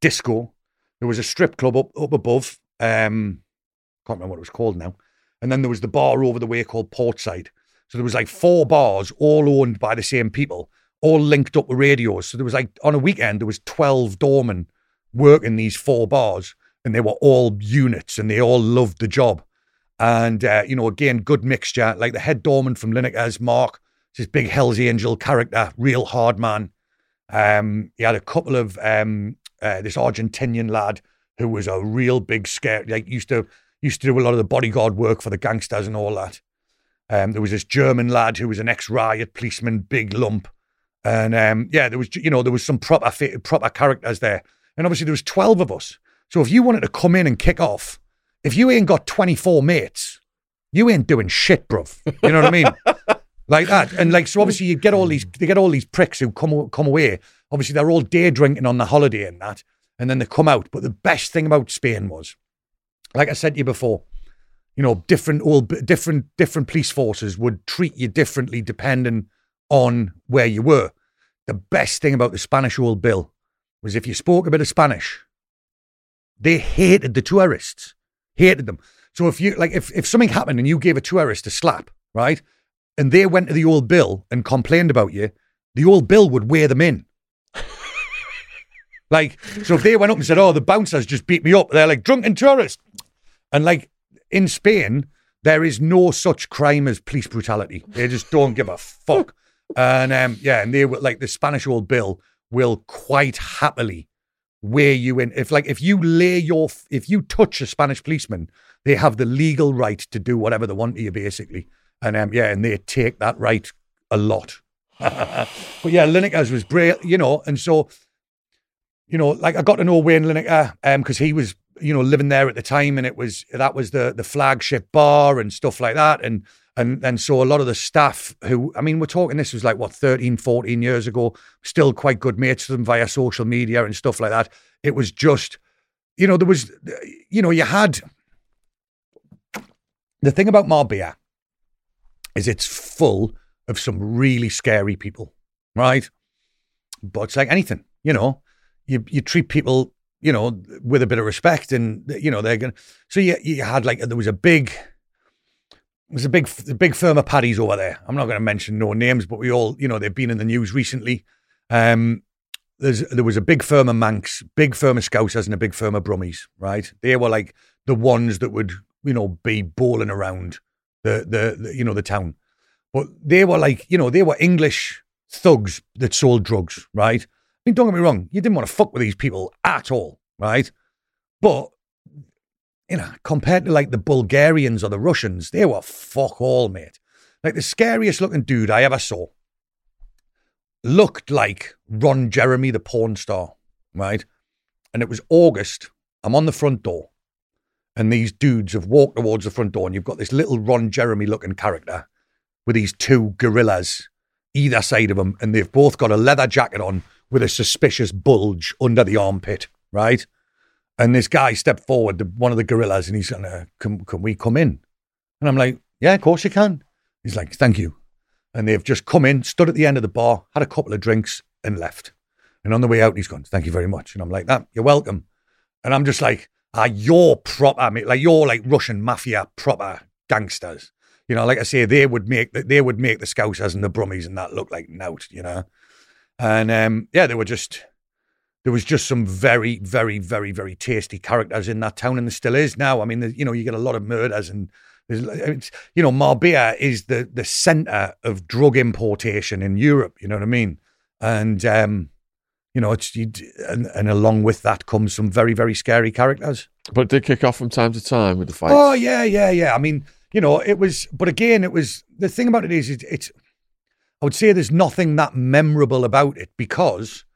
Disco. There was a strip club up up above. Um can't remember what it was called now. And then there was the bar over the way called Portside. So there was like four bars, all owned by the same people, all linked up with radios. So there was like on a weekend there was twelve doormen working these four bars, and they were all units, and they all loved the job. And uh, you know, again, good mixture. Like the head doorman from Lineker's Mark, this big Hell's Angel character, real hard man. Um, he had a couple of um, uh, this Argentinian lad who was a real big scare. Like used to used to do a lot of the bodyguard work for the gangsters and all that. Um, there was this German lad who was an ex-riot policeman, big lump, and um, yeah, there was you know there was some proper proper characters there, and obviously there was twelve of us. So if you wanted to come in and kick off, if you ain't got twenty four mates, you ain't doing shit, bruv. You know what I mean? like that, and like so obviously you get all these they get all these pricks who come come away. Obviously they're all day drinking on the holiday and that, and then they come out. But the best thing about Spain was, like I said to you before, you know, different all different different police forces would treat you differently depending on where you were. The best thing about the Spanish old bill was if you spoke a bit of Spanish, they hated the tourists, hated them. So if you like, if if something happened and you gave a tourist a slap, right, and they went to the old bill and complained about you, the old bill would wear them in. like, so if they went up and said, "Oh, the bouncers just beat me up," they're like drunken tourists, and like in Spain, there is no such crime as police brutality. They just don't give a fuck. And um, yeah, and they were like the Spanish old bill will quite happily wear you in. If like if you lay your if you touch a Spanish policeman, they have the legal right to do whatever they want to you, basically. And um, yeah, and they take that right a lot. but yeah, Lineker's was great, you know, and so you know, like I got to know Wayne Lineker um because he was you know living there at the time, and it was that was the the flagship bar and stuff like that, and and and so a lot of the staff who I mean we're talking this was like what 13 14 years ago still quite good mates with them via social media and stuff like that. It was just you know there was you know you had the thing about Marbella is it's full of some really scary people right? But it's like anything you know? You you treat people you know with a bit of respect and you know they're gonna so you you had like there was a big there's a big, big firm of paddies over there. I'm not going to mention no names, but we all, you know, they've been in the news recently. Um, there's, there was a big firm of Mancs, big firm of Scousers, and a big firm of Brummies, right? They were like the ones that would, you know, be bowling around the, the, the you know, the town. But they were like, you know, they were English thugs that sold drugs, right? Mean, don't get me wrong, you didn't want to fuck with these people at all, right? But you know, compared to like the Bulgarians or the Russians, they were fuck all, mate. Like the scariest looking dude I ever saw looked like Ron Jeremy, the porn star, right? And it was August. I'm on the front door, and these dudes have walked towards the front door, and you've got this little Ron Jeremy looking character with these two gorillas either side of him, and they've both got a leather jacket on with a suspicious bulge under the armpit, right? And this guy stepped forward, one of the gorillas, and he's going, uh, can, can we come in? And I'm like, yeah, of course you can. He's like, thank you. And they've just come in, stood at the end of the bar, had a couple of drinks, and left. And on the way out, he's gone, thank you very much. And I'm like, that, you're welcome. And I'm just like, ah, you're proper, mate. Like, you're like Russian mafia proper gangsters. You know, like I say, they would make the, they would make the Scousers and the Brummies and that look like nout, you know. And um, yeah, they were just there was just some very, very, very, very tasty characters in that town, and there still is now. I mean, you know, you get a lot of murders, and you know, Marbella is the the center of drug importation in Europe. You know what I mean? And um, you know, it's and, and along with that comes some very, very scary characters. But they kick off from time to time with the fights. Oh yeah, yeah, yeah. I mean, you know, it was, but again, it was the thing about it is, it, it's. I would say there's nothing that memorable about it because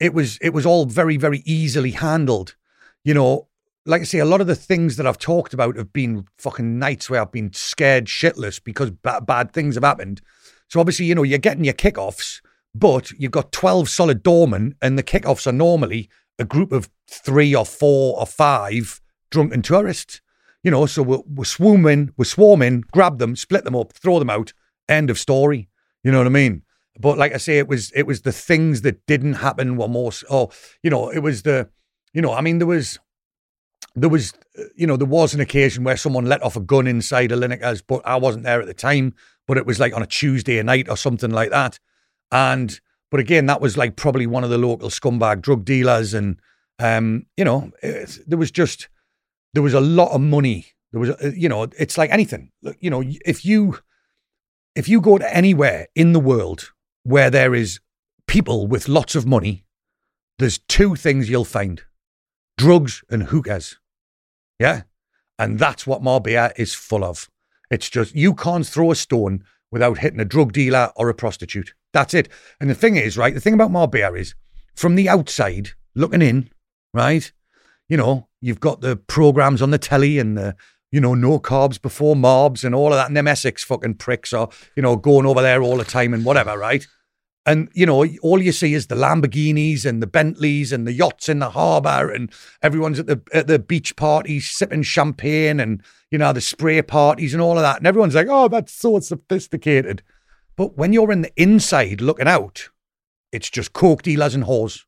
it was it was all very very easily handled. You know, like I say, a lot of the things that I've talked about have been fucking nights where I've been scared shitless because ba- bad things have happened. So obviously, you know, you're getting your kickoffs, but you've got 12 solid doormen, and the kickoffs are normally a group of three or four or five drunken tourists. You know, so we're, we're swarming, we're swarming, grab them, split them up, throw them out. End of story. You know what I mean? But like I say, it was it was the things that didn't happen were more. Oh, you know, it was the, you know, I mean, there was, there was, you know, there was an occasion where someone let off a gun inside a Lineker's, but I wasn't there at the time. But it was like on a Tuesday night or something like that, and but again, that was like probably one of the local scumbag drug dealers, and um, you know, it, there was just there was a lot of money. There was, you know, it's like anything. You know, if you if you go to anywhere in the world where there is people with lots of money, there's two things you'll find drugs and hookers. Yeah. And that's what Marbella is full of. It's just you can't throw a stone without hitting a drug dealer or a prostitute. That's it. And the thing is, right, the thing about Marbella is from the outside, looking in, right, you know, you've got the programs on the telly and the, you know, no carbs before Marbs and all of that. And them Essex fucking pricks are, you know, going over there all the time and whatever, right? And, you know, all you see is the Lamborghinis and the Bentleys and the yachts in the harbour and everyone's at the at the beach parties sipping champagne and, you know, the spray parties and all of that. And everyone's like, oh, that's so sophisticated. But when you're in the inside looking out, it's just coke dealers and whores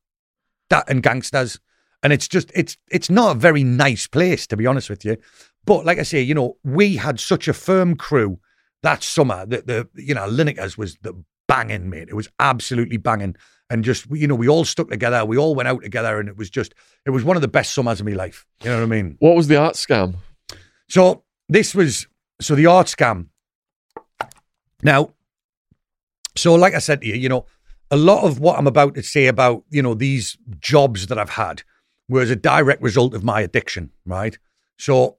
that and gangsters. And it's just it's it's not a very nice place, to be honest with you. But like I say, you know, we had such a firm crew that summer that the you know, Lineker's was the banging, mate. It was absolutely banging. And just, you know, we all stuck together. We all went out together and it was just, it was one of the best summers of my life. You know what I mean? What was the art scam? So this was, so the art scam. Now, so like I said to you, you know, a lot of what I'm about to say about, you know, these jobs that I've had was a direct result of my addiction, right? So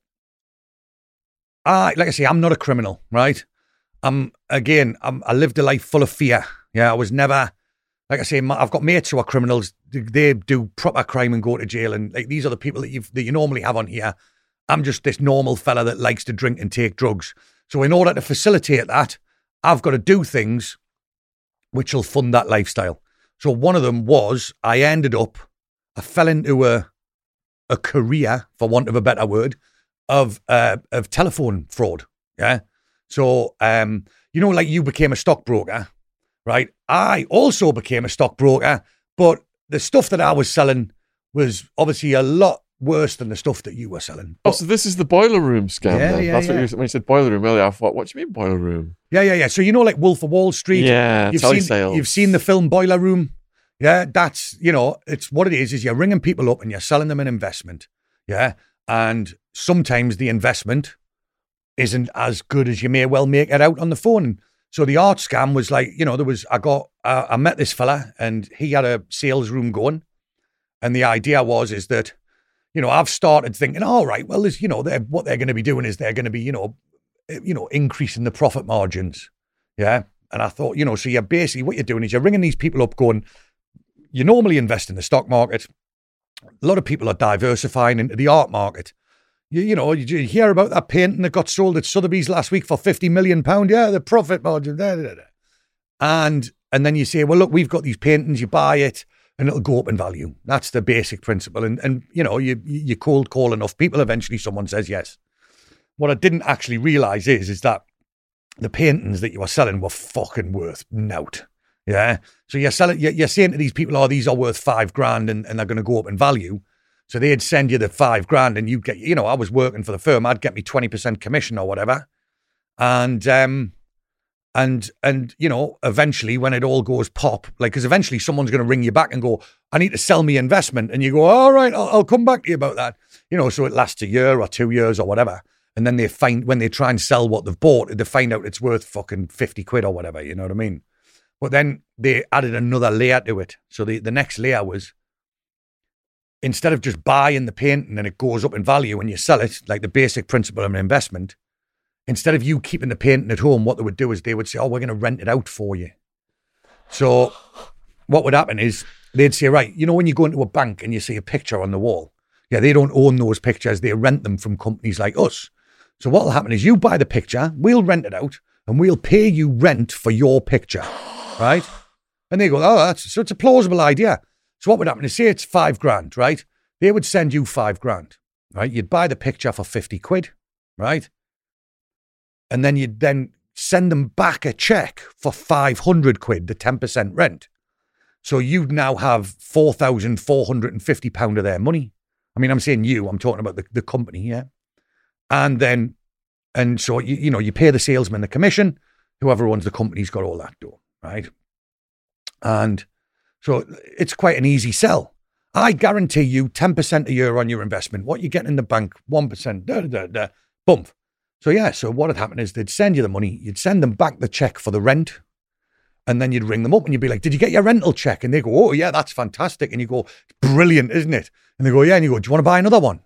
I, like I say, I'm not a criminal, right? I'm again, I'm, I lived a life full of fear. Yeah, I was never, like I say, I've got mates who are criminals. They do proper crime and go to jail, and like these are the people that you that you normally have on here. I'm just this normal fella that likes to drink and take drugs. So in order to facilitate that, I've got to do things which will fund that lifestyle. So one of them was I ended up, I fell into a a career, for want of a better word, of uh, of telephone fraud. Yeah. So, um, you know, like you became a stockbroker, right? I also became a stockbroker, but the stuff that I was selling was obviously a lot worse than the stuff that you were selling. Oh, so this is the boiler room scam. Yeah, then. yeah, That's yeah. what you when you said boiler room earlier. I thought, what do you mean boiler room? Yeah, yeah, yeah. So you know, like Wolf of Wall Street. Yeah, you've seen telesales. you've seen the film Boiler Room. Yeah, that's you know, it's what it is. Is you're ringing people up and you're selling them an investment. Yeah, and sometimes the investment isn't as good as you may well make it out on the phone. So the art scam was like, you know, there was I got uh, I met this fella and he had a sales room going, and the idea was is that, you know, I've started thinking, all right, well, there's you know, they're, what they're going to be doing is they're going to be, you know, eh, you know, increasing the profit margins, yeah. And I thought, you know, so you're basically what you're doing is you're ringing these people up, going, you normally invest in the stock market. A lot of people are diversifying into the art market. You, you know, you, you hear about that painting that got sold at Sotheby's last week for fifty million pound. Yeah, the profit margin. Da, da, da. And and then you say, well, look, we've got these paintings. You buy it, and it'll go up in value. That's the basic principle. And and you know, you you cold call enough people, eventually someone says yes. What I didn't actually realize is is that the paintings that you were selling were fucking worth nout. Yeah. So you're selling, you're, you're saying to these people, oh, these are worth five grand and, and they're going to go up in value. So they'd send you the five grand and you'd get, you know, I was working for the firm. I'd get me 20% commission or whatever. And, um, and, and, you know, eventually when it all goes pop, like, cause eventually someone's going to ring you back and go, I need to sell me investment. And you go, all right, I'll, I'll come back to you about that. You know, so it lasts a year or two years or whatever. And then they find, when they try and sell what they've bought, they find out it's worth fucking 50 quid or whatever. You know what I mean? But then they added another layer to it. So the, the next layer was instead of just buying the painting and then it goes up in value when you sell it, like the basic principle of an investment, instead of you keeping the painting at home, what they would do is they would say, Oh, we're going to rent it out for you. So what would happen is they'd say, Right, you know, when you go into a bank and you see a picture on the wall, yeah, they don't own those pictures, they rent them from companies like us. So what will happen is you buy the picture, we'll rent it out, and we'll pay you rent for your picture, right? And they go, oh, that's so it's a plausible idea. So what would happen is say it's five grand, right? They would send you five grand, right? You'd buy the picture for 50 quid, right? And then you'd then send them back a check for 500 quid, the 10% rent. So you'd now have 4,450 pound of their money. I mean, I'm saying you, I'm talking about the, the company, yeah? And then, and so, you, you know, you pay the salesman the commission, whoever owns the company's got all that done, right? And so it's quite an easy sell. I guarantee you 10% a year on your investment. What you get in the bank, 1%, da, da, da, da, bump. So, yeah, so what had happened is they'd send you the money, you'd send them back the check for the rent, and then you'd ring them up and you'd be like, Did you get your rental check? And they go, Oh, yeah, that's fantastic. And you go, Brilliant, isn't it? And they go, Yeah. And you go, Do you want to buy another one?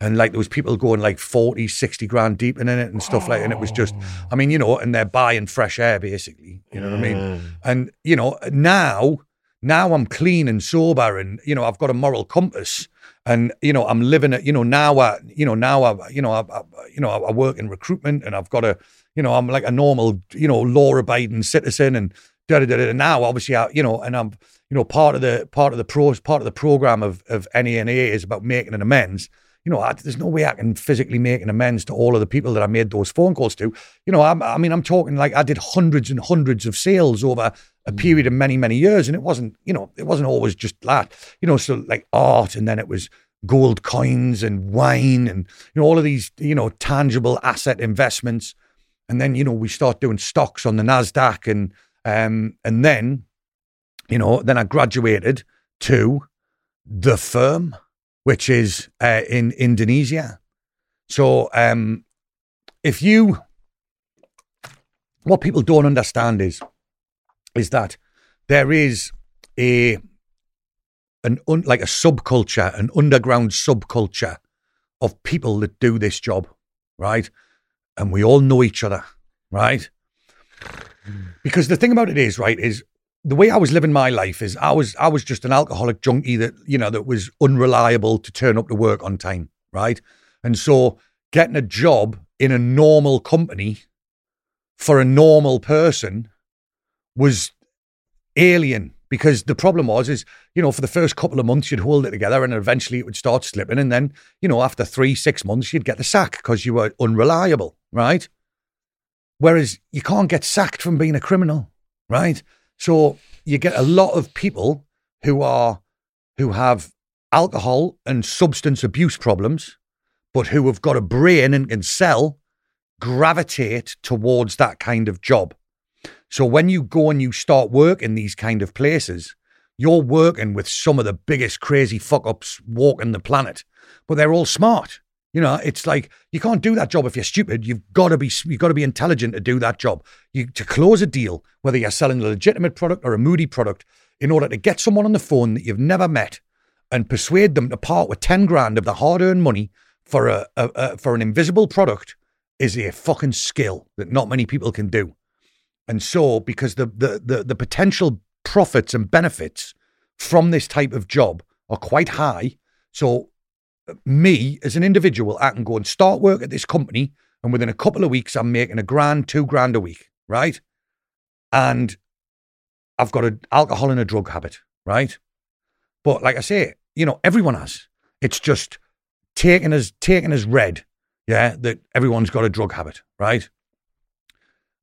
And like there was people going like 40, 60 grand deep in it and stuff like, and it was just, I mean, you know, and they're buying fresh air basically, you know what I mean? And you know, now, now I'm clean and sober, and you know, I've got a moral compass, and you know, I'm living it. You know, now I, you know, now I, you know, I, I you know, I work in recruitment, and I've got a, you know, I'm like a normal, you know, law-abiding citizen, and da da da. da. Now, obviously, I, you know, and I'm, you know, part of the part of the pros, part of the program of of NENA is about making an amends you know, I, there's no way I can physically make an amends to all of the people that I made those phone calls to. You know, I, I mean, I'm talking like I did hundreds and hundreds of sales over a period of many, many years, and it wasn't, you know, it wasn't always just that. You know, so like art, and then it was gold coins and wine, and you know, all of these, you know, tangible asset investments, and then you know, we start doing stocks on the Nasdaq, and um, and then, you know, then I graduated to the firm which is uh, in Indonesia. So, um, if you, what people don't understand is, is that there is a, an un, like a subculture, an underground subculture of people that do this job, right? And we all know each other, right? Because the thing about it is, right, is the way I was living my life is I was I was just an alcoholic junkie that you know that was unreliable to turn up to work on time, right? And so getting a job in a normal company for a normal person was alien because the problem was is you know for the first couple of months you'd hold it together and eventually it would start slipping and then you know after 3 6 months you'd get the sack because you were unreliable, right? Whereas you can't get sacked from being a criminal, right? So you get a lot of people who are who have alcohol and substance abuse problems, but who have got a brain and can sell, gravitate towards that kind of job. So when you go and you start working these kind of places, you're working with some of the biggest crazy fuck ups walking the planet, but they're all smart. You know, it's like you can't do that job if you're stupid. You've got to be you've got to be intelligent to do that job. You to close a deal, whether you're selling a legitimate product or a moody product, in order to get someone on the phone that you've never met and persuade them to part with ten grand of the hard-earned money for a, a, a for an invisible product is a fucking skill that not many people can do. And so, because the the the, the potential profits and benefits from this type of job are quite high, so me as an individual, I can go and start work at this company, and within a couple of weeks, I'm making a grand, two grand a week, right? And I've got an alcohol and a drug habit, right? But like I say, you know, everyone has. It's just taken as taken as read, yeah, that everyone's got a drug habit, right?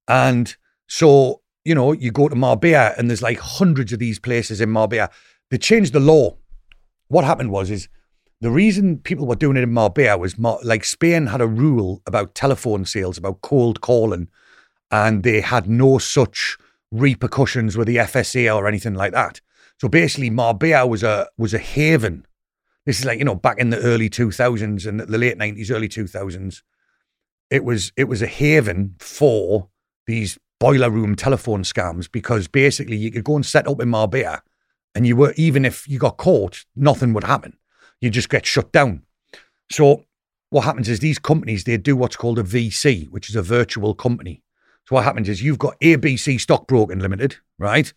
And so, you know, you go to Marbella and there's like hundreds of these places in Marbella. They changed the law. What happened was is the reason people were doing it in Marbella was more, like Spain had a rule about telephone sales, about cold calling, and they had no such repercussions with the FSA or anything like that. So basically, Marbella was a was a haven. This is like you know back in the early two thousands and the late nineties, early two thousands. It was it was a haven for these boiler room telephone scams because basically you could go and set up in Marbella, and you were even if you got caught, nothing would happen you just get shut down. So what happens is these companies they do what's called a VC, which is a virtual company. So what happens is you've got ABC Stockbroking Limited, right?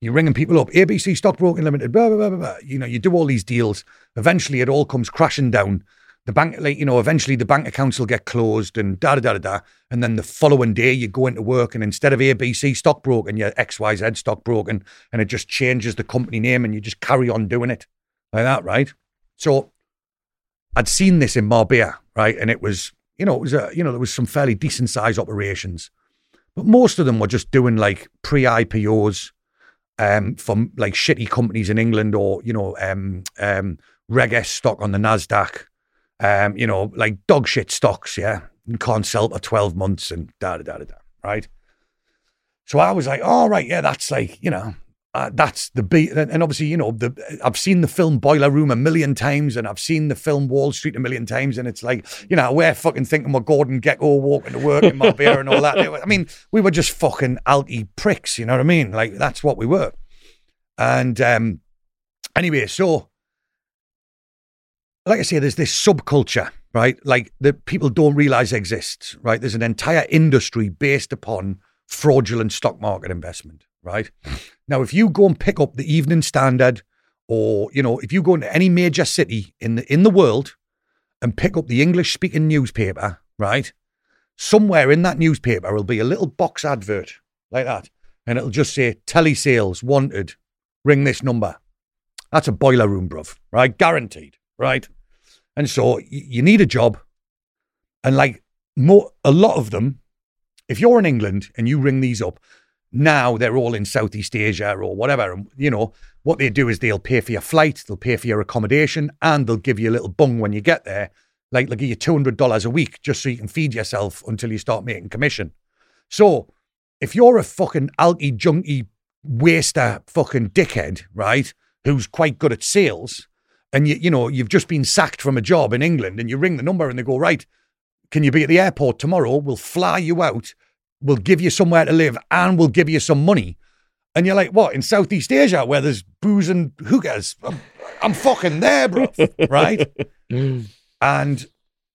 You're ringing people up, ABC Stockbroking Limited, blah, blah, blah, blah. You know, you do all these deals. Eventually, it all comes crashing down. The bank, like, you know, eventually the bank accounts will get closed and da da da da. And then the following day, you go into work and instead of ABC Stockbroking, you're XYZ Stockbroking. And it just changes the company name and you just carry on doing it like that, right? So I'd seen this in Marbella, right? And it was, you know, it was a, you know, there was some fairly decent size operations, but most of them were just doing like pre IPOs um, from like shitty companies in England or, you know, um, um, Reg S stock on the NASDAQ, um, you know, like dog shit stocks, yeah, and can't sell for 12 months and da da da da, right? So I was like, all oh, right, yeah, that's like, you know, uh, that's the beat. And obviously, you know, the, I've seen the film Boiler Room a million times, and I've seen the film Wall Street a million times, and it's like, you know, we're fucking thinking we're Gordon Gekko walking to work in my beer and all that. I mean, we were just fucking alty pricks, you know what I mean? Like that's what we were. And um, anyway, so like I say, there's this subculture, right? Like that people don't realize exists, right? There's an entire industry based upon fraudulent stock market investment, right? Now, if you go and pick up the Evening Standard, or you know, if you go into any major city in the in the world and pick up the English speaking newspaper, right? Somewhere in that newspaper will be a little box advert like that, and it'll just say telesales wanted, ring this number. That's a boiler room, bruv, right? Guaranteed, right? And so y- you need a job, and like more, a lot of them, if you're in England and you ring these up, now they're all in Southeast Asia or whatever. And, you know, what they do is they'll pay for your flight, they'll pay for your accommodation, and they'll give you a little bung when you get there. Like they'll give you $200 a week just so you can feed yourself until you start making commission. So if you're a fucking alky, junky, waster fucking dickhead, right, who's quite good at sales, and you, you know, you've just been sacked from a job in England and you ring the number and they go, right, can you be at the airport tomorrow? We'll fly you out. We'll give you somewhere to live and we'll give you some money. And you're like, what, in Southeast Asia where there's booze and hookers? I'm, I'm fucking there, bro. right? And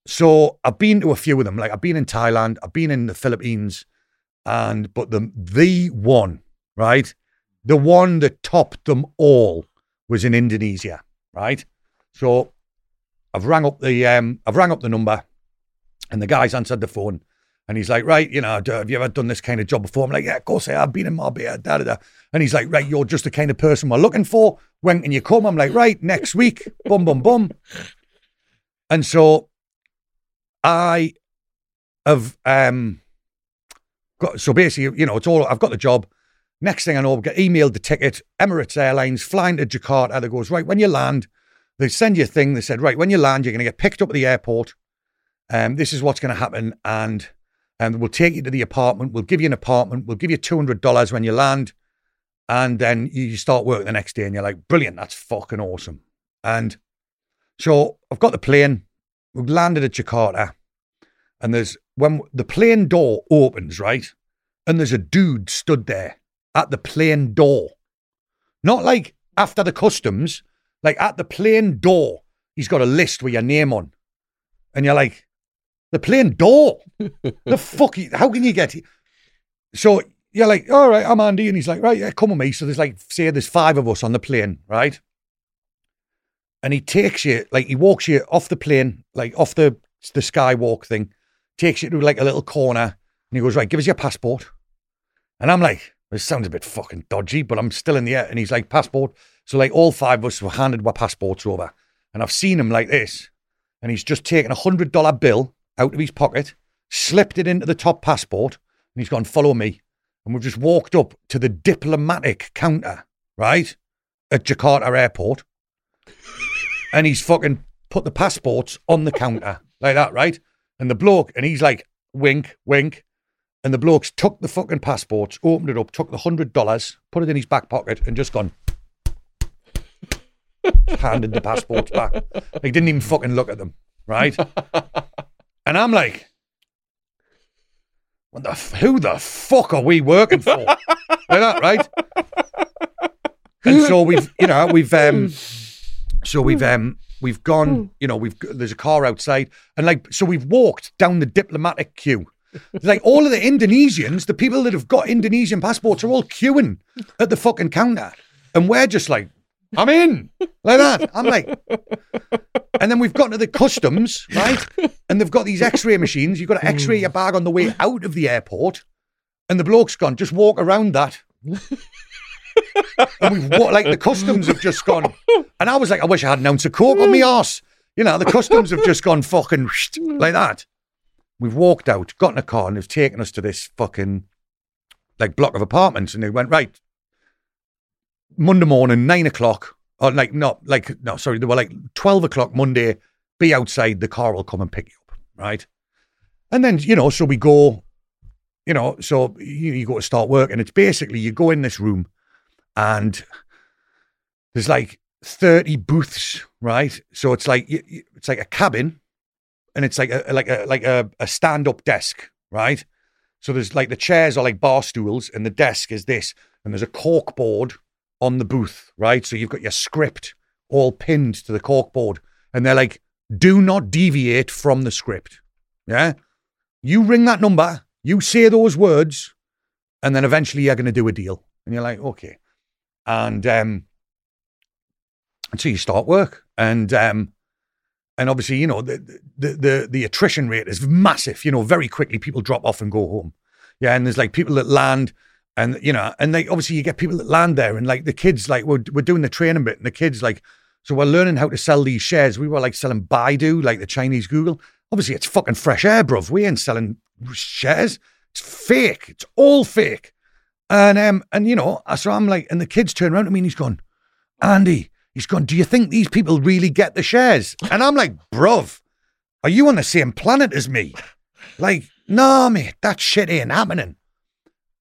so I've been to a few of them. Like I've been in Thailand, I've been in the Philippines, and but the the one, right? The one that topped them all was in Indonesia, right? So I've rang up the um I've rang up the number and the guy's answered the phone and he's like, right, you know, have you ever done this kind of job before? I'm like, yeah, of course I have. Been in Marbella, da da da. And he's like, right, you're just the kind of person we're looking for. When can you come? I'm like, right, next week. Bum bum bum. And so I have um got so basically, you know, it's all I've got the job. Next thing I know, I get emailed the ticket, Emirates Airlines, flying to Jakarta. That goes, right, when you land, they send you a thing. They said, right, when you land, you're going to get picked up at the airport. Um, this is what's going to happen. And and we'll take you to the apartment. We'll give you an apartment. We'll give you $200 when you land. And then you start work the next day and you're like, brilliant, that's fucking awesome. And so I've got the plane. We've landed at Jakarta. And there's when the plane door opens, right? And there's a dude stood there at the plane door. Not like after the customs, like at the plane door. He's got a list with your name on. And you're like, the plane door? the fuck? you- How can you get it? So you're like, all right, I'm Andy. And he's like, right, yeah, come with me. So there's like, say there's five of us on the plane, right? And he takes you, like, he walks you off the plane, like off the, the skywalk thing, takes you to like a little corner. And he goes, right, give us your passport. And I'm like, this sounds a bit fucking dodgy, but I'm still in the air. And he's like, passport. So like all five of us were handed our passports over. And I've seen him like this. And he's just taken a hundred dollar bill out of his pocket, slipped it into the top passport, and he's gone, follow me. And we've just walked up to the diplomatic counter, right? At Jakarta airport. and he's fucking put the passports on the counter like that, right? And the bloke, and he's like, wink, wink. And the bloke's took the fucking passports, opened it up, took the hundred dollars, put it in his back pocket, and just gone. handed the passports back. He didn't even fucking look at them, right? And I'm like, what the f- who the fuck are we working for? like that, right? And so we've, you know, we've, um, so we've, um, we've gone, you know, we've there's a car outside, and like, so we've walked down the diplomatic queue. Like all of the Indonesians, the people that have got Indonesian passports are all queuing at the fucking counter, and we're just like, I'm in, like that. I'm like, and then we've got to the customs, right? And they've got these X-ray machines. You've got to X-ray hmm. your bag on the way out of the airport, and the bloke's gone, just walk around that. and we've like the customs have just gone, and I was like, I wish I had an ounce of coke on my arse. You know, the customs have just gone fucking like that. We've walked out, got in a car, and they've taken us to this fucking like block of apartments, and they went right. Monday morning, nine o'clock, or like not like no, sorry, they were like twelve o'clock Monday. Be outside, the car will come and pick you up, right? And then you know, so we go, you know, so you, you go to start work, and it's basically you go in this room, and there's like thirty booths, right? So it's like it's like a cabin, and it's like a like a like a, a stand up desk, right? So there's like the chairs are like bar stools, and the desk is this, and there's a cork board on the booth, right? So you've got your script all pinned to the corkboard, and they're like, do not deviate from the script. Yeah. You ring that number, you say those words, and then eventually you're going to do a deal. And you're like, okay. And, um, so you start work. And, um, and obviously, you know, the, the, the, the attrition rate is massive. You know, very quickly people drop off and go home. Yeah. And there's like people that land and, you know, and they obviously you get people that land there and like the kids, like we're, we're doing the training bit and the kids like, so we're learning how to sell these shares. We were like selling Baidu, like the Chinese Google. Obviously, it's fucking fresh air, bruv. We ain't selling shares. It's fake. It's all fake. And um, and you know, I so I'm like, and the kids turn around to me and he's gone, Andy, he's gone, do you think these people really get the shares? And I'm like, bruv, are you on the same planet as me? Like, nah, mate, that shit ain't happening.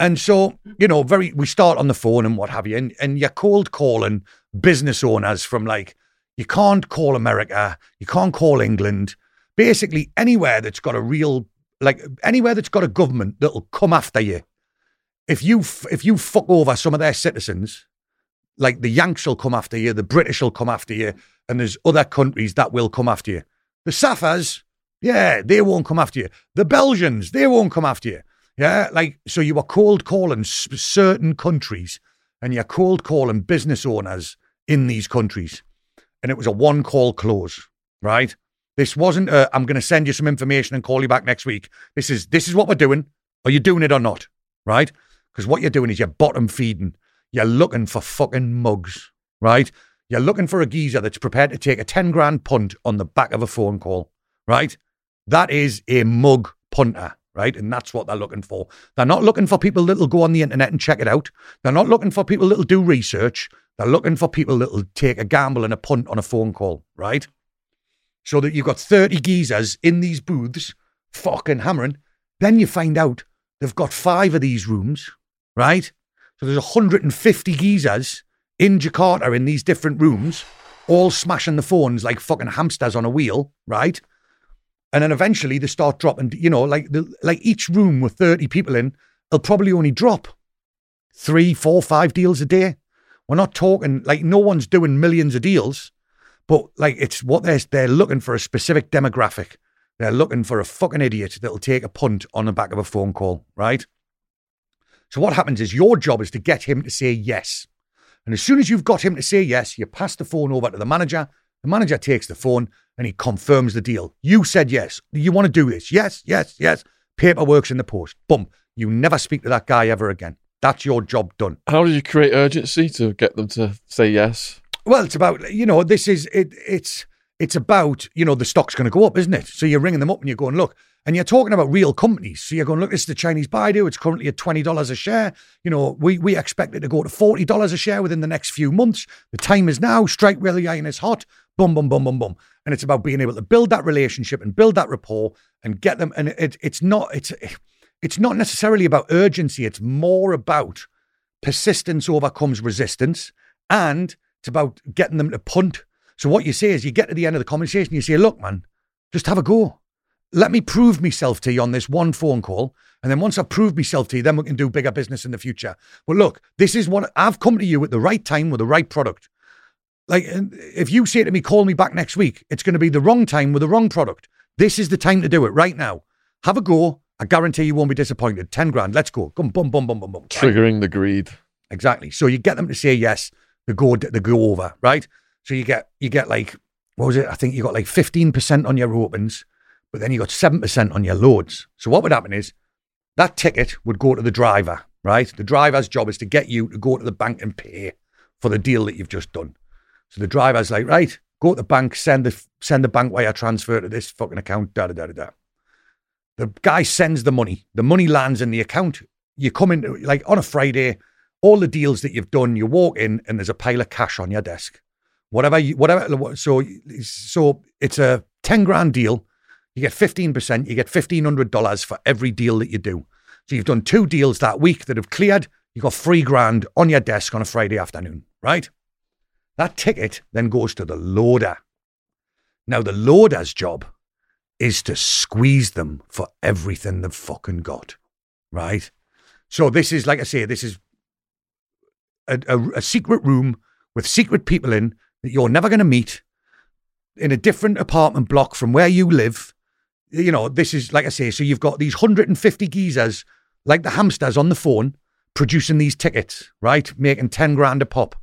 And so, you know, very we start on the phone and what have you, and, and you're cold calling business owners from like you can't call America, you can't call England, basically anywhere that's got a real like anywhere that's got a government that'll come after you. If you if you fuck over some of their citizens, like the Yanks will come after you, the British will come after you, and there's other countries that will come after you. The Safas, yeah, they won't come after you. The Belgians, they won't come after you. Yeah, like so you were cold calling certain countries, and you're cold calling business owners in these countries, and it was a one call close, right? This wasn't i am going to send you some information and call you back next week. This is this is what we're doing. Are you doing it or not? Right? Because what you're doing is you're bottom feeding. You're looking for fucking mugs, right? You're looking for a geezer that's prepared to take a 10 grand punt on the back of a phone call, right? That is a mug punter, right? And that's what they're looking for. They're not looking for people that'll go on the internet and check it out. They're not looking for people that'll do research. They're looking for people that'll take a gamble and a punt on a phone call, right? so that you've got 30 geezers in these booths fucking hammering. Then you find out they've got five of these rooms, right? So there's 150 geezers in Jakarta in these different rooms, all smashing the phones like fucking hamsters on a wheel, right? And then eventually they start dropping, you know, like the, like each room with 30 people in, they'll probably only drop three, four, five deals a day. We're not talking like no one's doing millions of deals. But like it's what they're they're looking for a specific demographic. They're looking for a fucking idiot that'll take a punt on the back of a phone call, right? So what happens is your job is to get him to say yes. And as soon as you've got him to say yes, you pass the phone over to the manager. The manager takes the phone and he confirms the deal. You said yes. You want to do this? Yes, yes, yes. Paperwork's in the post. Boom. You never speak to that guy ever again. That's your job done. How do you create urgency to get them to say yes? Well, it's about you know this is it. It's it's about you know the stock's going to go up, isn't it? So you're ringing them up and you're going, look, and you're talking about real companies. So you're going, look, this is the Chinese Baidu. It's currently at twenty dollars a share. You know, we we expect it to go to forty dollars a share within the next few months. The time is now. Strike while the iron is hot. Boom, boom, boom, boom, boom. And it's about being able to build that relationship and build that rapport and get them. And it, it's not it's it's not necessarily about urgency. It's more about persistence overcomes resistance and it's about getting them to punt. So what you say is you get to the end of the conversation, you say, look, man, just have a go. Let me prove myself to you on this one phone call. And then once I've proved myself to you, then we can do bigger business in the future. But look, this is what I've come to you at the right time with the right product. Like, if you say to me, call me back next week, it's going to be the wrong time with the wrong product. This is the time to do it right now. Have a go. I guarantee you won't be disappointed. 10 grand. Let's go. Come, boom, boom, boom, boom, boom. Triggering the greed. Exactly. So you get them to say yes the go the go over, right? So you get you get like what was it? I think you got like fifteen percent on your opens, but then you got seven percent on your loads. So what would happen is that ticket would go to the driver, right? The driver's job is to get you to go to the bank and pay for the deal that you've just done. So the driver's like, right, go to the bank, send the send the bank wire transfer to this fucking account, da da da da. The guy sends the money. The money lands in the account. You come in like on a Friday, all the deals that you've done, you walk in and there's a pile of cash on your desk. Whatever, you, whatever. So, so it's a ten grand deal. You get fifteen percent. You get fifteen hundred dollars for every deal that you do. So you've done two deals that week that have cleared. You got three grand on your desk on a Friday afternoon, right? That ticket then goes to the loader. Now the loader's job is to squeeze them for everything they've fucking got, right? So this is like I say, this is a, a, a secret room with secret people in that you're never going to meet. in a different apartment block from where you live. You know, this is like I say, so you've got these 150 geezers, like the hamsters on the phone, producing these tickets, right? Making 10 grand a pop.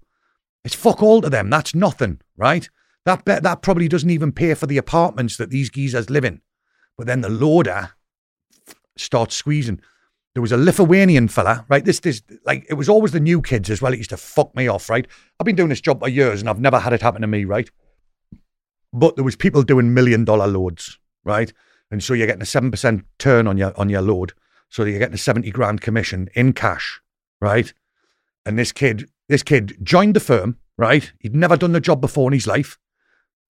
It's fuck all to them. That's nothing, right? That that probably doesn't even pay for the apartments that these geezers live in. But then the loader starts squeezing. There was a Lithuanian fella, right? This, this, like, it was always the new kids as well. It used to fuck me off, right? I've been doing this job for years and I've never had it happen to me, right? But there was people doing million dollar loads, right? And so you're getting a seven percent turn on your on your load. So you're getting a seventy grand commission in cash, right? And this kid, this kid joined the firm, right? He'd never done the job before in his life.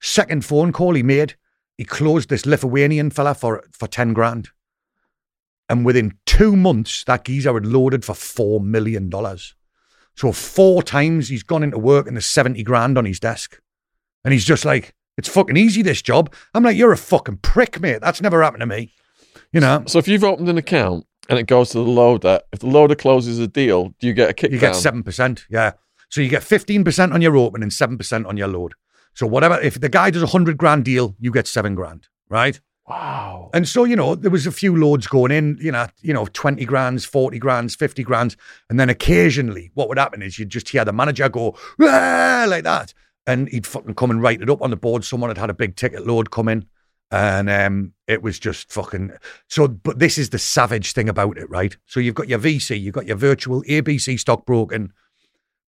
Second phone call he made, he closed this Lithuanian fella for for ten grand. And within two months, that geezer had loaded for $4 million. So four times he's gone into work and there's 70 grand on his desk. And he's just like, it's fucking easy, this job. I'm like, you're a fucking prick, mate. That's never happened to me. You know? So if you've opened an account and it goes to the loader, if the loader closes a deal, do you get a kick? You get 7%. Yeah. So you get 15% on your open and 7% on your load. So whatever, if the guy does a 100 grand deal, you get seven grand, right? Wow. And so, you know, there was a few loads going in, you know, you know, 20 grands, 40 grands, 50 grands. And then occasionally what would happen is you'd just hear the manager go, like that. And he'd fucking come and write it up on the board. Someone had had a big ticket load come in. And um, it was just fucking. So, but this is the savage thing about it, right? So you've got your VC, you've got your virtual ABC stockbroking.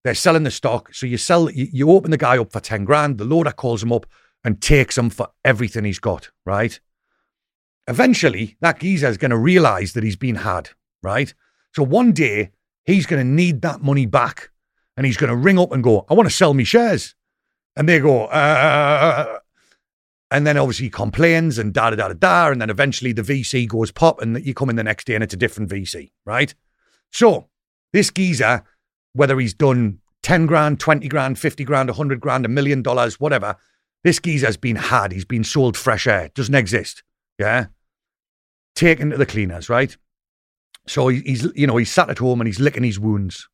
They're selling the stock. So you sell, you, open the guy up for 10 grand. The loader calls him up and takes him for everything he's got, right? Eventually, that geezer is going to realize that he's been had, right? So one day, he's going to need that money back and he's going to ring up and go, I want to sell me shares. And they go, uh, and then obviously he complains and da da da da da. And then eventually the VC goes pop and you come in the next day and it's a different VC, right? So this geezer, whether he's done 10 grand, 20 grand, 50 grand, 100 grand, a million dollars, whatever, this geezer's been had. He's been sold fresh air. Doesn't exist. Yeah taken to the cleaners, right? So he's, you know, he's sat at home and he's licking his wounds.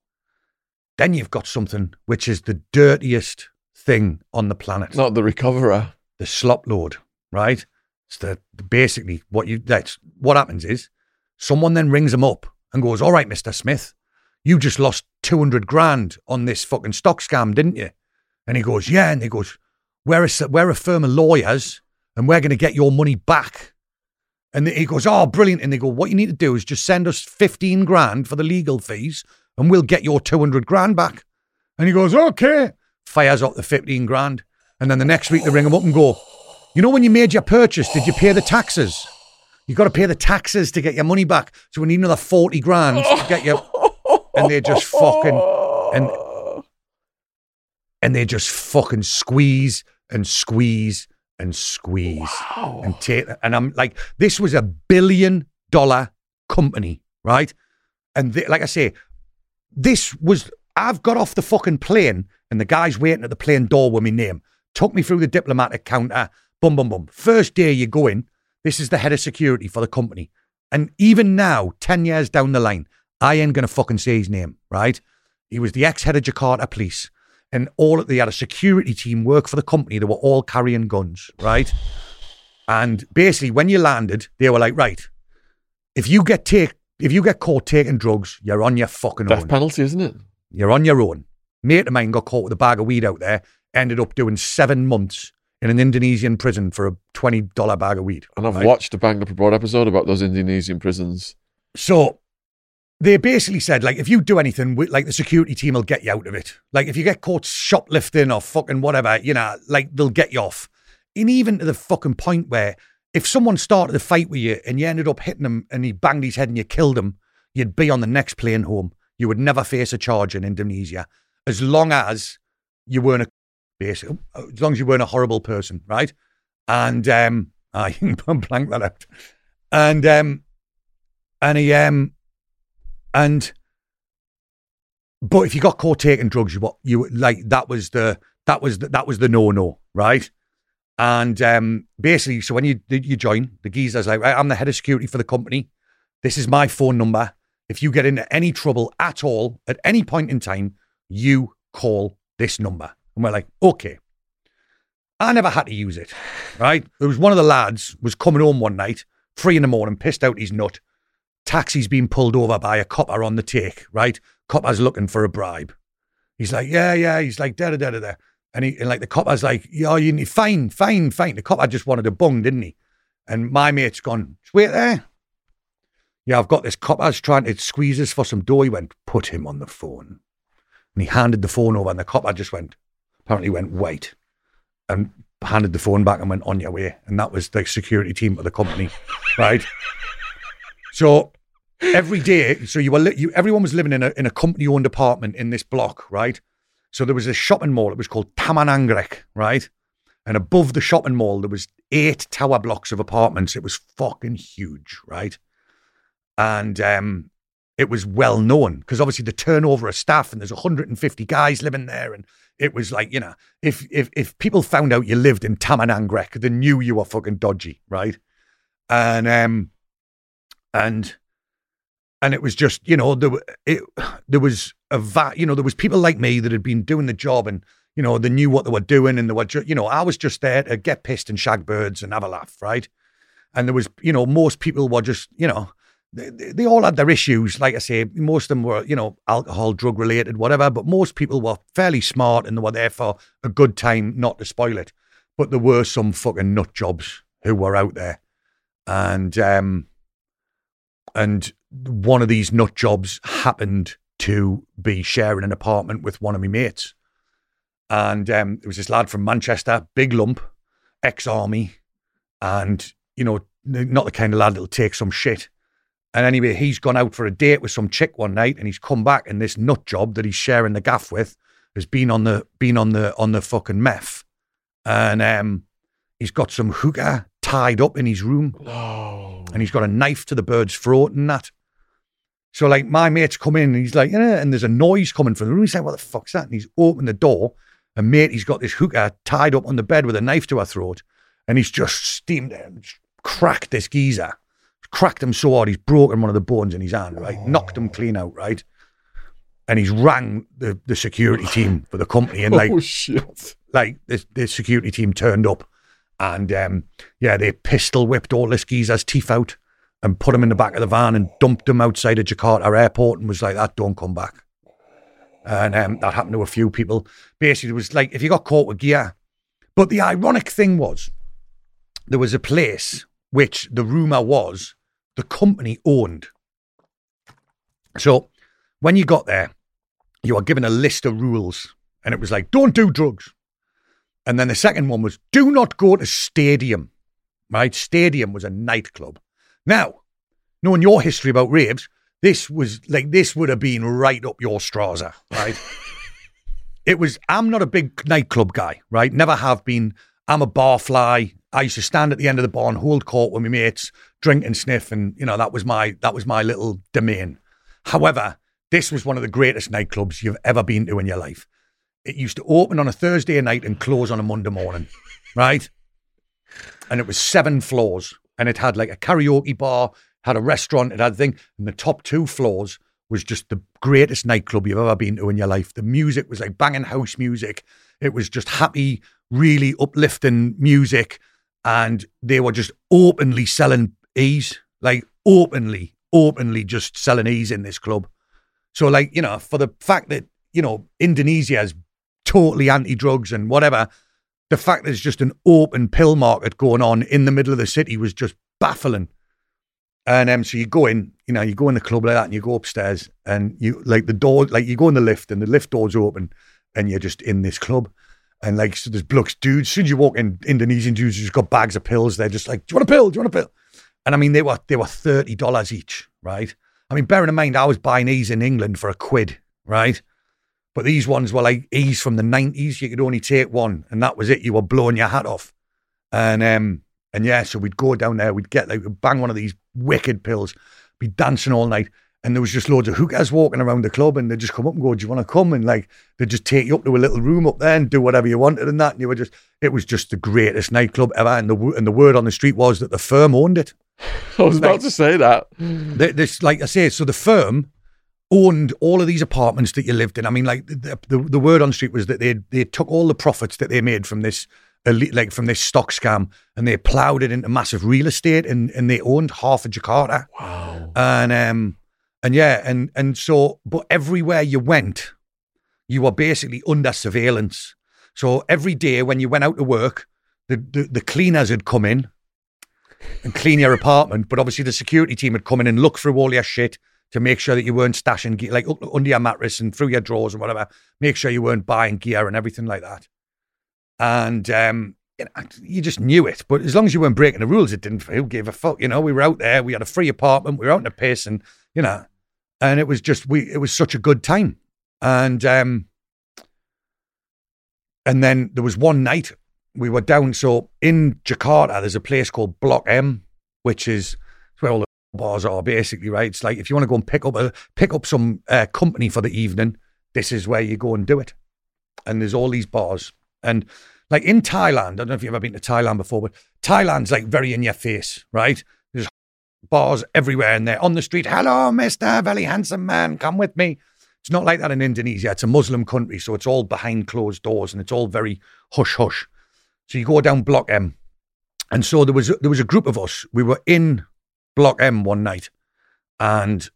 Then you've got something which is the dirtiest thing on the planet. Not the recoverer. The slop load, right? It's the basically what you that's what happens is someone then rings him up and goes, All right, Mr. Smith, you just lost two hundred grand on this fucking stock scam, didn't you? And he goes, Yeah, and he goes, We're a we're a firm of lawyers and we're gonna get your money back. And he goes, Oh, brilliant. And they go, What you need to do is just send us 15 grand for the legal fees and we'll get your 200 grand back. And he goes, Okay. Fires up the 15 grand. And then the next week they ring them up and go, You know, when you made your purchase, did you pay the taxes? You've got to pay the taxes to get your money back. So we need another 40 grand to get your. And they just fucking. And, and they just fucking squeeze and squeeze and squeeze Wow. and take and I'm like this was a billion dollar company right and th- like I say this was I've got off the fucking plane and the guy's waiting at the plane door with my name took me through the diplomatic counter bum bum bum first day you go in this is the head of security for the company and even now 10 years down the line I ain't gonna fucking say his name right he was the ex head of Jakarta police and all they had a security team work for the company. They were all carrying guns, right? And basically, when you landed, they were like, right, if you get take, if you get caught taking drugs, you're on your fucking Death own. penalty, isn't it? You're on your own. Mate of mine got caught with a bag of weed out there. Ended up doing seven months in an Indonesian prison for a twenty dollar bag of weed. And I've right? watched a Banged Up Abroad episode about those Indonesian prisons. So they basically said, like, if you do anything, we- like the security team will get you out of it. Like, if you get caught shoplifting or fucking whatever, you know, like they'll get you off. And even to the fucking point where if someone started a fight with you and you ended up hitting him and he banged his head and you killed him, you'd be on the next plane home. You would never face a charge in Indonesia as long as you weren't a basically, as long as you weren't a horrible person, right? And um, I blank that out. And um, and he um, and but if you got caught taking drugs, you what you like that was the that was the, that was the no no, right? And um, basically, so when you you join, the geezer's like, I'm the head of security for the company. This is my phone number. If you get into any trouble at all at any point in time, you call this number. And we're like, okay. I never had to use it, right? There was one of the lads was coming home one night, three in the morning, pissed out his nut. Taxi's been pulled over by a copper on the take, right? Copper's looking for a bribe. He's like, yeah, yeah. He's like, da da da da da. And he and like the cop copper's like, yeah, you need fine, fine, fine. The cop, copper just wanted a bung, didn't he? And my mate's gone, wait there. Yeah, I've got this copper's trying to squeeze us for some dough. He went, put him on the phone. And he handed the phone over, and the cop, copper just went, apparently went, wait, and handed the phone back and went, on your way. And that was the security team of the company, right? So every day, so you were li- you, everyone was living in a in a company owned apartment in this block, right? So there was a shopping mall. It was called Taman Anggrek, right? And above the shopping mall, there was eight tower blocks of apartments. It was fucking huge, right? And um, it was well known because obviously the turnover of staff and there's 150 guys living there, and it was like you know, if if if people found out you lived in Taman Anggrek, they knew you were fucking dodgy, right? And um, and and it was just you know there it there was a va- you know there was people like me that had been doing the job and you know they knew what they were doing and they were ju- you know I was just there to get pissed and shag birds and have a laugh right and there was you know most people were just you know they, they all had their issues like I say most of them were you know alcohol drug related whatever but most people were fairly smart and they were there for a good time not to spoil it but there were some fucking nut jobs who were out there and um and one of these nut jobs happened to be sharing an apartment with one of my mates. And um, it was this lad from Manchester, big lump, ex army, and, you know, not the kind of lad that'll take some shit. And anyway, he's gone out for a date with some chick one night and he's come back and this nut job that he's sharing the gaff with has been on the been on the on the fucking meth. And um he's got some hooker tied up in his room. Oh. And he's got a knife to the bird's throat and that. So like my mate's come in and he's like, yeah, and there's a noise coming from the room. He's like, what the fuck's that? And he's opened the door. And mate, he's got this hooker tied up on the bed with a knife to her throat. And he's just steamed it and cracked this geezer. Cracked him so hard he's broken one of the bones in his hand, right? Knocked him clean out, right? And he's rang the, the security team for the company and like oh shit. like the, the security team turned up and um, yeah, they pistol whipped all this geezer's teeth out and put him in the back of the van and dumped him outside of Jakarta airport and was like, that don't come back. And um, that happened to a few people. Basically, it was like if you got caught with gear. But the ironic thing was, there was a place which the rumour was the company owned. So when you got there, you were given a list of rules and it was like, don't do drugs. And then the second one was, do not go to stadium. Right? Stadium was a nightclub. Now, knowing your history about raves, this was like this would have been right up your strasse, right? it was. I'm not a big nightclub guy, right? Never have been. I'm a barfly. I used to stand at the end of the bar and hold court with my mates, drink and sniff, and you know that was my that was my little domain. However, this was one of the greatest nightclubs you've ever been to in your life. It used to open on a Thursday night and close on a Monday morning, right? And it was seven floors and it had like a karaoke bar, had a restaurant, it had a thing, and the top two floors was just the greatest nightclub you've ever been to in your life. The music was like banging house music. It was just happy, really uplifting music, and they were just openly selling ease, like openly, openly just selling ease in this club. So, like you know, for the fact that you know Indonesia is totally anti-drugs and whatever, the fact there's just an open pill market going on in the middle of the city was just baffling. And um, so you go in, you know, you go in the club like that, and you go upstairs, and you like the door, like you go in the lift, and the lift doors open, and you're just in this club, and like so there's blokes, dudes. As soon as you walk in, Indonesian dudes who's got bags of pills. They're just like, "Do you want a pill? Do you want a pill?" And I mean, they were they were thirty dollars each, right? I mean, bearing in mind, I was buying these in England for a quid, right? But these ones were like E's from the 90s. You could only take one, and that was it. You were blowing your hat off. And um, and yeah, so we'd go down there, we'd get like, we'd bang one of these wicked pills, be dancing all night. And there was just loads of hookers walking around the club, and they'd just come up and go, Do you want to come? And like, they'd just take you up to a little room up there and do whatever you wanted and that. And you were just, it was just the greatest nightclub ever. And the, and the word on the street was that the firm owned it. I was about to say that. This, like I say, so the firm owned all of these apartments that you lived in. I mean, like the, the, the word on the street was that they they took all the profits that they made from this elite, like from this stock scam, and they ploughed it into massive real estate, and, and they owned half of Jakarta. Wow. And um, and yeah, and and so, but everywhere you went, you were basically under surveillance. So every day when you went out to work, the the, the cleaners had come in and clean your apartment, but obviously the security team had come in and look through all your shit to make sure that you weren't stashing gear, like under your mattress and through your drawers and whatever. Make sure you weren't buying gear and everything like that. And um, you, just knew it. But as long as you weren't breaking the rules, it didn't. Who gave a fuck? You know, we were out there. We had a free apartment. We were out in the piss, and you know, and it was just we. It was such a good time. And um, and then there was one night we were down. So in Jakarta, there's a place called Block M, which is where all the bars are basically. Right? It's like if you want to go and pick up a pick up some uh, company for the evening, this is where you go and do it. And there's all these bars, and like in Thailand, I don't know if you've ever been to Thailand before, but Thailand's like very in your face, right? Bars everywhere, and they're on the street. Hello, Mister, very handsome man, come with me. It's not like that in Indonesia. It's a Muslim country, so it's all behind closed doors and it's all very hush hush. So you go down Block M, and so there was there was a group of us. We were in Block M one night, and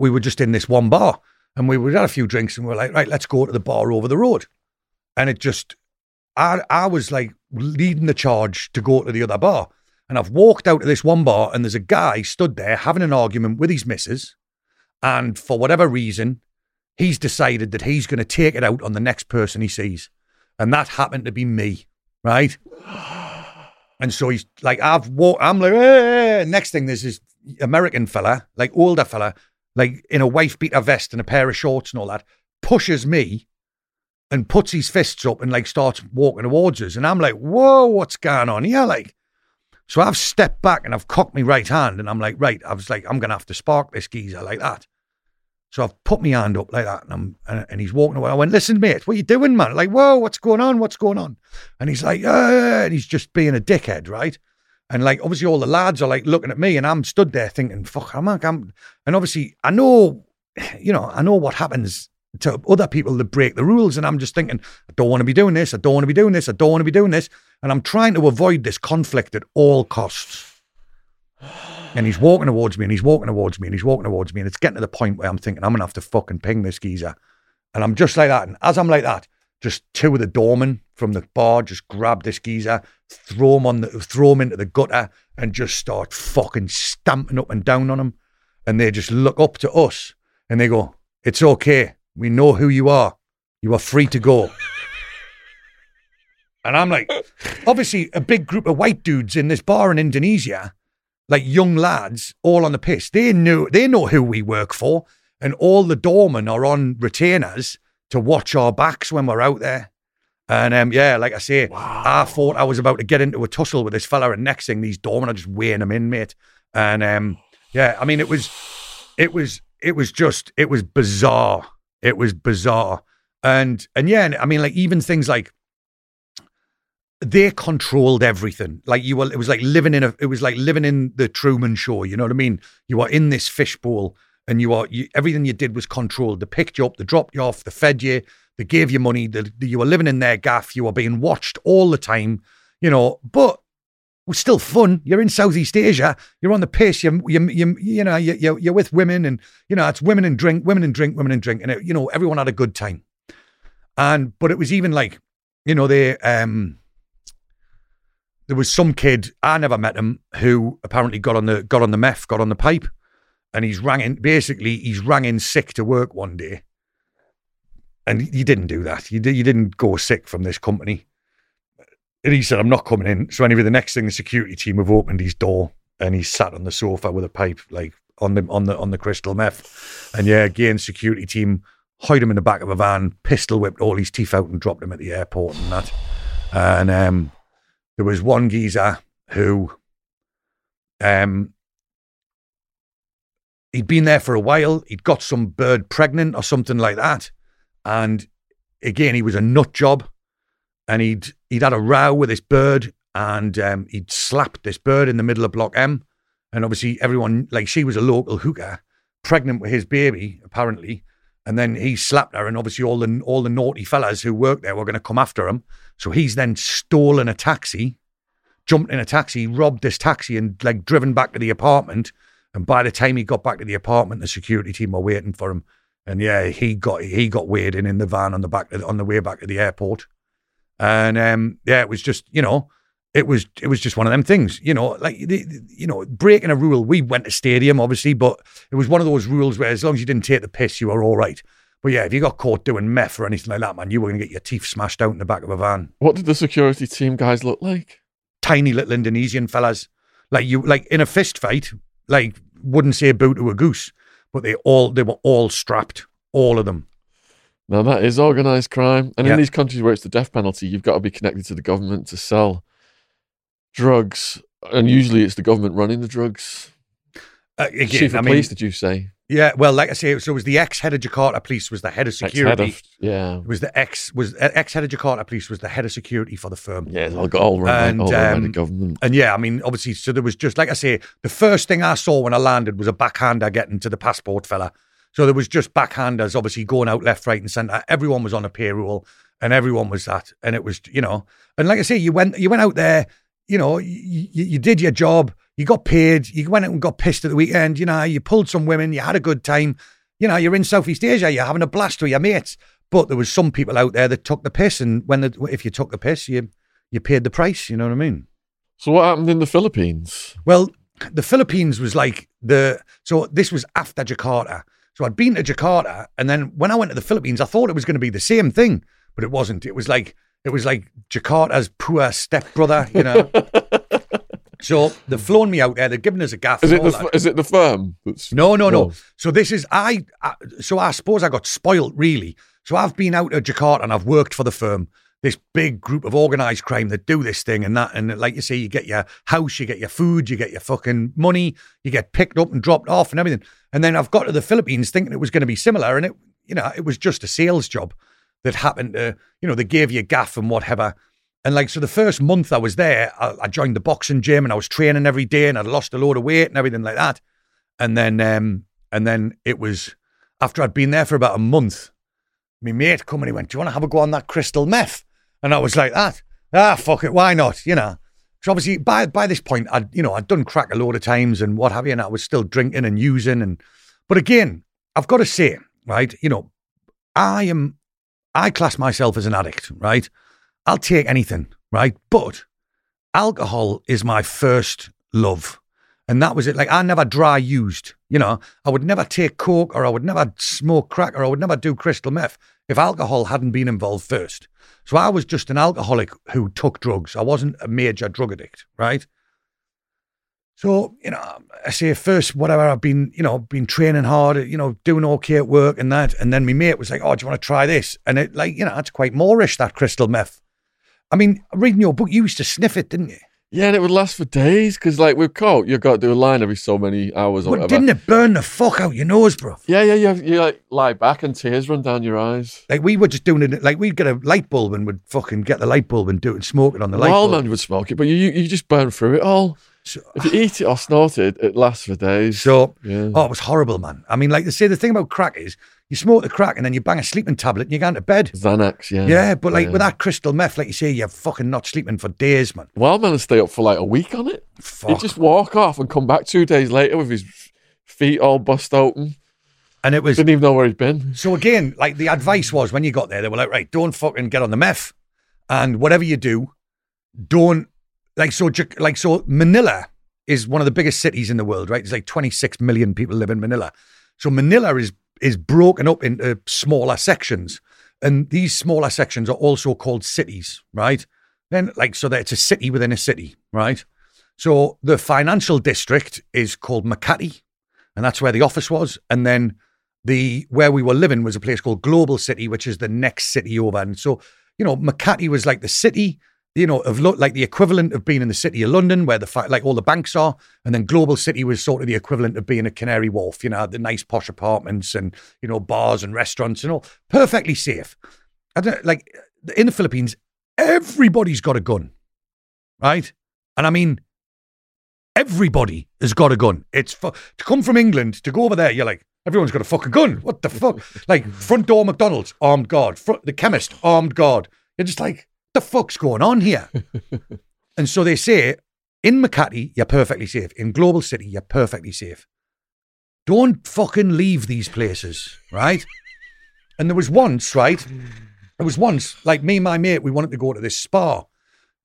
we were just in this one bar, and we, we had a few drinks, and we were like, right, let's go to the bar over the road, and it just, I I was like leading the charge to go to the other bar, and I've walked out to this one bar, and there's a guy stood there having an argument with his missus, and for whatever reason, he's decided that he's going to take it out on the next person he sees. And that happened to be me, right? And so he's like, I've walked, I'm like, "Eh." next thing, there's this American fella, like older fella, like in a wife beater vest and a pair of shorts and all that, pushes me and puts his fists up and like starts walking towards us. And I'm like, whoa, what's going on here? Like, so I've stepped back and I've cocked my right hand and I'm like, right, I was like, I'm going to have to spark this geezer like that. So I've put my hand up like that, and I'm and, and he's walking away. I went, "Listen, mate, what are you doing, man?" Like, "Whoa, what's going on? What's going on?" And he's like, uh, and he's just being a dickhead, right? And like, obviously, all the lads are like looking at me, and I'm stood there thinking, "Fuck, I'm, I'm." And obviously, I know, you know, I know what happens to other people that break the rules, and I'm just thinking, I don't want to be doing this. I don't want to be doing this. I don't want to be doing this, and I'm trying to avoid this conflict at all costs. And he's walking towards me and he's walking towards me and he's walking towards me. And it's getting to the point where I'm thinking, I'm going to have to fucking ping this geezer. And I'm just like that. And as I'm like that, just two of the doormen from the bar just grab this geezer, throw him on the, throw him into the gutter and just start fucking stamping up and down on him. And they just look up to us and they go, it's okay. We know who you are. You are free to go. and I'm like, obviously, a big group of white dudes in this bar in Indonesia like young lads all on the piss. They knew they know who we work for, and all the doormen are on retainers to watch our backs when we're out there. And um, yeah, like I say, Wow. I thought I was about to get into a tussle with this fella, and next thing these doormen are just weighing him in, mate. And um, yeah, I mean, it was, it was, it was just, it was bizarre. It was bizarre, and and yeah, I mean, like even things like they controlled everything. Like you were, it was like living in a, it was like living in the Truman Show. You know what I mean? You are in this fishbowl, and you are you, everything you did was controlled. They picked you up, they dropped you off, they fed you, they gave you money. They, you were living in their gaff. You were being watched all the time. You know, but was still fun. You're in Southeast Asia. You're on the piss. You, you, you, you know, you, you're, you're with women, and you know it's women and drink, women and drink, women and drink, and it, you know everyone had a good time. And but it was even like, you know, they um there was some kid I never met him who apparently got on the got on the meth, got on the pipe, and he's rang. Basically, he's rang sick to work one day, and you didn't do that. You you didn't go sick from this company. And he said, "I'm not coming in." So anyway, the next thing, the security team have opened his door, and he's sat on the sofa with a pipe, like on the on the on the crystal meth. And yeah, again, security team hide him in the back of a van, pistol whipped all his teeth out, and dropped him at the airport and that. And um, there was one geezer who um he'd been there for a while he'd got some bird pregnant or something like that and again he was a nut job and he'd he'd had a row with this bird and um, he'd slapped this bird in the middle of block m and obviously everyone like she was a local hooker pregnant with his baby apparently And then he slapped her, and obviously all the all the naughty fellas who worked there were going to come after him. So he's then stolen a taxi, jumped in a taxi, robbed this taxi, and like driven back to the apartment. And by the time he got back to the apartment, the security team were waiting for him. And yeah, he got he got weighed in in the van on the back on the way back to the airport. And um, yeah, it was just you know, it was it was just one of them things. You know, like the, the- you know, breaking a rule. We went to stadium obviously, but it was one of those rules where as long as you didn't take the piss, you were all right. But yeah, if you got caught doing meth or anything like that, man, you were gonna get your teeth smashed out in the back of a van. What did the security team guys look like? Tiny little Indonesian fellas, like you, like in a fist fight, like wouldn't say boo to a goose, but they all they were all strapped, all of them. Now that is organised crime, and Yeah. in these countries where it's the death penalty, you've got to be connected to the government to sell drugs, and usually it's the government running the drugs. Uh, again, Chief of I mean, police, did you say? yeah. Well, like I say, so it was the ex head of Jakarta police was the head of Ex-head security. of- yeah, It was the ex was ex head of Jakarta police was the head of security for the firm. yeah, all got all run, And, all run by the um, government. And yeah, I mean, obviously, so there was just like I say, the first thing I saw when I landed was a backhander getting to the passport fella. So there was just backhanders, obviously going out left, right, and centre. Everyone was on a payroll, and everyone was that, and it was you know, and like I say, you went you went out there, you know, you, you did your job, you got paid, you went out and got pissed at the weekend, you know, you pulled some women, you had a good time, you know, you're in Southeast Asia, you're having a blast with your mates. But there was some people out there that took the piss, and when the, if you took the piss, you you paid the price. You know what I mean? So what happened in the Philippines? Well, the Philippines was like the so this was after Jakarta. So I'd been to Jakarta, and then when I went to the Philippines, I thought it was going to be the same thing, but it wasn't. It was like it was like Jakarta's poor stepbrother, you know. so they've flown me out there. They've given us a gaff. Is it the is it the firm? That's, No, no, no. So this is I, I. So I suppose I got spoilt really. So I've been out of Jakarta and I've worked for the firm. This big group of organised crime that do this thing and that, and like you say, you get your house, you get your food, you get your fucking money, you get picked up and dropped off and everything. And then I've got to the Philippines thinking it was going to be similar, and it, you know, it was just a sales job that happened to, you know, they gave you gaff and whatever. And like, so the first month I was there, I, I joined the boxing gym and I was training every day and I'd lost a load of weight and everything like that. And then, um, and then it was after I'd been there for about a month, my mate come and he went, Do you want to have a go on that crystal meth? And I was like, that, ah, fuck it, why not? You know. So obviously by by this point, I'd you know, I'd done crack a load of times and what have you, and I was still drinking and using and but again, I've got to say, right, you know, I am I class myself as an addict, right? I'll take anything, right? But alcohol is my first love. And that was it. Like I never dry used, you know, I would never take coke or I would never smoke crack or I would never do crystal meth if alcohol hadn't been involved first. So I was just an alcoholic who took drugs. I wasn't a major drug addict, right? So, you know, I say first, whatever, I've been, you know, been training hard, you know, doing okay at work and that. And then my mate was like, oh, do you want to try this? And it, like, you know, it's quite moreish, that crystal meth. I mean, reading your book, you used to sniff it, didn't you? Yeah, and it would last for days because, like, with coke, you've got to do a line every so many hours or But whatever. didn't it burn the fuck out your nose, bro? Yeah, yeah, you, you like lie back and tears run down your eyes. Like we were just doing it, like we'd get a light bulb and would fucking get the light bulb and do it and smoke it on the light Wild bulb. man would smoke it, but you, you you just burn through it all. So, If you eat it or snort it, it lasts for days. so yeah. oh, it was horrible, man. I mean, like they say, the thing about crack is you smoke the crack and then you bang a sleeping tablet and you go into bed. Xanax, yeah. Yeah, but like Yeah. with that crystal meth, like you say, you're fucking not sleeping for days, man. Wild man would stay up for like a week on it. Fuck. He'd just walk off and come back two days later with his feet all bust open. and it was Didn't even know where he'd been. So again, like the advice was when you got there, they were like, right, don't fucking get on the meth, and whatever you do, don't like so like so. Manila is one of the biggest cities in the world, right? There's like 26 million people live in Manila. So Manila is is broken up into smaller sections, and these smaller sections are also called cities, right? Then like so that it's a city within a city, right? So the financial district is called Makati, and that's where the office was, and then the where we were living was a place called Global City, which is the next city over. And so, you know, Makati was like the city, you know, of like the equivalent of being in the city of London, where the like all the banks are, and then Global City was sort of the equivalent of being a Canary Wharf. You know, the nice posh apartments and you know bars and restaurants and all, perfectly safe. I don't like in the Philippines, everybody's got a gun, right? And I mean, everybody has got a gun. It's for, to come from England to go over there. You're like, Everyone's got a fucking gun. What the fuck? like front door McDonald's, armed guard. Front, the chemist, armed guard. You're just like, the fuck's going on here? and so they say, in Makati, you're perfectly safe. In Global City, you're perfectly safe. Don't fucking leave these places, right? And there was once, right? There was once, like me and my mate, we wanted to go to this spa.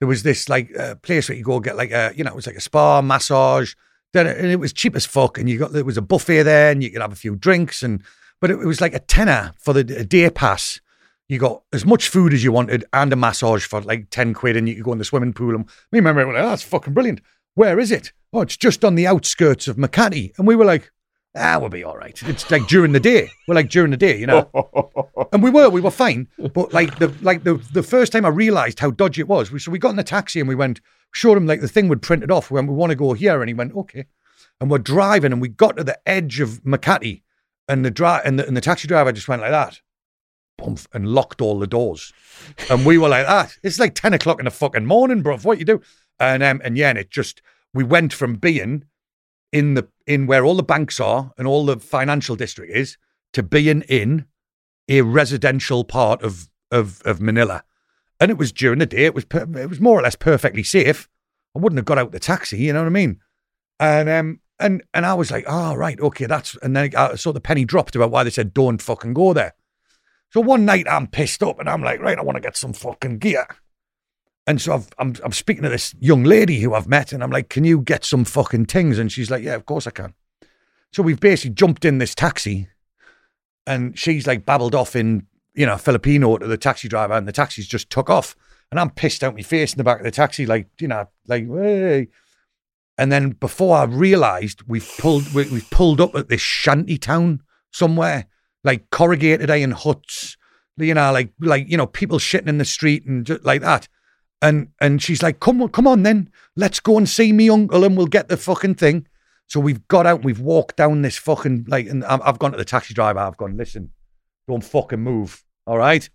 There was this like uh, place where you go get like a, you know, it was like a spa massage. Then and it was cheap as fuck, and you got there was a buffet there, and you could have a few drinks, and but it, it was like a tenner for the a day pass. You got as much food as you wanted and a massage for like ten quid, and you could go in the swimming pool. And me and my mate were like, oh, "That's fucking brilliant." Where is it? Oh, it's just on the outskirts of Makati, and we were like, "Ah, we'll be all right." It's like during the day. We're like during the day, you know. And we were, we were fine. But like the like the the first time I realised how dodgy it was, we, so we got in the taxi and we went, showed him like the thing would print it off. when we want to go here, and he went, okay. And we're driving, and we got to the edge of Makati, and the dri- and the, and the taxi driver just went like that, And locked all the doors. And we were like, ah, it's like ten o'clock in the fucking morning, bro. What you do? And um, and yeah, and it just we went from being in the in where all the banks are and all the financial district is to being in a residential part of of of Manila, and it was during the day. It was per- it was more or less perfectly safe. I wouldn't have got out the taxi, you know what I mean? And um and and I was like, oh right, okay, that's. And then I saw the penny dropped about why they said don't fucking go there. So one night I'm pissed up and I'm like, right, I want to get some fucking gear. And so I've, I'm I'm speaking to this young lady who I've met, and I'm like, "Can you get some fucking things?" And she's like, "Yeah, of course I can." So we've basically jumped in this taxi, and she's like babbled off in you know Filipino to the taxi driver, and the taxi's just took off, and I'm pissed out my face in the back of the taxi, like you know, like hey. And then before I realised, we've pulled we, we've pulled up at this shanty town somewhere, like corrugated iron huts, you know, like like you know people shitting in the street and just like that. And and she's like, come on, come on, then let's go and see me uncle, and we'll get the fucking thing. So we've got out, we've walked down this fucking like, and I've I've gone to the taxi driver. I've gone, listen, don't fucking move, all right?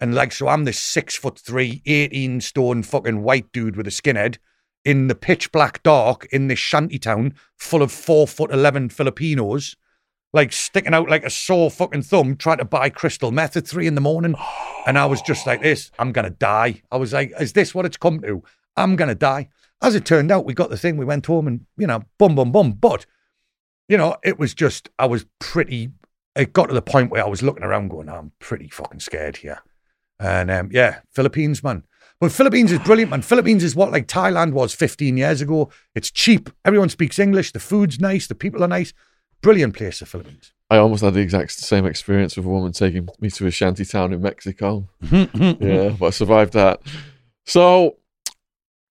And like, so I'm this six foot three, 18 stone fucking white dude with a skinhead in the pitch black dark in this shanty town full of four foot 11 Filipinos, like sticking out like a sore fucking thumb, trying to buy crystal meth at three in the morning. And I was just like this, I'm going to die. I was like, is this what it's come to? I'm going to die. As it turned out, we got the thing, we went home and, you know, bum, bum, bum. But, you know, it was just, I was pretty, it got to the point where I was looking around going, I'm pretty fucking scared here. And um, yeah, Philippines, man. But Philippines is brilliant, man. Philippines is what like Thailand was 15 years ago. It's cheap. Everyone speaks English. The food's nice. The people are nice. Brilliant place, the Philippines. I almost had the exact same experience with a woman taking me to a shanty town in Mexico. yeah, but I survived that. So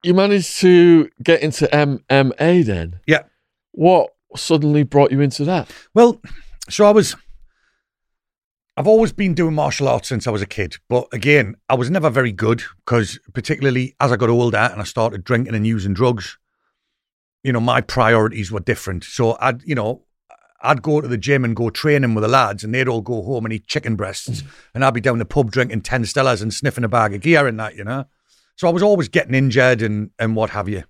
you managed to get into MMA then? Yeah. What suddenly brought you into that? Well, so I was. I've always been doing martial arts since I was a kid, but again, I was never very good because, particularly as I got older and I started drinking and using drugs, you know, my priorities were different. So I'd, you know, I'd go to the gym and go training with the lads, and they'd all go home and eat chicken breasts, and I'd be down the pub drinking ten Stellas and sniffing a bag of gear and that, you know. So I was always getting injured and and what have you.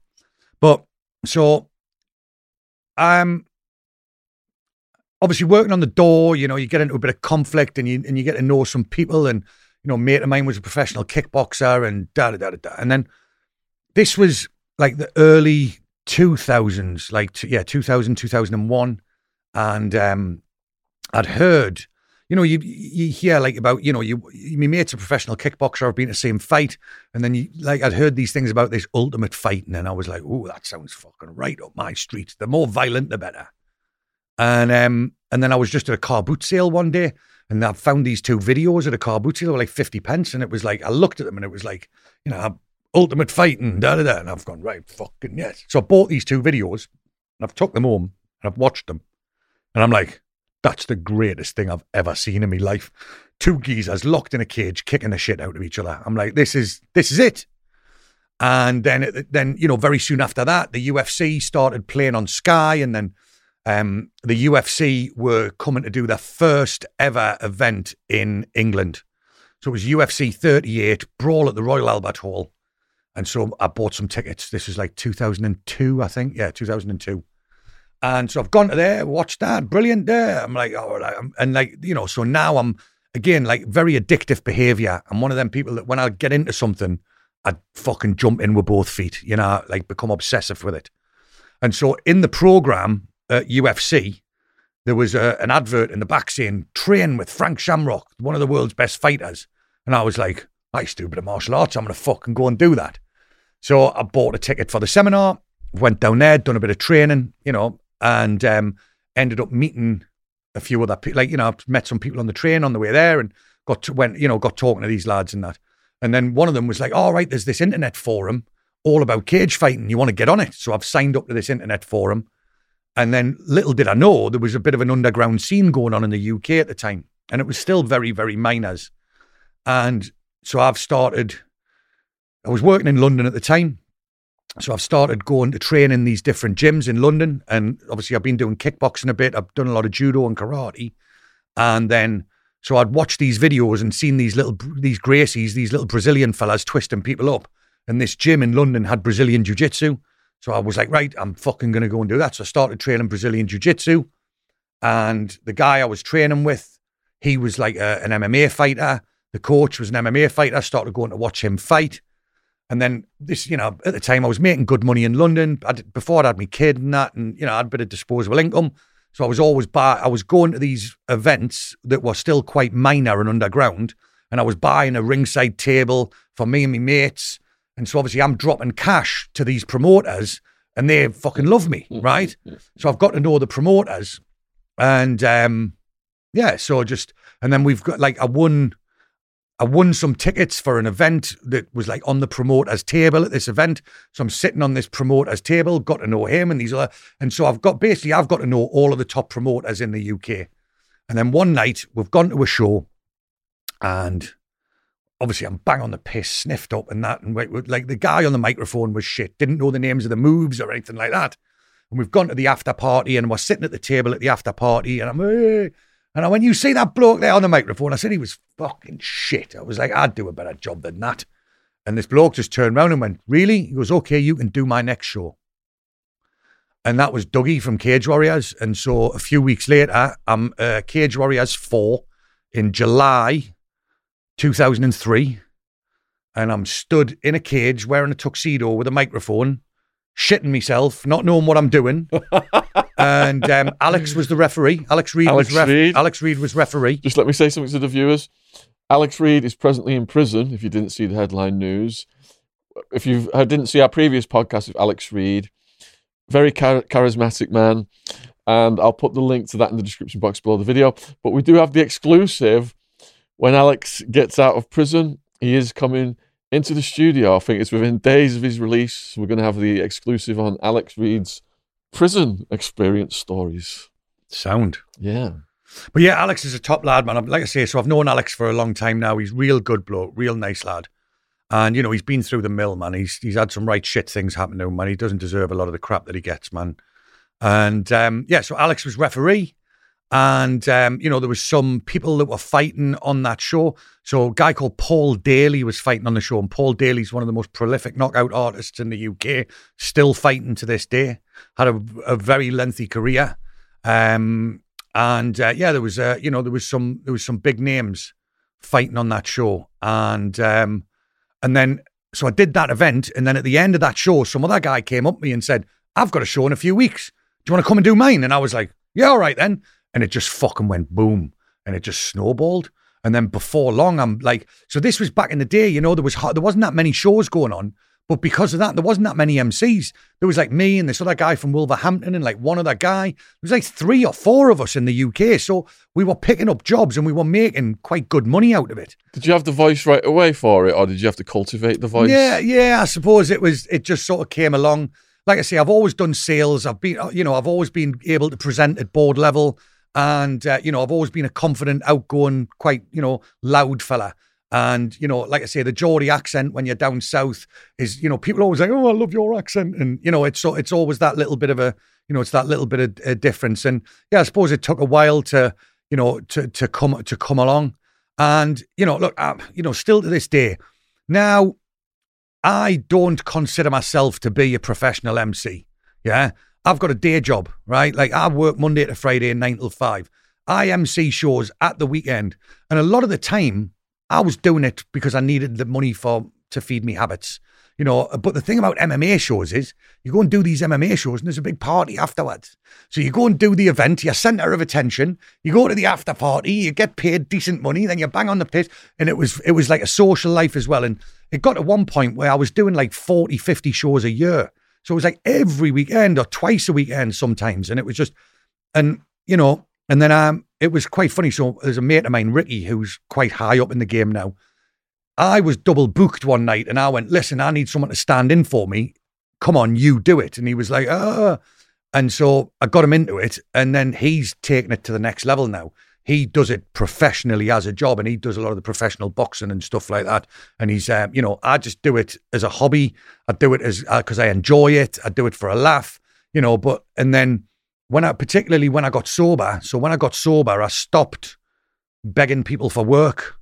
But so, um, obviously working on the door, you know, you get into a bit of conflict and you and you get to know some people. And you know, mate of mine was a professional kickboxer and da da da da. And then this was like the early two thousands, like t- yeah, 2000, 2001. And um, I'd heard. You know, you you hear like about you know you my mate's a professional kickboxer. I've been to the same fight, and then you like I'd heard these things about this ultimate fighting, and I was like, oh, that sounds fucking right up my street. The more violent, the better. And um, and then I was just at a car boot sale one day, and I found these two videos at a car boot sale. They were like fifty pence, and it was like I looked at them, and it was like you know ultimate fighting, da da da. And I've gone right, fucking yes. So I bought these two videos, and I've took them home, and I've watched them, and I'm like, that's the greatest thing I've ever seen in my life. Two geezers locked in a cage, kicking the shit out of each other. I'm like, this is this is it. And then then you know, very soon after that, the UFC started playing on Sky, and then um, the UFC were coming to do their first ever event in England. So it was UFC 38, Brawl at the Royal Albert Hall. And so I bought some tickets. This was like 2002, I think. Yeah, 2002. And so I've gone to there, watched that, brilliant there. I'm like, oh, like, and like, you know, so now I'm again like very addictive behavior. I'm one of them people that when I get into something, I fucking jump in with both feet, you know, like become obsessive with it. And so in the program at UFC, there was a, an advert in the back saying, train with Frank Shamrock, one of the world's best fighters. And I was like, I used to martial arts. I'm going to fucking go and do that. So I bought a ticket for the seminar, went down there, done a bit of training, you know, and um, ended up meeting a few other people. Like, you know, I met some people on the train on the way there and got to, went, you know, got talking to these lads and that. And then one of them was like, all right, there's this internet forum all about cage fighting. You want to get on it? So I've signed up to this internet forum. And then little did I know there was a bit of an underground scene going on in the UK at the time. And it was still very, very minors. And so I've started, I was working in London at the time. So I've started going to train in these different gyms in London. And obviously I've been doing kickboxing a bit. I've done a lot of judo and karate. And then so I'd watched these videos and seen these little these Gracies, these little Brazilian fellas twisting people up. And this gym in London had Brazilian Jiu Jitsu. So I was like, right, I'm fucking gonna go and do that. So I started training Brazilian Jiu Jitsu. And the guy I was training with, he was like uh, a, an MMA fighter. The coach was an MMA fighter. I started going to watch him fight. And then this, you know, at the time I was making good money in London. I did, before I'd had my kid and that, and you know, I had a bit of disposable income. So I was always buy, I was going to these events that were still quite minor and underground, and I was buying a ringside table for me and my mates. And so obviously I'm dropping cash to these promoters, and they fucking love me, right? So I've got to know the promoters, and um, yeah, so just and then we've got like I won I won some tickets for an event that was like on the promoter's table at this event. So I'm sitting on this promoter's table, got to know him and these other. And so I've got basically, I've got to know all of the top promoters in the UK. And then one night we've gone to a show and obviously I'm bang on the piss, sniffed up and that. And like the guy on the microphone was shit, didn't know the names of the moves or anything like that. And we've gone to the after party and we're sitting at the table at the after party and I'm, hey, and when you see that bloke there on the microphone, I said he was fucking shit. I was like, I'd do a better job than that. And this bloke just turned around and went, Really? He goes, Okay, you can do my next show. And that was Dougie from Cage Warriors. And so a few weeks later, I'm uh, Cage Warriors 4 in July 2003. And I'm stood in a cage wearing a tuxedo with a microphone, shitting myself, not knowing what I'm doing. and um, Alex was the referee. Alex Reid Alex was ref- Reid. Alex Reid was referee. Just let me say something to the viewers. Alex Reid is presently in prison. If you didn't see the headline news, if you didn't see our previous podcast with Alex Reid, very char- charismatic man, and I'll put the link to that in the description box below the video. But we do have the exclusive. When Alex gets out of prison, he is coming into the studio. I think it's within days of his release. We're going to have the exclusive on Alex Reid's prison experience stories. Sound. Yeah. But yeah, Alex is a top lad, man. Like I say, so I've known Alex for a long time now. He's real good bloke, real nice lad. And, you know, he's been through the mill, man. He's he's had some right shit things happen to him, man. He doesn't deserve a lot of the crap that he gets, man. And um, yeah, so Alex was referee. And, um, you know, there was some people that were fighting on that show. So a guy called Paul Daly was fighting on the show. And Paul Daly's one of the most prolific knockout artists in the UK, still fighting to this day. Had a, a very lengthy career. Um, and uh, yeah, there was, uh, you know, there was some, there was some big names fighting on that show. And, um, and then, so I did that event. And then at the end of that show, some other guy came up to me and said, I've got a show in a few weeks. Do you want to come and do mine? And I was like, yeah, all right then and it just fucking went boom and it just snowballed. And then before long, I'm like, so this was back in the day, you know, there was there wasn't that many shows going on, but because of that, there wasn't that many MCs. There was like me and this other guy from Wolverhampton and like one other guy. There was like three or four of us in the UK. So we were picking up jobs and we were making quite good money out of it. Did you have the voice right away for it, or did you have to cultivate the voice? Yeah, yeah. I suppose it was. It just sort of came along. Like I say, I've always done sales. I've been, you know, I've always been able to present at board level. And, uh, you know, I've always been a confident, outgoing, quite, you know, loud fella. And, you know, like I say, the Geordie accent when you're down south is, you know, people always say, oh, I love your accent. And, you know, it's so it's always that little bit of a, you know, it's that little bit of a difference. And yeah, I suppose it took a while to, you know, to, to come, to come along. And, you know, look, um, you know, still to this day, now I don't consider myself to be a professional MC. Yeah. I've got a day job, right? Like I work Monday to Friday, nine till five. I MC shows at the weekend, and a lot of the time I was doing it because I needed the money for to feed me habits. You know, but the thing about MMA shows is you go and do these MMA shows and there's a big party afterwards. So you go and do the event, you're center of attention, you go to the after party, you get paid decent money, then you bang on the pit. And it was it was like a social life as well. And it got to one point where I was doing like 40, 50 shows a year. So it was like every weekend or twice a weekend sometimes. And it was just and you know, and then um it was quite funny. So there's a mate of mine, Ricky, who's quite high up in the game now. I was double booked one night and I went, listen, I need someone to stand in for me. Come on, you do it. And he was like, ah. And so I got him into it. And then he's taken it to the next level now. He does it professionally as a job and he does a lot of the professional boxing and stuff like that. And he's, um, you know, I just do it as a hobby. I do it as, because uh, I enjoy it. I do it for a laugh, you know, but, and then when I, particularly when I got sober, so when I got sober, I stopped begging people for work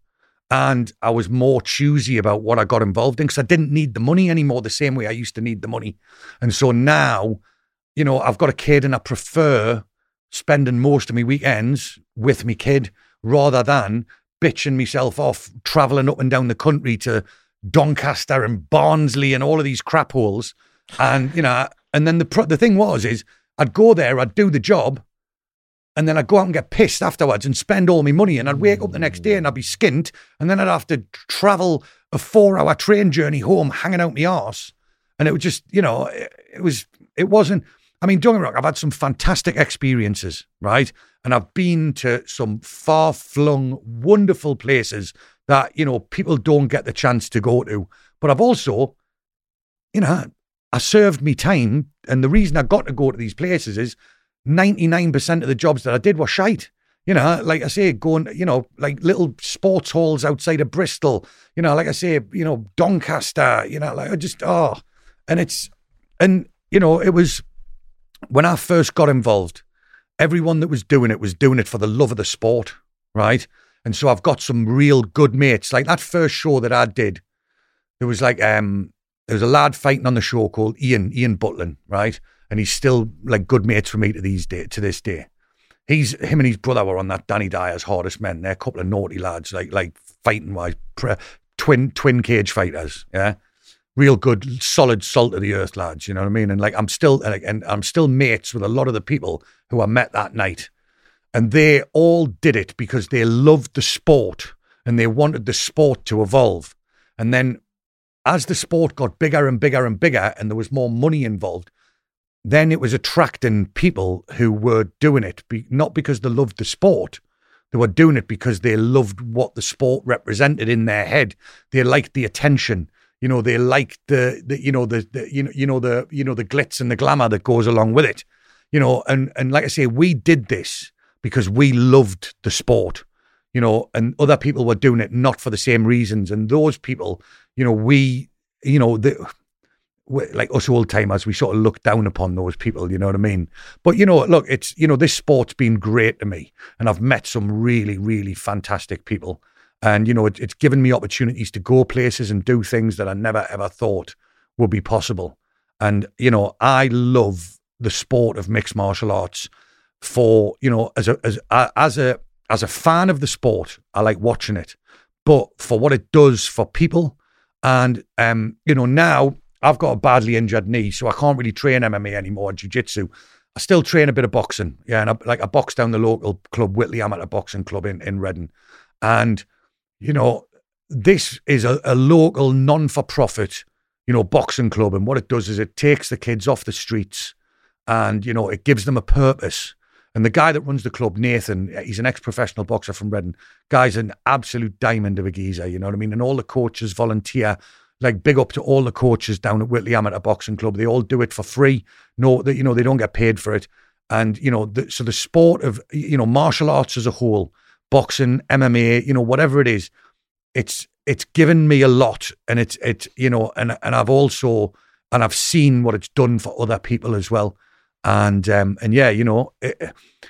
and I was more choosy about what I got involved in because I didn't need the money anymore the same way I used to need the money. And so now, you know, I've got a kid and I prefer spending most of my weekends with my kid rather than bitching myself off traveling up and down the country to Doncaster and Barnsley and all of these crap holes. And, you know, and then the, the thing was, is I'd go there, I'd do the job, and then I'd go out and get pissed afterwards and spend all my money. And I'd wake up the next day and I'd be skint. And then I'd have to travel a four hour train journey home hanging out my arse. And it was just, you know, it, it was, it wasn't, I mean, don't get me wrong, I've had some fantastic experiences, right? And I've been to some far flung, wonderful places that, you know, people don't get the chance to go to. But I've also, you know, I served me time. And the reason I got to go to these places is 99% of the jobs that I did were shite. You know, like I say, going, you know, like little sports halls outside of Bristol, you know, like I say, you know, Doncaster, you know, like I just, oh, and it's, and, you know, it was when I first got involved, everyone that was doing it was doing it for the love of the sport, right? And so I've got some real good mates. Like that first show that I did, there was like, um, there was a lad fighting on the show called Ian, Ian Butlin, right? and he's still like good mates for me to these day to this day. He's him and his brother were on that Danny Dyer's hardest men. They're a couple of naughty lads, like like fighting wise, twin twin cage fighters. Yeah, real good, solid salt of the earth lads. You know what I mean? And like I'm still like, and I'm still mates with a lot of the people who I met that night, and they all did it because they loved the sport and they wanted the sport to evolve. And then as the sport got bigger and bigger and bigger, and there was more money involved, then it was attracting people who were doing it be, not because they loved the sport. They were doing it because they loved what the sport represented in their head. They liked the attention. You know, they liked the, the you know the, the you know you know the you know the glitz and the glamour that goes along with it. You know, and and like I say, we did this because we loved the sport. You know, and other people were doing it not for the same reasons. And those people, you know, we, you know, the like us old timers, we sort of look down upon those people, you know what I mean? But, you know, look, it's, you know, this sport's been great to me and I've met some really, really fantastic people. And, you know, it, it's given me opportunities to go places and do things that I never ever thought would be possible. And, you know, I love the sport of mixed martial arts for, you know, as a, as, as a, as a fan of the sport, I like watching it, but for what it does for people. And, um, you know, now I've got a badly injured knee, so I can't really train MMA anymore, jiu jitsu. I still train a bit of boxing. Yeah, and I, like I box down the local club, Whitley Amateur Boxing Club in, in Reading. And, you know, this is a, a local non for profit, you know, boxing club. And what it does is it takes the kids off the streets and, you know, it gives them a purpose. And the guy that runs the club, Nathan, he's an ex professional boxer from Reading. Guy's an absolute diamond of a geezer, you know what I mean? And all the coaches volunteer like big up to all the coaches down at Whitley Amateur Boxing Club. They all do it for free. No, that you know they don't get paid for it. And you know, the, so the sport of you know martial arts as a whole, boxing, MMA, you know, whatever it is, it's it's given me a lot, and it's it's you know, and and I've also and I've seen what it's done for other people as well. And um, and yeah, you know,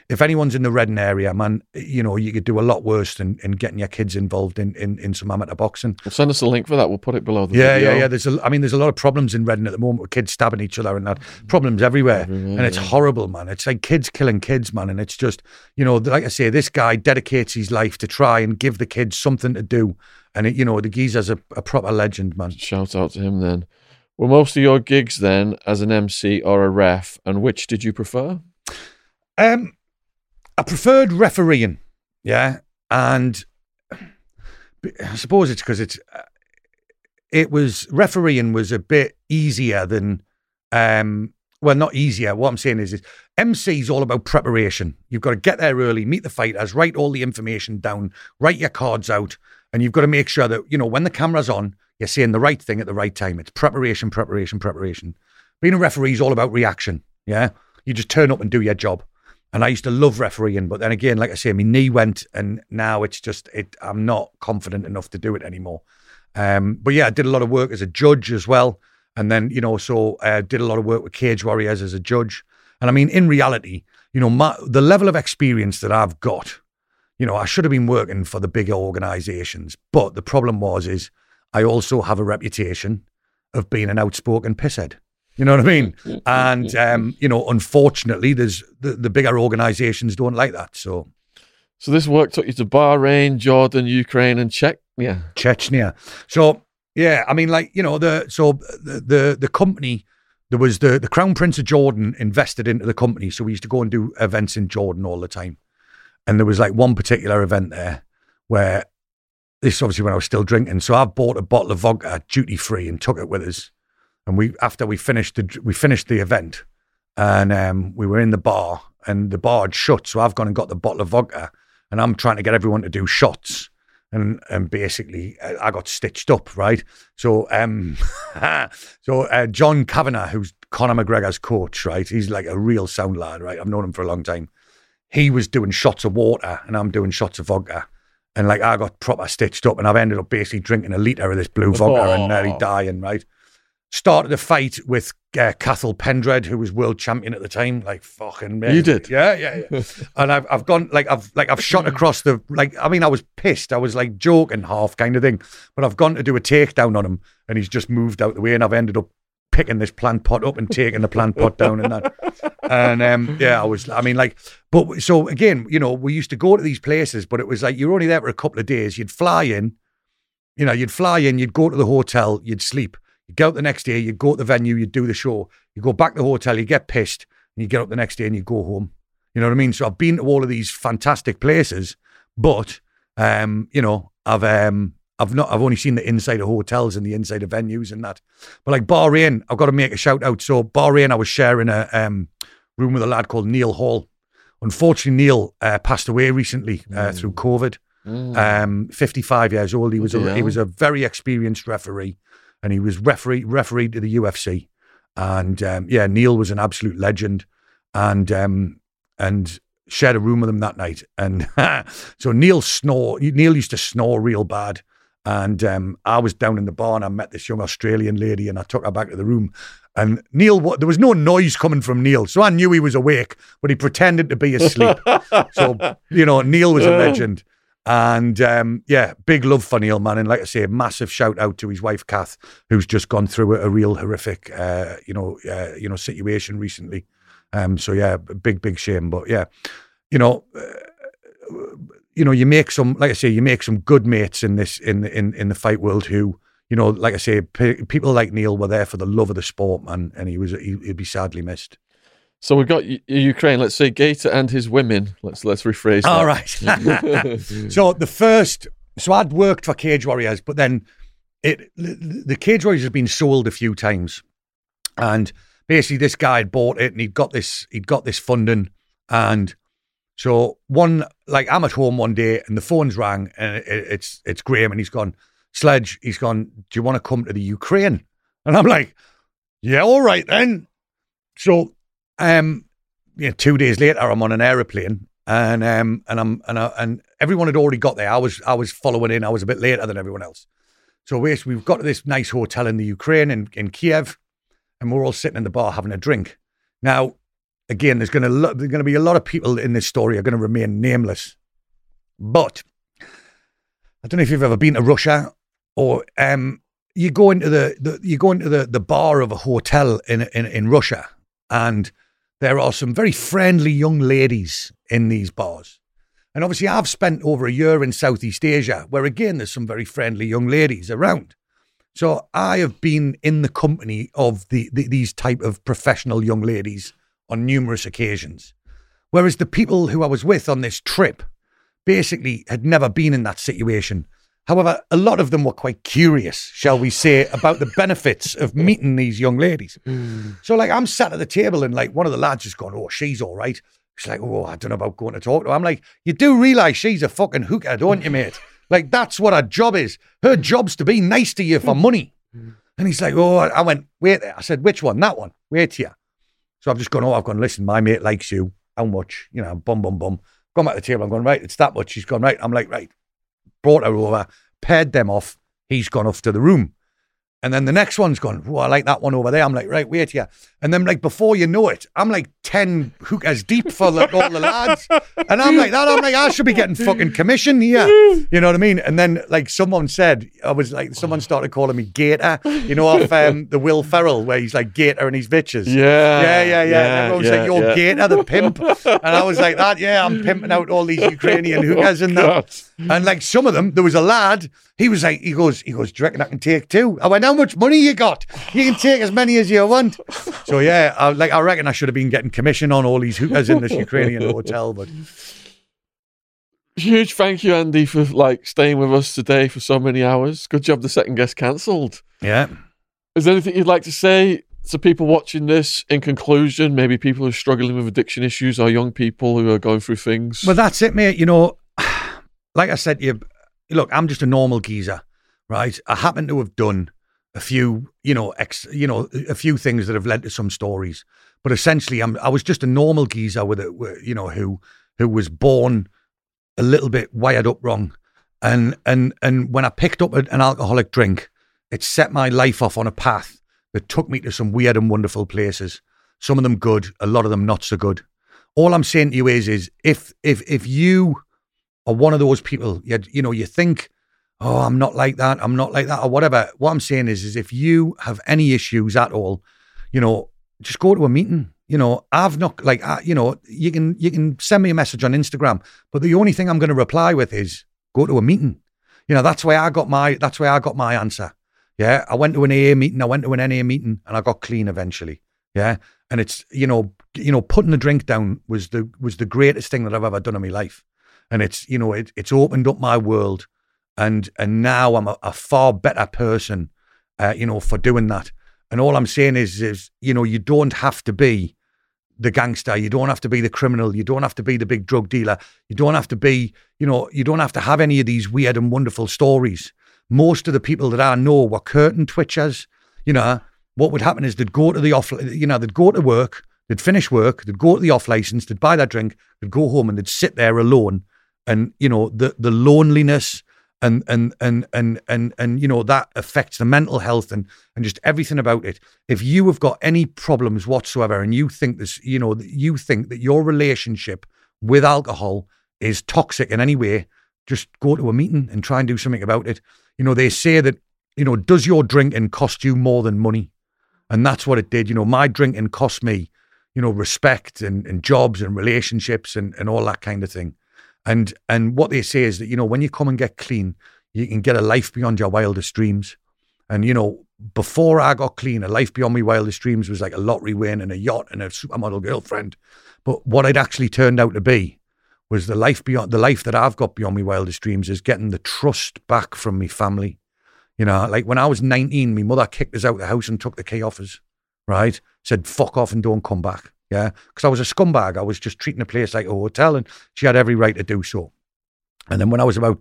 if anyone's in the Reading area, man, you know, you could do a lot worse than, in getting your kids involved in, in, in some amateur boxing. Well, send us a link for that. We'll put it below the Yeah, video. yeah, yeah. There's a, I mean, there's a lot of problems in Reading at the moment with kids stabbing each other and that. Problems everywhere, Everywhere, and it's yeah. horrible, man. It's like kids killing kids, man. And it's just, you know, like I say, this guy dedicates his life to try and give the kids something to do. And it, you know, the geezer's a, a proper legend, man. Shout out to him then. Were most of your gigs then as an MC or a ref, and which did you prefer? Um, I preferred refereeing, yeah, and I suppose it's because it's uh, it was refereeing was a bit easier than um well not easier what i'm saying is, is mc is all about preparation you've got to get there early meet the fighters write all the information down write your cards out and you've got to make sure that you know when the camera's on you're saying the right thing at the right time it's preparation preparation preparation being a referee is all about reaction yeah you just turn up and do your job and I used to love refereeing, but then again, like I say, my knee went, and now it's just it. I'm not confident enough to do it anymore. Um, but yeah, I did a lot of work as a judge as well, and then you know, so I uh, did a lot of work with Cage Warriors as a judge. And I mean, in reality, you know, my, the level of experience that I've got, you know, I should have been working for the bigger organisations, but the problem was is I also have a reputation of being an outspoken pisshead. You know what I mean? And um, you know, unfortunately, there's the, the bigger organisations don't like that. So So this work took you to Bahrain, Jordan, Ukraine, and Czech. Yeah. Chechnya. So yeah, I mean, like you know, the so the the, the company there was the the Crown Prince of Jordan invested into the company, so we used to go and do events in Jordan all the time. And there was like one particular event there where this is obviously when I was still drinking. So I bought a bottle of vodka duty free and took it with us. And we after we finished the we finished the event, and um, we were in the bar, and the bar had shut. So I've gone and got the bottle of vodka, and I'm trying to get everyone to do shots and and basically uh, I got stitched up, right? So um, so uh, John Kavanagh, who's Conor McGregor's coach, right? He's like a real sound lad, right? I've known him for a long time. He was doing shots of water, and I'm doing shots of vodka. And like I got proper stitched up, and I've ended up basically drinking a liter of this blue vodka and nearly Oh. dying. Right, started a fight with uh, Cathal Pendred, who was world champion at the time. Like fucking, man. You did? yeah, yeah, yeah and I've I've gone like I've like I've shot across the like I mean I was pissed I was like joking half kind of thing but I've gone to do a takedown on him and he's just moved out the way and I've ended up picking this plant pot up and taking the plant pot down and that. And um yeah I was I mean like but so again you know we used to go to these places but it was like you're only there for a couple of days. You'd fly in you know you'd fly in you'd go to the hotel you'd sleep. You'd go out the next day you'd go to the venue you'd do the show. You go back to the hotel you get pissed and you get up the next day and you go home. You know what I mean? So I've been to all of these fantastic places, but um, you know, I've um I've not I've only seen the inside of hotels and the inside of venues and that. But like Bahrain, I've got to make a shout out. So Bahrain, I was sharing a um room with a lad called Neil Hall. Unfortunately, Neil uh, passed away recently uh, through COVID. Mm. Um, 55 years old. He was a, he was a very experienced referee, and he was referee refereed to the UFC. And um, yeah, Neil was an absolute legend, and um, and shared a room with him that night. And so Neil snore. Neil used to snore real bad. And um, I was down in the bar and I met this young Australian lady and I took her back to the room. And Neil, there was no noise coming from Neil. So I knew he was awake, but he pretended to be asleep. so, you know, Neil was a legend. And um, yeah, big love for Neil, man. And like I say, massive shout out to his wife, Kath, who's just gone through a, a real horrific, uh, you know, uh, you know, situation recently. Um, so yeah, big, big shame. But yeah, you know, uh, you know, you make some, like I say, you make some good mates in this in the in in the fight world who. You know, like I say, pe- people like Neil were there for the love of the sport, man, and he was he, he'd be sadly missed. So we've got U- Ukraine. Let's say Gator and his women. Let's let's rephrase that. All right. so the first, so I'd worked for Cage Warriors, but then it the Cage Warriors has been sold a few times, and basically this guy had bought it and he'd got this he'd got this funding, and so one like I'm at home one day and the phone's rang and it, it's it's Graham and he's gone Sledge. He's gone. Do you want to come to the Ukraine? And I'm like, yeah, all right then. So um, yeah, two days later, I'm on an aeroplane, and um, and I'm and I, and everyone had already got there. I was I was following in. I was a bit later than everyone else. So we we've got to this nice hotel in the Ukraine in in Kiev, and we're all sitting in the bar having a drink. Now, again, there's going to lo- there's going to be a lot of people in this story are going to remain nameless. But I don't know if you've ever been to Russia or um, you go into the, the you go into the, the bar of a hotel in, in in Russia, and there are some very friendly young ladies in these bars. And obviously, I've spent over a year in Southeast Asia, where again there's some very friendly young ladies around. So I have been in the company of the, the these type of professional young ladies on numerous occasions, whereas the people who I was with on this trip basically had never been in that situation. However, a lot of them were quite curious, shall we say, about the benefits of meeting these young ladies. Hmm. So, like, I'm sat at the table and, like, one of the lads has gone, Oh, she's all right. She's like, Oh, I don't know about going to talk to her. I'm like, You do realize she's a fucking hooker, don't you, mate? Like, that's what her job is. Her job's to be nice to you for money. Hmm. And he's like, Oh, I went, Wait there. I said, Which one? That one. Wait here. So I've just gone, Oh, I've gone, Listen, my mate likes you. How much? You know, bum, bum, bum. Come to the table. I'm going, Right, it's that much. She's gone, Right. I'm like, Right. Brought her over, paired them off. He's gone off to the room. And then the next one's gone, oh, I like that one over there. I'm like, right, wait here. And then, like, before you know it, I'm like 10 hookers deep for like, all the lads. And I'm like, that, I'm like, I should be getting fucking commission here. You know what I mean? And then, like, someone said, I was like, someone started calling me Gator, you know, off um, the Will Ferrell, where he's like Gator and his bitches. Yeah. Yeah, yeah, yeah. and everyone was yeah, like, you're yeah. Gator, the pimp. And I was like, that, yeah, I'm pimping out all these Ukrainian hookers and that. And like some of them, there was a lad. He was like, he goes, he goes, do you reckon I can take two? I went, how much money you got? You can take as many as you want. So yeah, I, like I reckon I should have been getting commission on all these hookers in this Ukrainian hotel. But Huge thank you, Andy, for like staying with us today for so many hours. Good job. The second guest cancelled. yeah, Is there anything you'd like to say to people watching this? In conclusion, maybe people who are struggling with addiction issues or young people who are going through things. well that's it, mate. You know, like I said to you, look, I'm just a normal geezer, right? I happen to have done a few, you know, ex, you know, a few things that have led to some stories. But essentially, I'm I was just a normal geezer with it, you know, who who was born a little bit wired up wrong, and and and when I picked up an alcoholic drink, it set my life off on a path that took me to some weird and wonderful places. Some of them good, a lot of them not so good. All I'm saying to you is, is if if if you are one of those people, you, you know, you think, oh, I'm not like that, I'm not like that, or whatever. What I'm saying is, is if you have any issues at all, you know, just go to a meeting. You know, I've not like, I, you know, you can you can send me a message on Instagram, but the only thing I'm going to reply with is go to a meeting. You know, that's why I got my that's why I got my answer. Yeah, I went to an AA meeting, I went to an NA meeting, and I got clean eventually. Yeah, and it's you know you know putting the drink down was the was the greatest thing that I've ever done in my life, and it's you know it, it's opened up my world, and and now I'm a, a far better person, uh, you know, for doing that. And all I'm saying is is you know you don't have to be the gangster, you don't have to be the criminal, you don't have to be the big drug dealer, you don't have to be you know you don't have to have any of these weird and wonderful stories. Most of the people that I know were curtain twitchers. You know, what would happen is they'd go to the off, you know, they'd go to work, they'd finish work, they'd go to the off license, they'd buy their drink, they'd go home and they'd sit there alone. And, you know, the, the loneliness and, and, and, and, and, and, you know, that affects the mental health and, and just everything about it. If you have got any problems whatsoever and you think this, you know, you think that your relationship with alcohol is toxic in any way, just go to a meeting and try and do something about it. You know, they say that, you know, does your drinking cost you more than money? And that's what it did. You know, my drinking cost me, you know, respect and, and jobs and relationships and, and all that kind of thing. And and what they say is that, you know, when you come and get clean, you can get a life beyond your wildest dreams. And, you know, before I got clean, a life beyond my wildest dreams was like a lottery win and a yacht and a supermodel girlfriend. But what it actually turned out to be was the life beyond the life that I've got beyond my wildest dreams is getting the trust back from my family. You know, like when I was 19, my mother kicked us out of the house and took the key off us, right? Said, fuck off and don't come back. Yeah. Because I was a scumbag. I was just treating the place like a hotel and she had every right to do so. And then when I was about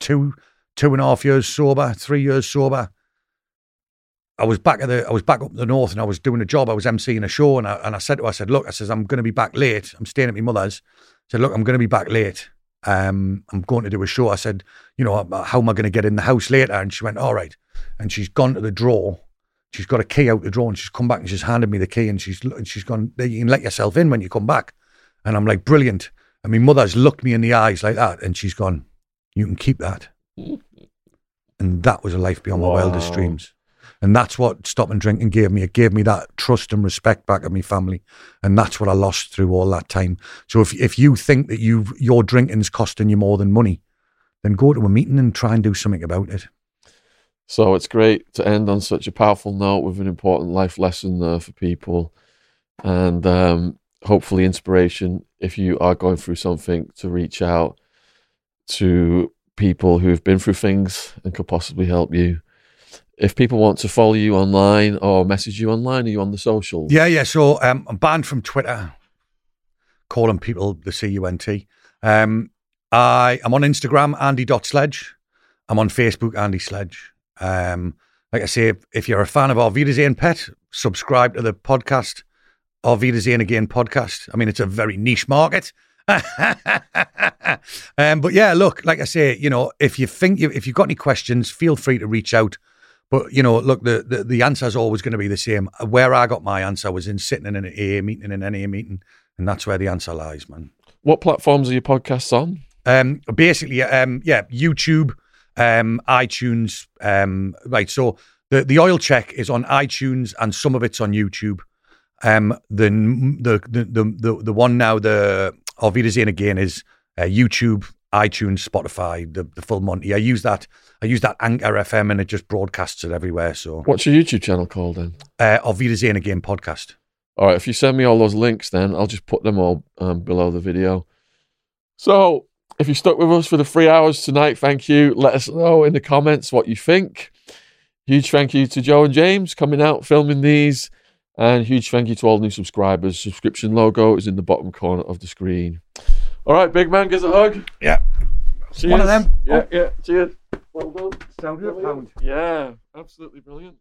two, two and a half years sober, three years sober, I was back at the, I was back up the north and I was doing a job. I was emceeing a show and I, and I said to her, I said, look, I says, I'm going to be back late. I'm staying at my mother's. I said, look, I'm going to be back late. Um, I'm going to do a show. I said, you know, how am I going to get in the house later? And she went, all right. And she's gone to the drawer. She's got a key out the drawer and she's come back and she's handed me the key and she's and she's gone. You can let yourself in when you come back, and I'm like, brilliant. And my mother's looked me in the eyes like that, and she's gone, you can keep that. And that was a life beyond my wildest dreams. And that's what stopping drinking gave me. It gave me that trust and respect back of my family. And that's what I lost through all that time. So if if you think that you your drinking's costing you more than money, then go to a meeting and try and do something about it. So it's great to end on such a powerful note with an important life lesson there for people, and um, hopefully inspiration if you are going through something to reach out to people who've been through things and could possibly help you. If people want to follow you online or message you online, are you on the socials? Yeah, yeah. So um, I'm banned from Twitter, calling people the C-U-N-T. Um, I am on Instagram, Andy.sledge. I'm on Facebook, Andy Sledge. Um, like I say, if you're a fan of Auf Wiedersehen Pet, subscribe to the podcast, Auf Wiedersehen Again podcast. I mean, it's a very niche market. um, but yeah, look, like I say, you know, if you think you, if you've got any questions, feel free to reach out. But you know, look, the the, the answer is always going to be the same. Where I got my answer was in sitting in an AA meeting, in an AA meeting, and that's where the answer lies, man. What platforms are your podcasts on? Um, basically, um, yeah, YouTube, um, iTunes, um, right. So the the oil check is on iTunes, and some of it's on YouTube. Um, the the the the the, one now, the Auf Wiedersehen again is uh, YouTube, iTunes, Spotify, the the full Monty. I use that. I use that Anchor FM, and it just broadcasts it everywhere. So What's your YouTube channel called then? uh, Auf Wiedersehen again podcast. All right, if you send me all those links, then I'll just put them all um, below the video. So, if you stuck with us for the three hours tonight, thank you. Let us know in the comments what you think. Huge thank you to Joe and James coming out, filming these. And huge thank you to all new subscribers. Subscription logo is in the bottom corner of the screen. All right, big man, give us a hug. Yeah. Cheers. One of them. Yeah, oh. yeah. Cheers. Well done. Sound of a pound. Yeah, absolutely brilliant.